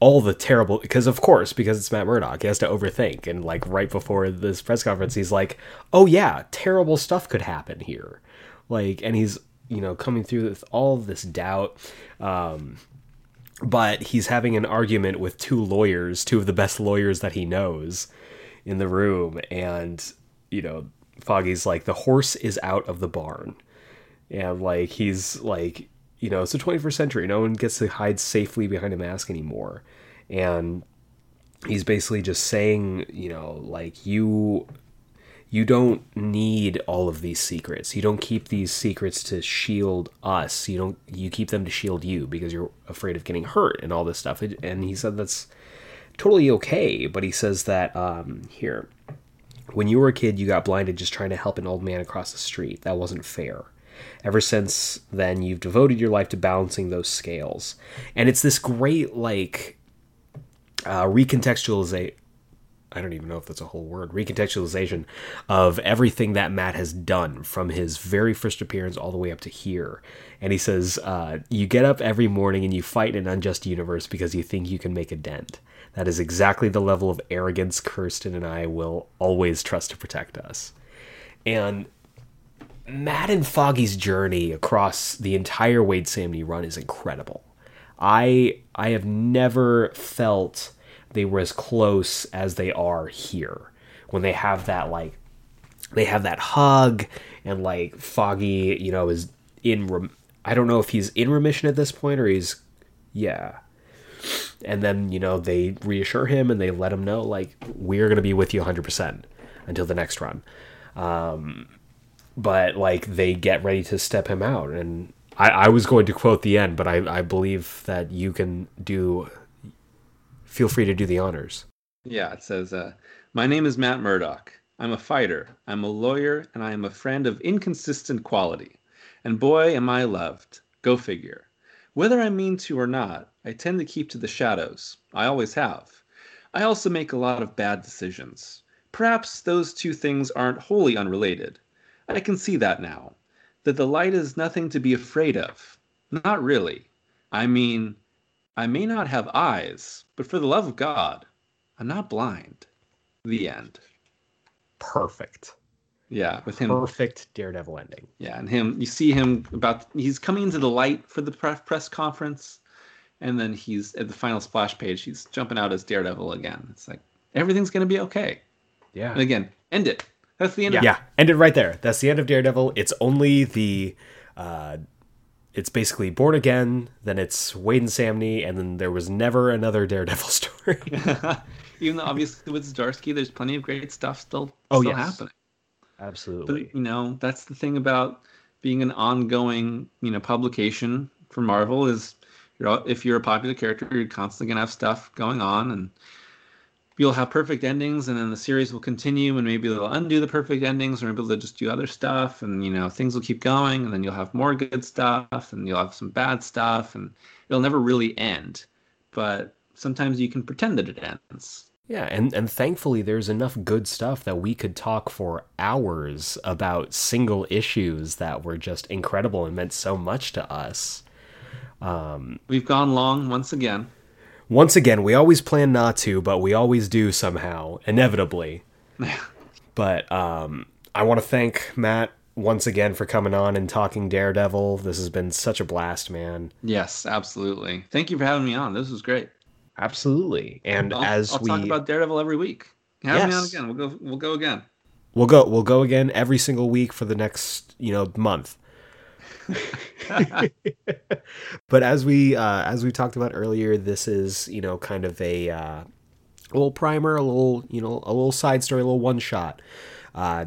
Speaker 1: all the terrible because of course because it's Matt Murdock he has to overthink. And like right before this press conference he's like oh yeah terrible stuff could happen here. Like and he's you know coming through with all this doubt um but he's having an argument with two lawyers, two of the best lawyers that he knows in the room. And you know Foggy's like the horse is out of the barn, and like he's like you know it's the 21st century. No one gets to hide safely behind a mask anymore, and he's basically just saying you know like you you don't need all of these secrets. You don't keep these secrets to shield us. You don't you keep them to shield you because you're afraid of getting hurt and all this stuff. And he said that's totally okay, but he says that um, here when you were a kid you got blinded just trying to help an old man across the street. That wasn't fair. Ever since then you've devoted your life to balancing those scales. And it's this great like uh, recontextualization I don't even know if that's a whole word, recontextualization of everything that Matt has done from his very first appearance all the way up to here. And he says, uh, You get up every morning and you fight an unjust universe because you think you can make a dent. That is exactly the level of arrogance Kirsten and I will always trust to protect us. And Matt and Foggy's journey across the entire Waid Samnee run is incredible. I I have never felt they were as close as they are here. When they have that like they have that hug and like foggy you know is in rem- i don't know if he's in remission at this point or he's yeah. And then you know they reassure him and they let him know like we're going to be with you 100% until the next run. Um, but like they get ready to step him out and I, I was going to quote the end but I, I believe that you can do feel free to do the honors.
Speaker 2: Yeah, it says, uh, My name is Matt Murdock. I'm a fighter, I'm a lawyer, and I am a friend of inconsistent quality. And boy, am I loved. Go figure. Whether I mean to or not, I tend to keep to the shadows. I always have. I also make a lot of bad decisions. Perhaps those two things aren't wholly unrelated. I can see that now. That the light is nothing to be afraid of. Not really. I mean, I may not have eyes, but for the love of God, I'm not blind. The end.
Speaker 1: Perfect.
Speaker 2: Yeah, with him.
Speaker 1: Perfect Daredevil ending.
Speaker 2: Yeah, and him. You see him about. He's coming into the light for the press conference, and then he's at the final splash page. He's jumping out as Daredevil again. It's like everything's gonna be okay.
Speaker 1: Yeah.
Speaker 2: And again, end it. That's the end.
Speaker 1: Yeah,
Speaker 2: of-
Speaker 1: yeah. End it right there. That's the end of Daredevil. It's only the. Uh, it's basically Born Again, then it's Waid and Samnee, and then there was never another Daredevil story.
Speaker 2: Even though obviously with Zdarsky, there's plenty of great stuff still, oh, still yes. happening.
Speaker 1: Absolutely.
Speaker 2: But you know, that's the thing about being an ongoing, you know, publication for Marvel is you're if you're a popular character, you're constantly gonna have stuff going on and you'll have perfect endings and then the series will continue and maybe they'll undo the perfect endings or maybe they'll just do other stuff and you know things will keep going and then you'll have more good stuff and you'll have some bad stuff and it'll never really end but sometimes you can pretend that it ends.
Speaker 1: Yeah and and thankfully there's enough good stuff that we could talk for hours about single issues that were just incredible and meant so much to us. Um,
Speaker 2: we've gone long once again
Speaker 1: once again, we always plan not to, but we always do somehow, inevitably. but um, I want to thank Matt once again for coming on and talking Daredevil. This has been such a blast, man.
Speaker 2: Yes, absolutely. Thank you for having me on. This was great.
Speaker 1: Absolutely. And
Speaker 2: I'll,
Speaker 1: as
Speaker 2: I'll
Speaker 1: we
Speaker 2: talk about Daredevil every week. Have yes. me on again. We'll go. We'll go again.
Speaker 1: We'll go. We'll go again every single week for the next you know month. but as we uh, as we talked about earlier, this is you know kind of a, uh, little primer, a little you know a little side story, a little one shot, uh,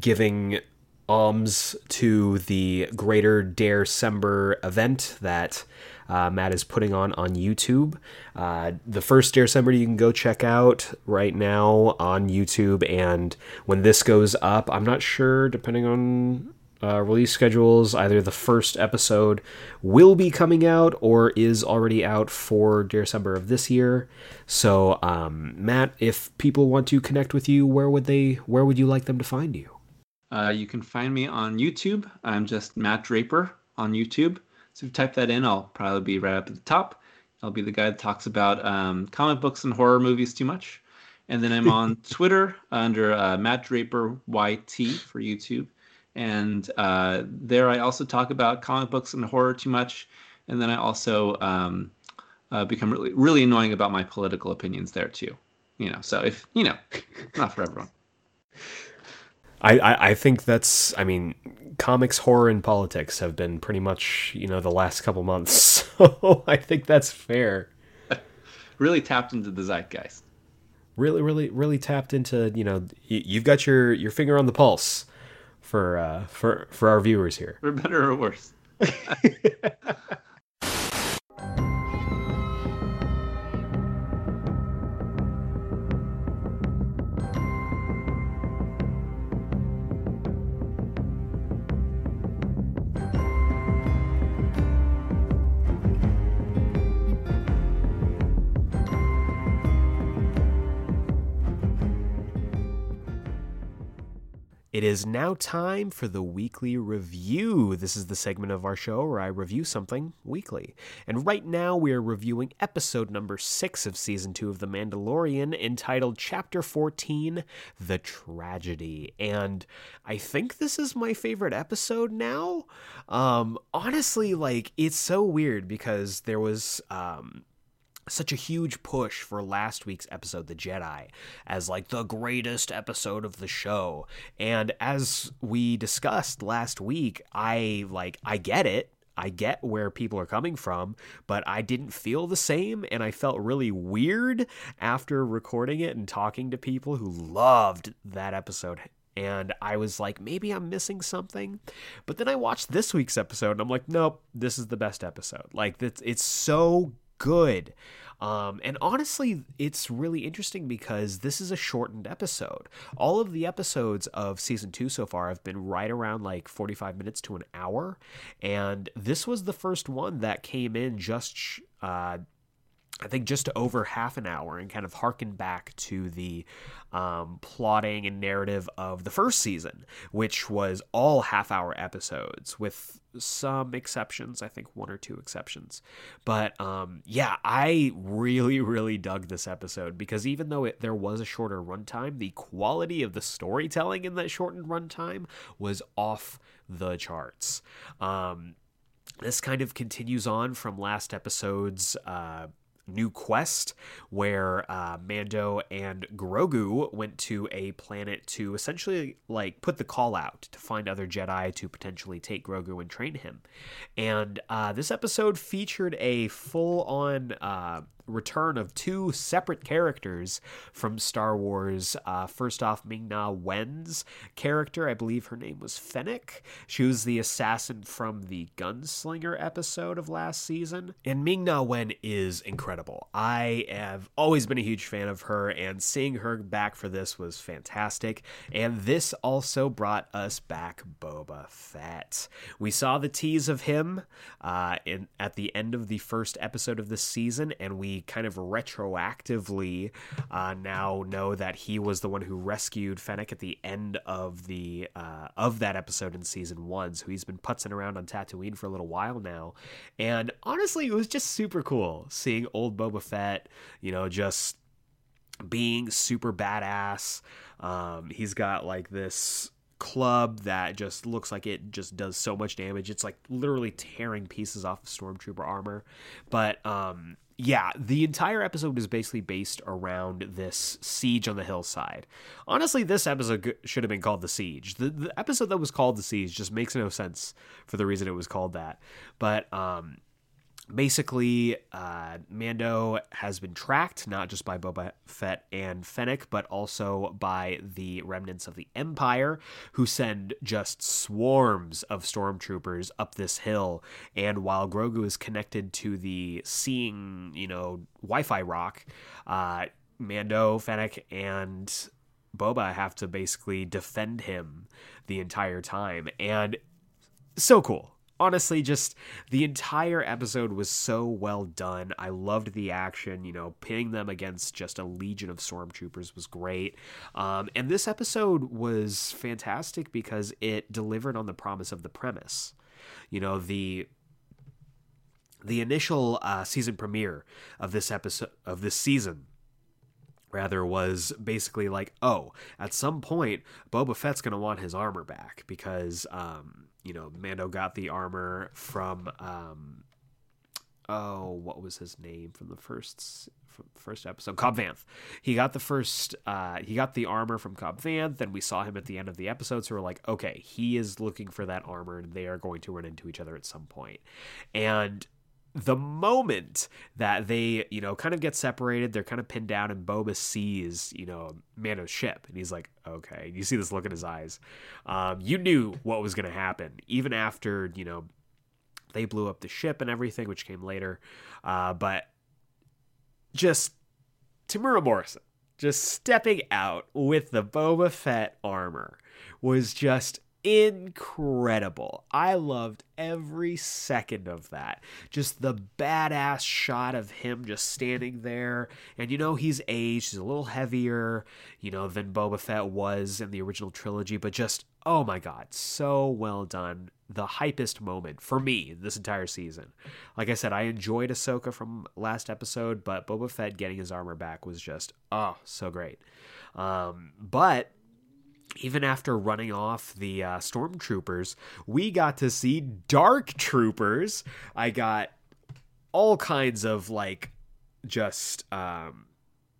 Speaker 1: giving alms to the greater Dare December event that uh, Matt is putting on on YouTube. Uh, the first Dare December you can go check out right now on YouTube, and when this goes up, I'm not sure, depending on uh, release schedules. Either the first episode will be coming out or is already out for December of this year. So, um, Matt, if people want to connect with you, where would they? Where would you like them to find you?
Speaker 2: Uh, you can find me on YouTube. I'm just Matt Draper on YouTube. So if you type that in, I'll probably be right up at the top. I'll be the guy that talks about um, comic books and horror movies too much. And then I'm on Twitter under uh, Matt Draper YT for YouTube and uh, there I also talk about comic books and horror too much, and then I also um, uh, become really really annoying about my political opinions there too. You know, so if you know, not for everyone.
Speaker 1: I, I, I think that's I mean comics horror and politics have been pretty much you know the last couple months so I think that's fair.
Speaker 2: really tapped into the zeitgeist.
Speaker 1: Really, really, really tapped into you know you've got your your finger on the pulse for uh, for for our viewers here.
Speaker 2: For better or worse.
Speaker 1: It is now time for the weekly review. This is the segment of our show where I review something weekly. And right now we are reviewing episode number six of season two of The Mandalorian entitled Chapter 14 The Tragedy. And I think this is my favorite episode now. Um, honestly, like, it's so weird because there was. Um, such a huge push for last week's episode, The Jedi, as like the greatest episode of the show. And as we discussed last week, I like, I get it. I get where people are coming from, but I didn't feel the same. And I felt really weird after recording it and talking to people who loved that episode and I was like, maybe I'm missing something. But then I watched this week's episode and I'm like, nope, this is the best episode. Like, it's, it's so good. Um, and honestly, it's really interesting because this is a shortened episode. All of the episodes of season two so far have been right around like 45 minutes to an hour. And this was the first one that came in just uh, I think just over half an hour and kind of harken back to the um, plotting and narrative of the first season, which was all half hour episodes with some exceptions. I think one or two exceptions. But um, yeah, I really, really dug this episode because even though it, there was a shorter runtime, the quality of the storytelling in that shortened runtime was off the charts. Um, this kind of continues on from last episode's uh, new quest where uh, Mando and Grogu went to a planet to essentially like put the call out to find other Jedi to potentially take Grogu and train him. And uh, this episode featured a full on uh, return of two separate characters from Star Wars. Uh, first off, Ming Na Wen's character, I believe her name was Fennec. She was the assassin from the Gunslinger episode of last season. And Ming Na Wen is incredible. I have always been a huge fan of her, and seeing her back for this was fantastic. And this also brought us back Boba Fett. We saw the tease of him uh, in at the end of the first episode of this season, and we kind of retroactively uh, now know that he was the one who rescued Fennec at the end of the uh, of that episode in season one. So he's been putzing around on Tatooine for a little while now, and honestly, it was just super cool seeing old Boba Fett. You know, just being super badass. Um, he's got like this club that just looks like it just does so much damage. It's like literally tearing pieces off of stormtrooper armor. But um yeah, the entire episode is basically based around this siege on the hillside. Honestly, this episode should have been called The Siege. The, the episode that was called The Siege just makes no sense for the reason it was called that. But um basically, uh, Mando has been tracked not just by Boba Fett and Fennec, but also by the remnants of the Empire, who send just swarms of stormtroopers up this hill. And while Grogu is connected to the seeing, you know, Wi-Fi rock, uh, Mando, Fennec, and Boba have to basically defend him the entire time. And so cool honestly just the entire episode was so well done. I loved the action you know pitting them against just a legion of stormtroopers was great. Um, and this episode was fantastic because it delivered on the promise of the premise. You know the the initial uh, season premiere of this episode of this season rather was basically like, oh, at some point Boba Fett's gonna want his armor back because um, you know, Mando got the armor from um, oh, what was his name from the first first episode? Cobb Vanth. He got the first. Uh, he got the armor from Cobb Vanth. Then we saw him at the end of the episode. So we're like, okay, he is looking for that armor, and they are going to run into each other at some point. And the moment that they, you know, kind of get separated, they're kind of pinned down, and Boba sees, you know, Mando's ship, and he's like, okay. You see this look in his eyes. Um, you knew what was going to happen, even after, you know, they blew up the ship and everything, which came later. Uh, but just Temuera Morrison just stepping out with the Boba Fett armor was just incredible. I loved every second of that. Just the badass shot of him just standing there. And you know, he's aged, he's a little heavier, you know, than Boba Fett was in the original trilogy, but just, oh my god, so well done. The hypest moment for me this entire season. Like I said, I enjoyed Ahsoka from last episode, but Boba Fett getting his armor back was just, oh, so great. Um, but even after running off the uh, stormtroopers, we got to see dark troopers. I got all kinds of like just um,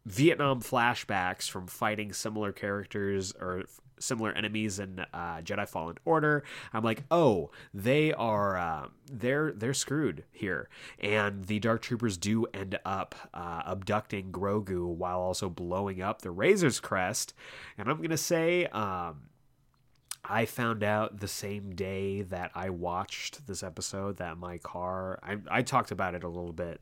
Speaker 1: Vietnam flashbacks from fighting similar characters or similar enemies in uh, Jedi Fallen Order. I'm like, oh, they are uh, they're they're screwed here, and the Dark Troopers do end up uh, abducting Grogu while also blowing up the Razor's Crest, and I'm gonna say. Um, I found out the same day that I watched this episode that my car. I, I talked about it a little bit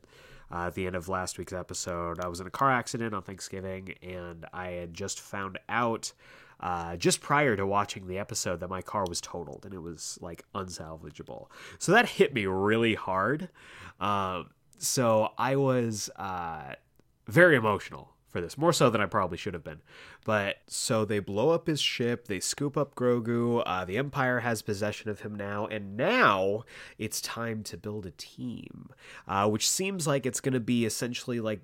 Speaker 1: uh, at the end of last week's episode. I was in a car accident on Thanksgiving, and I had just found out uh, just prior to watching the episode that my car was totaled and it was like unsalvageable. So that hit me really hard. Um, so I was uh, very emotional for this, more so than I probably should have been. But so they blow up his ship, they scoop up Grogu, uh, the Empire has possession of him now, and now it's time to build a team, uh, which seems like it's going to be essentially like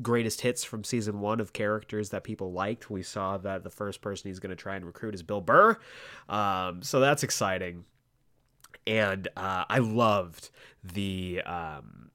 Speaker 1: greatest hits from season one of characters that people liked. We saw that the first person he's going to try and recruit is Bill Burr. Um, so that's exciting. And uh, I loved the um,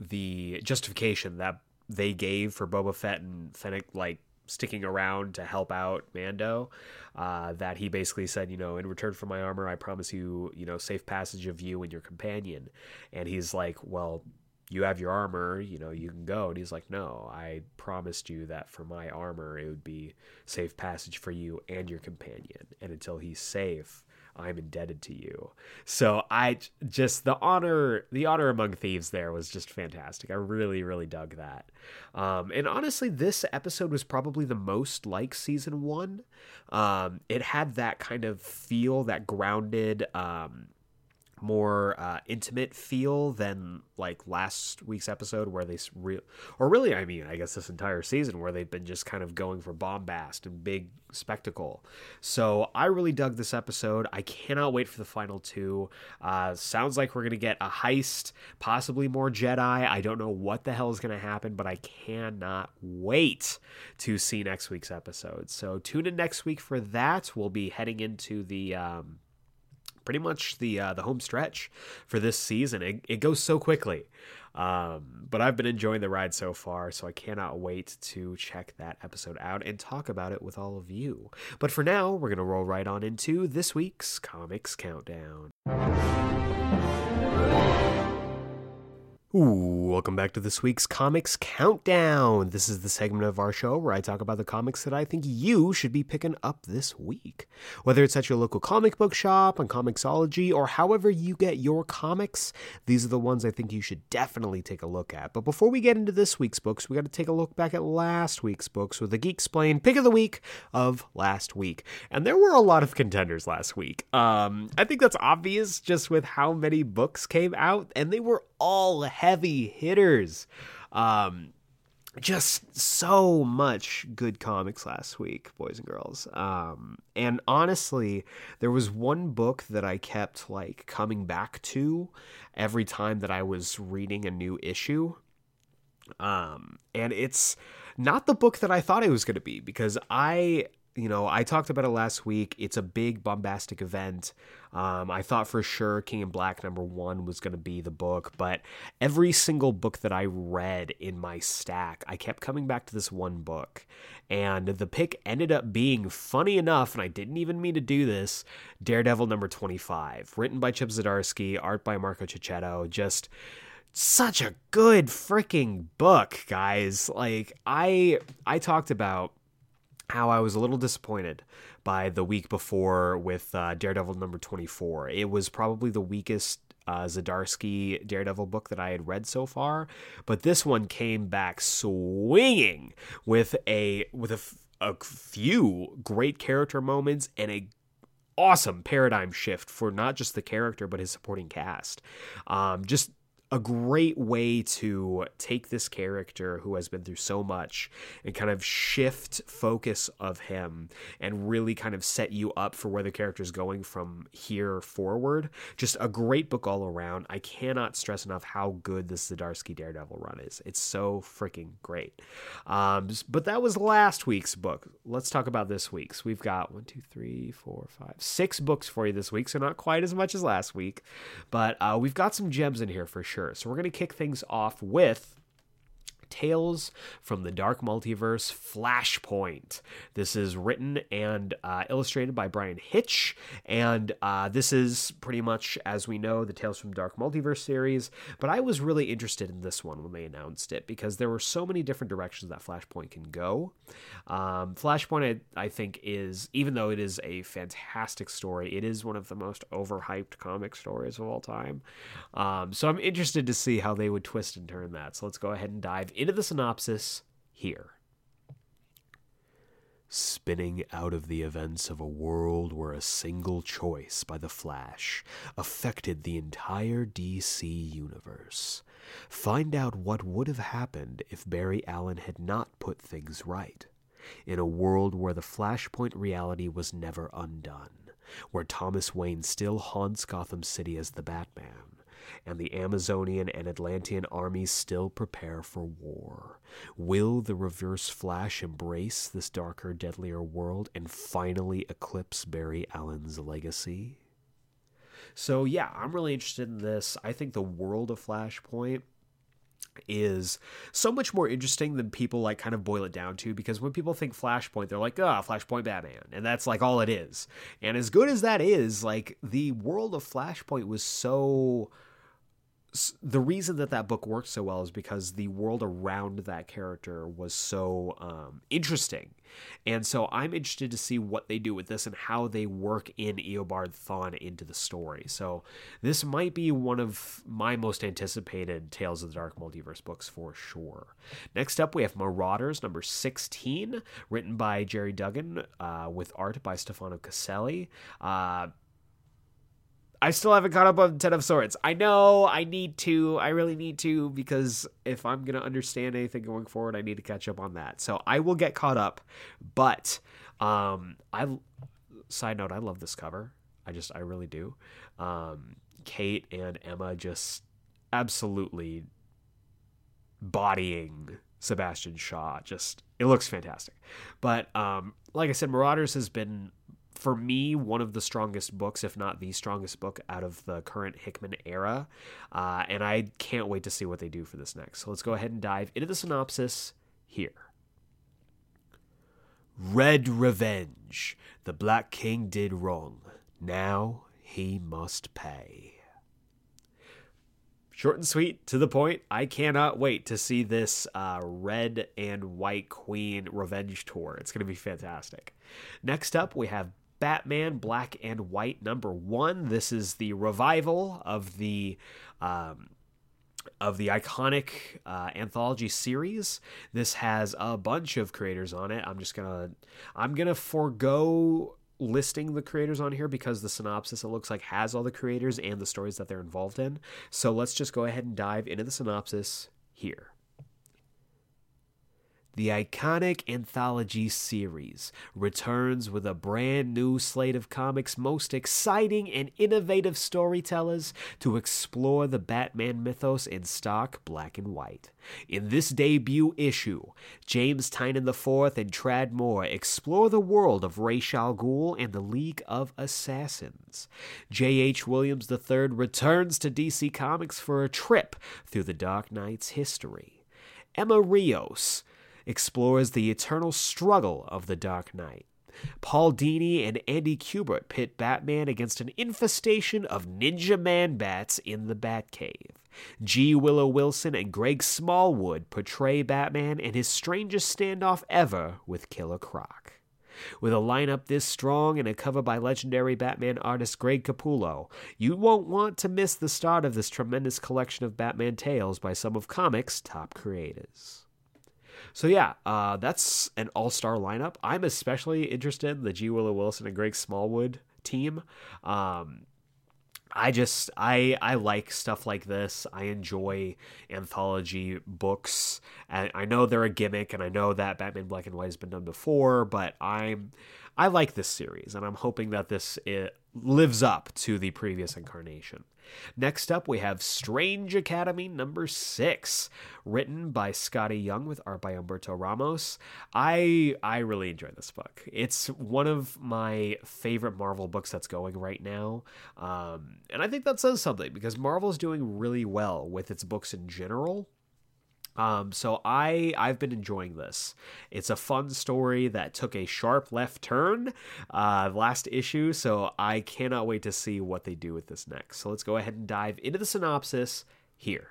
Speaker 1: the justification that they gave for Boba Fett and Fennec, like sticking around to help out Mando. Uh, that he basically said, you know, in return for my armor, I promise you, you know, safe passage of you and your companion. And he's like, well, you have your armor, you know, you can go. And he's like, no, I promised you that for my armor, it would be safe passage for you and your companion. And until he's safe, I'm indebted to you. So I just the honor, the honor among thieves there was just fantastic. I really, really dug that. Um, and honestly, this episode was probably the most like season one. Um, it had that kind of feel, that grounded, um, more uh, intimate feel than like last week's episode where they re- or really I mean I guess this entire season where they've been just kind of going for bombast and big spectacle. So I really dug this episode. I cannot wait for the final two. Uh, sounds like we're gonna get a heist, possibly more Jedi. I don't know what the hell is gonna happen, but I cannot wait to see next week's episode. So tune in next week for that. We'll be heading into the um, pretty much the uh, the home stretch for this season. It, it goes so quickly. Um, but I've been enjoying the ride so far, so I cannot wait to check that episode out and talk about it with all of you. But for now, we're going to roll right on into this week's Comics Countdown. Welcome back to this week's Comics Countdown. This is the segment of our show where I talk about the comics that I think you should be picking up this week. Whether it's at your local comic book shop, on Comixology, or however you get your comics, these are the ones I think you should definitely take a look at. But before we get into this week's books, we got to take a look back at last week's books with the Geek Explain pick of the week of last week. And there were a lot of contenders last week. Um, I think that's obvious just with how many books came out, and they were all heavy hitters. Um, just so much good comics last week, boys and girls. Um, and honestly, there was one book that I kept like coming back to every time that I was reading a new issue. Um, and it's not the book that I thought it was going to be because I you know, I talked about it last week. It's a big bombastic event. Um, I thought for sure King in Black number one was going to be the book, but every single book that I read in my stack, I kept coming back to this one book. And the pick ended up being funny enough, and I didn't even mean to do this Daredevil number 25, written by Chip Zdarsky, art by Marco Checchetto. Just such a good freaking book, guys. Like I I talked about how I was a little disappointed by the week before with uh, Daredevil number 24. It was probably the weakest uh, Zdarsky Daredevil book that I had read so far, but this one came back swinging with a with a, a few great character moments and a awesome paradigm shift for not just the character but his supporting cast. Um, just a great way to take this character who has been through so much and kind of shift focus of him and really kind of set you up for where the character is going from here forward. Just a great book all around. I cannot stress enough how good this Zdarsky Daredevil run is. It's so freaking great. Um, but that was last week's book. Let's talk about this week's. We've got one, two, three, four, five, six books for you this week, so not quite as much as last week, but uh, we've got some gems in here for sure So we're going to kick things off with Tales from the Dark Multiverse Flashpoint. This is written and uh, illustrated by Bryan Hitch, and uh, this is pretty much, as we know, the Tales from Dark Multiverse series. But I was really interested in this one when they announced it because there were so many different directions that Flashpoint can go. Um, Flashpoint, I, I think, is, even though it is a fantastic story, it is one of the most overhyped comic stories of all time. Um, so I'm interested to see how they would twist and turn that. So let's go ahead and dive into the synopsis here. Spinning out of the events of a world where a single choice by the Flash affected the entire DC universe. Find out what would have happened if Barry Allen had not put things right. In a world where the Flashpoint reality was never undone, where Thomas Wayne still haunts Gotham City as the Batman, and the Amazonian and Atlantean armies still prepare for war. Will the Reverse Flash embrace this darker, deadlier world and finally eclipse Barry Allen's legacy? So, yeah, I'm really interested in this. I think the world of Flashpoint is so much more interesting than people like kind of boil it down to because when people think flashpoint they're like ah oh, flashpoint batman and that's like all it is and as good as that is like the world of flashpoint was so the reason that that book worked so well is because the world around that character was so um, interesting. And so I'm interested to see what they do with this and how they work in Eobard Thawne into the story. So this might be one of my most anticipated Tales of the Dark Multiverse books for sure. Next up, we have Marauders number 16, written by Gerry Duggan uh, with art by Stefano Caselli. Uh, I still haven't caught up on Ten of Swords. I know I need to. I really need to because if I'm gonna understand anything going forward, I need to catch up on that. So I will get caught up. But um, I side note, I love this cover. I just I really do. Um, Kate and Emma just absolutely bodying Sebastian Shaw. Just it looks fantastic. But um, like I said, Marauders has been for me, one of the strongest books, if not the strongest book out of the current Hickman era. Uh, and I can't wait to see what they do for this next. So let's go ahead and dive into the synopsis here. Red Revenge. The Black King did wrong. Now he must pay. Short and sweet, to the point. I cannot wait to see this uh, Red and White Queen Revenge tour. It's going to be fantastic. Next up, we have Batman Black and White number one. This is the revival of the. Um, of the iconic uh, anthology series. This has a bunch of creators on it. I'm just gonna I'm gonna forego listing the creators on here because the synopsis it looks like has all the creators and the stories that they're involved in. So let's just go ahead and dive into the synopsis here. The iconic anthology series returns with a brand new slate of comics' most exciting and innovative storytellers to explore the Batman mythos in stark black and white. In this debut issue, James Tynion IV and Tradd Moore explore the world of Ra's al Ghul and the League of Assassins. J.H. Williams III returns to DC Comics for a trip through the Dark Knight's history. Emma Rios explores the eternal struggle of the Dark Knight. Paul Dini and Andy Kubert pit Batman against an infestation of ninja man bats in the Batcave. G. Willow Wilson and Greg Smallwood portray Batman in his strangest standoff ever with Killer Croc. With a lineup this strong and a cover by legendary Batman artist Greg Capullo, you won't want to miss the start of this tremendous collection of Batman tales by some of comics' top creators. So yeah, uh, that's an all-star lineup. I'm especially interested in the G. Willow Wilson and Greg Smallwood team. Um, I just I I like stuff like this. I enjoy anthology books. And I know they're a gimmick, and I know that Batman Black and White has been done before, but I'm I like this series, and I'm hoping that this lives up to the previous incarnation. Next up, we have Strange Academy number six, written by Skottie Young with art by Humberto Ramos. I I really enjoy this book. It's one of my favorite Marvel books that's going right now, um, and I think that says something because Marvel is doing really well with its books in general. Um, so I I've been enjoying this. It's a fun story that took a sharp left turn uh, last issue, so I cannot wait to see what they do with this next. So let's go ahead and dive into the synopsis here.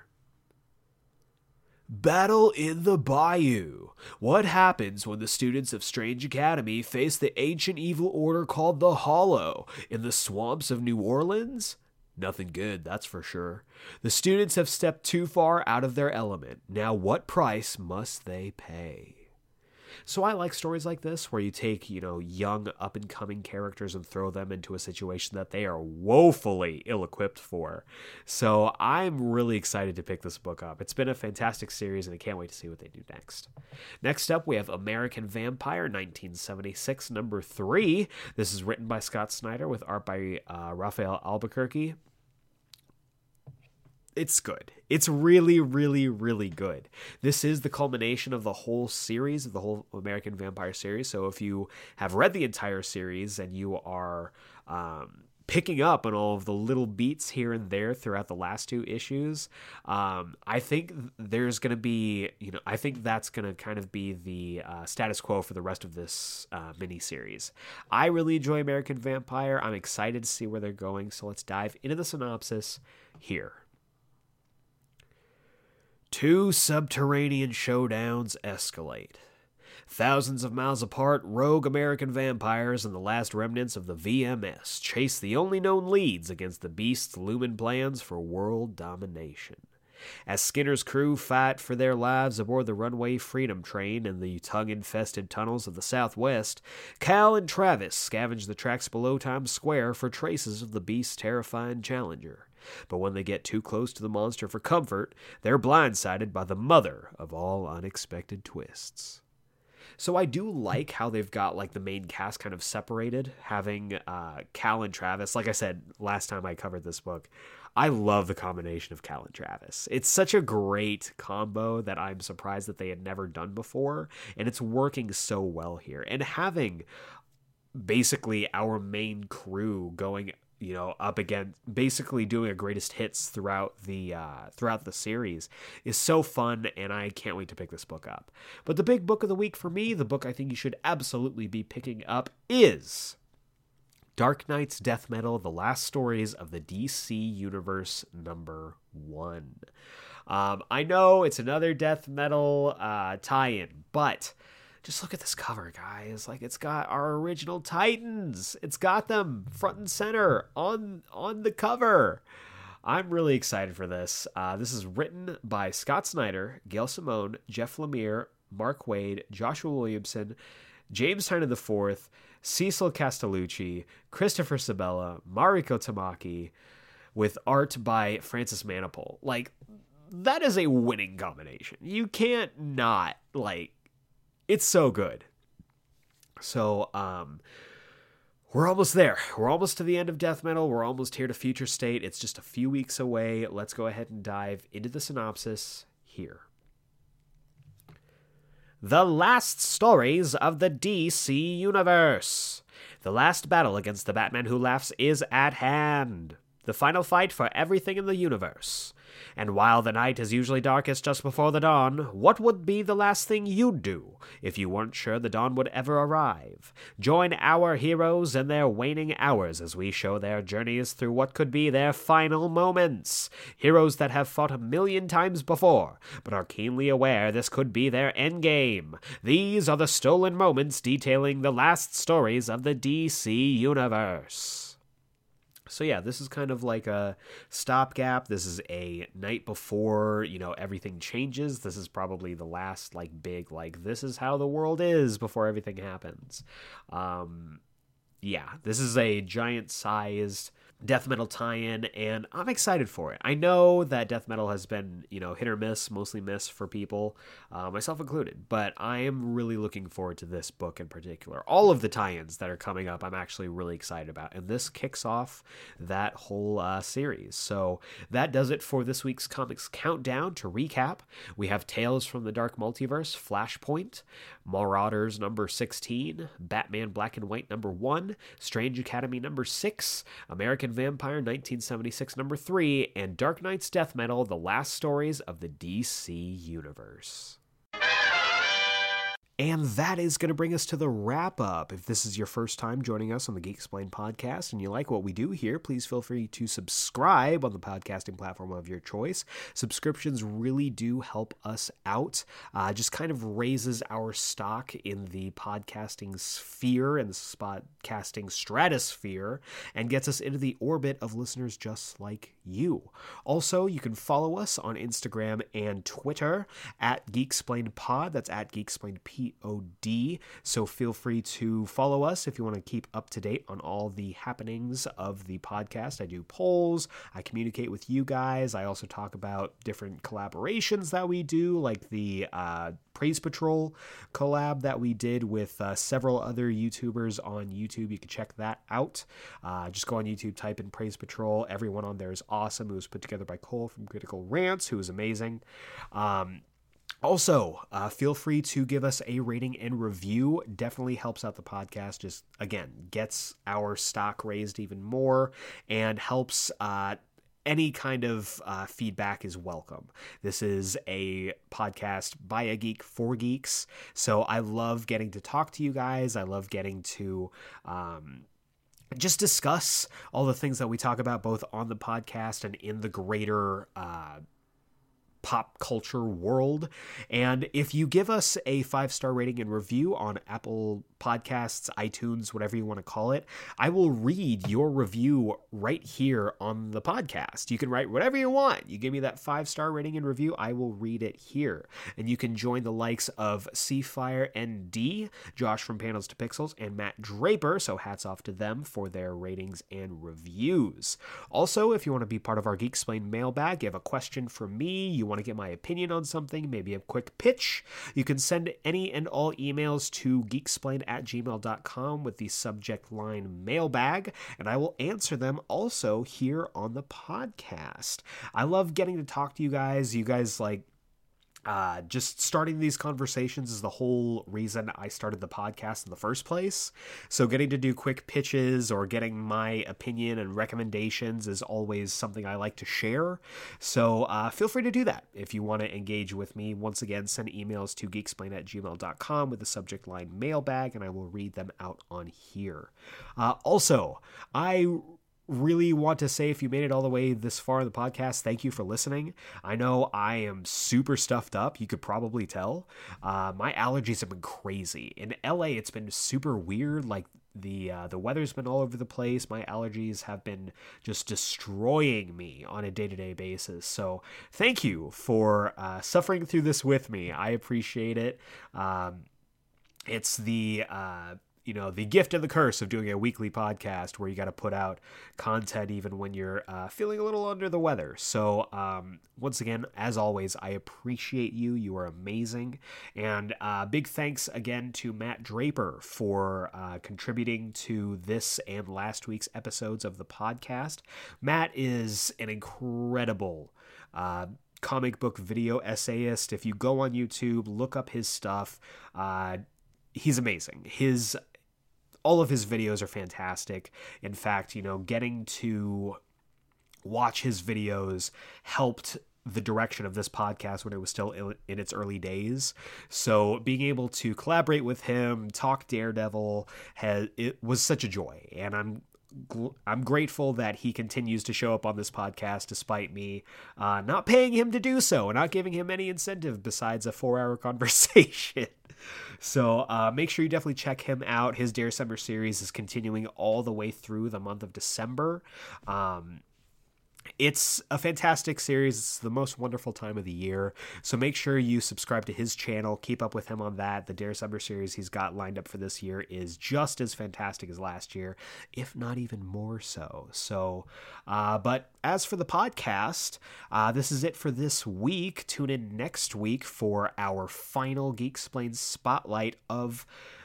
Speaker 1: Battle in the Bayou. What happens when the students of Strange Academy face the ancient evil order called the Hollow in the swamps of New Orleans? Nothing good, that's for sure. The students have stepped too far out of their element. Now, what price must they pay? So I like stories like this where you take, you know, young up and coming characters and throw them into a situation that they are woefully ill equipped for. So I'm really excited to pick this book up. It's been a fantastic series and I can't wait to see what they do next. Next up, we have American Vampire 1976, number three. This is written by Scott Snyder with art by uh, Rafael Albuquerque it's good. It's really, really, really good. This is the culmination of the whole series, of the whole American Vampire series. So if you have read the entire series and you are um, picking up on all of the little beats here and there throughout the last two issues, um, I think there's going to be, you know, I think that's going to kind of be the uh, status quo for the rest of this uh, mini series. I really enjoy American Vampire. I'm excited to see where they're going. So let's dive into the synopsis here. Two subterranean showdowns escalate. Thousands of miles apart, rogue American vampires and the last remnants of the VMS chase the only known leads against the beast's looming plans for world domination. As Skinner's crew fight for their lives aboard the runway Freedom train in the tongue infested tunnels of the Southwest, Cal and Travis scavenge the tracks below Times Square for traces of the beast's terrifying challenger. But when they get too close to the monster for comfort, they're blindsided by the mother of all unexpected twists. So I do like how they've got like the main cast kind of separated, having uh, Cal and Travis. Like I said last time I covered this book, I love the combination of Cal and Travis. It's such a great combo that I'm surprised that they had never done before, and it's working so well here. And having basically our main crew going you know up against basically doing a greatest hits throughout the uh, throughout the series is so fun and i can't wait to pick this book up. But the big book of the week for me the book i think you should absolutely be picking up is dark nights death metal the last stories of the dc universe number one. Um, i know it's another death metal uh, tie-in but just look at this cover, guys. Like it's got our original Titans. It's got them front and center on on the cover. I'm really excited for this. Uh, this is written by Scott Snyder, Gail Simone, Jeff Lemire, Mark Waid, Joshua Williamson, James Tynion IV, Cecil Castellucci, Christopher Sebela, Mariko Tamaki, with art by Francis Manapul. Like that is a winning combination. You can't not like it's so good. So, um, we're almost there. We're almost to the end of Death Metal. We're almost here to Future State. It's just a few weeks away. Let's go ahead and dive into the synopsis here. The last stories of the DC Universe. The last battle against the Batman Who Laughs is at hand. The final fight for everything in the universe. And while the night is usually darkest just before the dawn, what would be the last thing you'd do if you weren't sure the dawn would ever arrive? Join our heroes in their waning hours as we show their journeys through what could be their final moments. Heroes that have fought a million times before, but are keenly aware this could be their endgame. These are the stolen moments detailing the last stories of the DC Universe. So yeah, this is kind of like a stopgap. This is a night before, you know, everything changes. This is probably the last like big like this is how the world is before everything happens. Um yeah, this is a giant sized death metal tie-in and i'm excited for it. I know that death metal has been you know hit or miss mostly miss for people uh, myself included but i am really looking forward to this book in particular. All of the tie-ins that are coming up i'm actually really excited about and this kicks off that whole uh, series. So that does it for this week's comics countdown. To recap we have tales from the dark multiverse flashpoint marauders number 16 batman black and white number 1 strange academy number 6 american Vampire 1976 number 3, and Dark Nights Death Metal The Last Stories of the DC Universe. And that is going to bring us to the wrap up. If this is your first time joining us on the Geek Explained podcast and you like what we do here, please feel free to subscribe on the podcasting platform of your choice. Subscriptions really do help us out. Uh, just kind of raises our stock in the podcasting sphere and the podcasting stratosphere and gets us into the orbit of listeners just like you. Also, you can follow us on Instagram and Twitter at Geek Explained Pod. That's at Geek Explained P P-O-D. So feel free to follow us if you want to keep up to date on all the happenings of the podcast. I do polls, I communicate with you guys. I also talk about different collaborations that we do, like the uh, Praise Patrol collab that we did with uh, several other YouTubers on YouTube. You can check that out. Uh, just go on YouTube, type in Praise Patrol. Everyone on there is awesome. It was put together by Cole from Critical Rants, who is amazing. Um, also, uh, feel free to give us a rating and review. Definitely helps out the podcast. Just again, gets our stock raised even more and helps. Uh, any kind of uh, feedback is welcome. This is a podcast by a geek for geeks. So I love getting to talk to you guys. I love getting to. Um, just discuss all the things that we talk about both on the podcast and in the greater uh, pop culture world. And if you give us a five star rating and review on Apple Podcasts, iTunes, whatever you want to call it, I will read your review right here on the podcast. You can write whatever you want. You give me that five star rating and review, I will read it here. And you can join the likes of Seafire ND, Josh from Panels to Pixels, and Matt Draper. So hats off to them for their ratings and reviews. Also, if you want to be part of our Geek Explained mailbag, you have a question for me, you want want to get my opinion on something, maybe a quick pitch, you can send any and all emails to geeksplain at gmail.com with the subject line mailbag, and I will answer them also here on the podcast. I love getting to talk to you guys. You guys like uh, just starting these conversations is the whole reason I started the podcast in the first place. So, getting to do quick pitches or getting my opinion and recommendations is always something I like to share. So, uh, feel free to do that if you want to engage with me. Once again, send emails to geeksplain at gmail.com with the subject line mailbag, and I will read them out on here. Uh, also, I really want to say if you made it all the way this far in the podcast, thank you for listening. I know I am super stuffed up. You could probably tell. Uh, my allergies have been crazy. In LA, it's been super weird. Like the uh, the weather's been all over the place. My allergies have been just destroying me on a day to day basis. So thank you for uh, suffering through this with me. I appreciate it. Um, it's the uh, you know the gift and the curse of doing a weekly podcast where you got to put out content even when you're uh, feeling a little under the weather so um, once again as always i appreciate you you are amazing and uh, big thanks again to matt draper for uh, contributing to this and last week's episodes of the podcast matt is an incredible uh, comic book video essayist. If you go on YouTube, look up his stuff. Uh, he's amazing. His all of his videos are fantastic. In fact, you know, getting to watch his videos helped the direction of this podcast when it was still in its early days. So being able to collaborate with him, talk Daredevil, has it was such a joy, and I'm I'm grateful that he continues to show up on this podcast despite me uh, not paying him to do so and not giving him any incentive besides a four hour conversation. so uh, make sure you definitely check him out. His Dare Summer series is continuing all the way through the month of December. Um, it's a fantastic series. It's the most wonderful time of the year. So make sure you subscribe to his channel. Keep up with him on that. The Dare Summer series he's got lined up for this year is just as fantastic as last year, if not even more so. So, uh, but as for the podcast, uh, this is it for this week. Tune in next week for our final Geek Explained spotlight of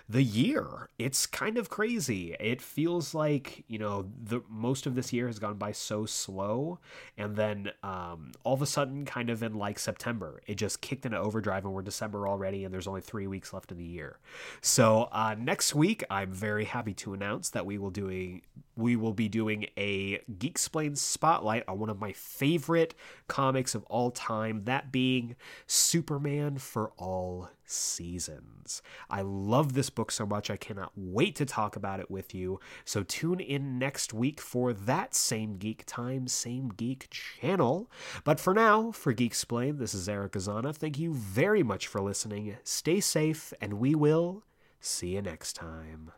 Speaker 1: the year. It's kind of crazy. It feels like, you know, the most of this year has gone by so slow. And then um, all of a sudden, kind of in like September, it just kicked into overdrive and we're December already and there's only three weeks left in the year. So uh, next week, I'm very happy to announce that we will doing we will be doing a Geek Explained spotlight on one of my favorite comics of all time, that being Superman for All Seasons. I love this book so much, I cannot wait to talk about it with you. So tune in next week for that same geek time, same geek channel. But for now, for Geek Explained, this is Eric Azana. Thank you very much for listening. Stay safe, and we will see you next time.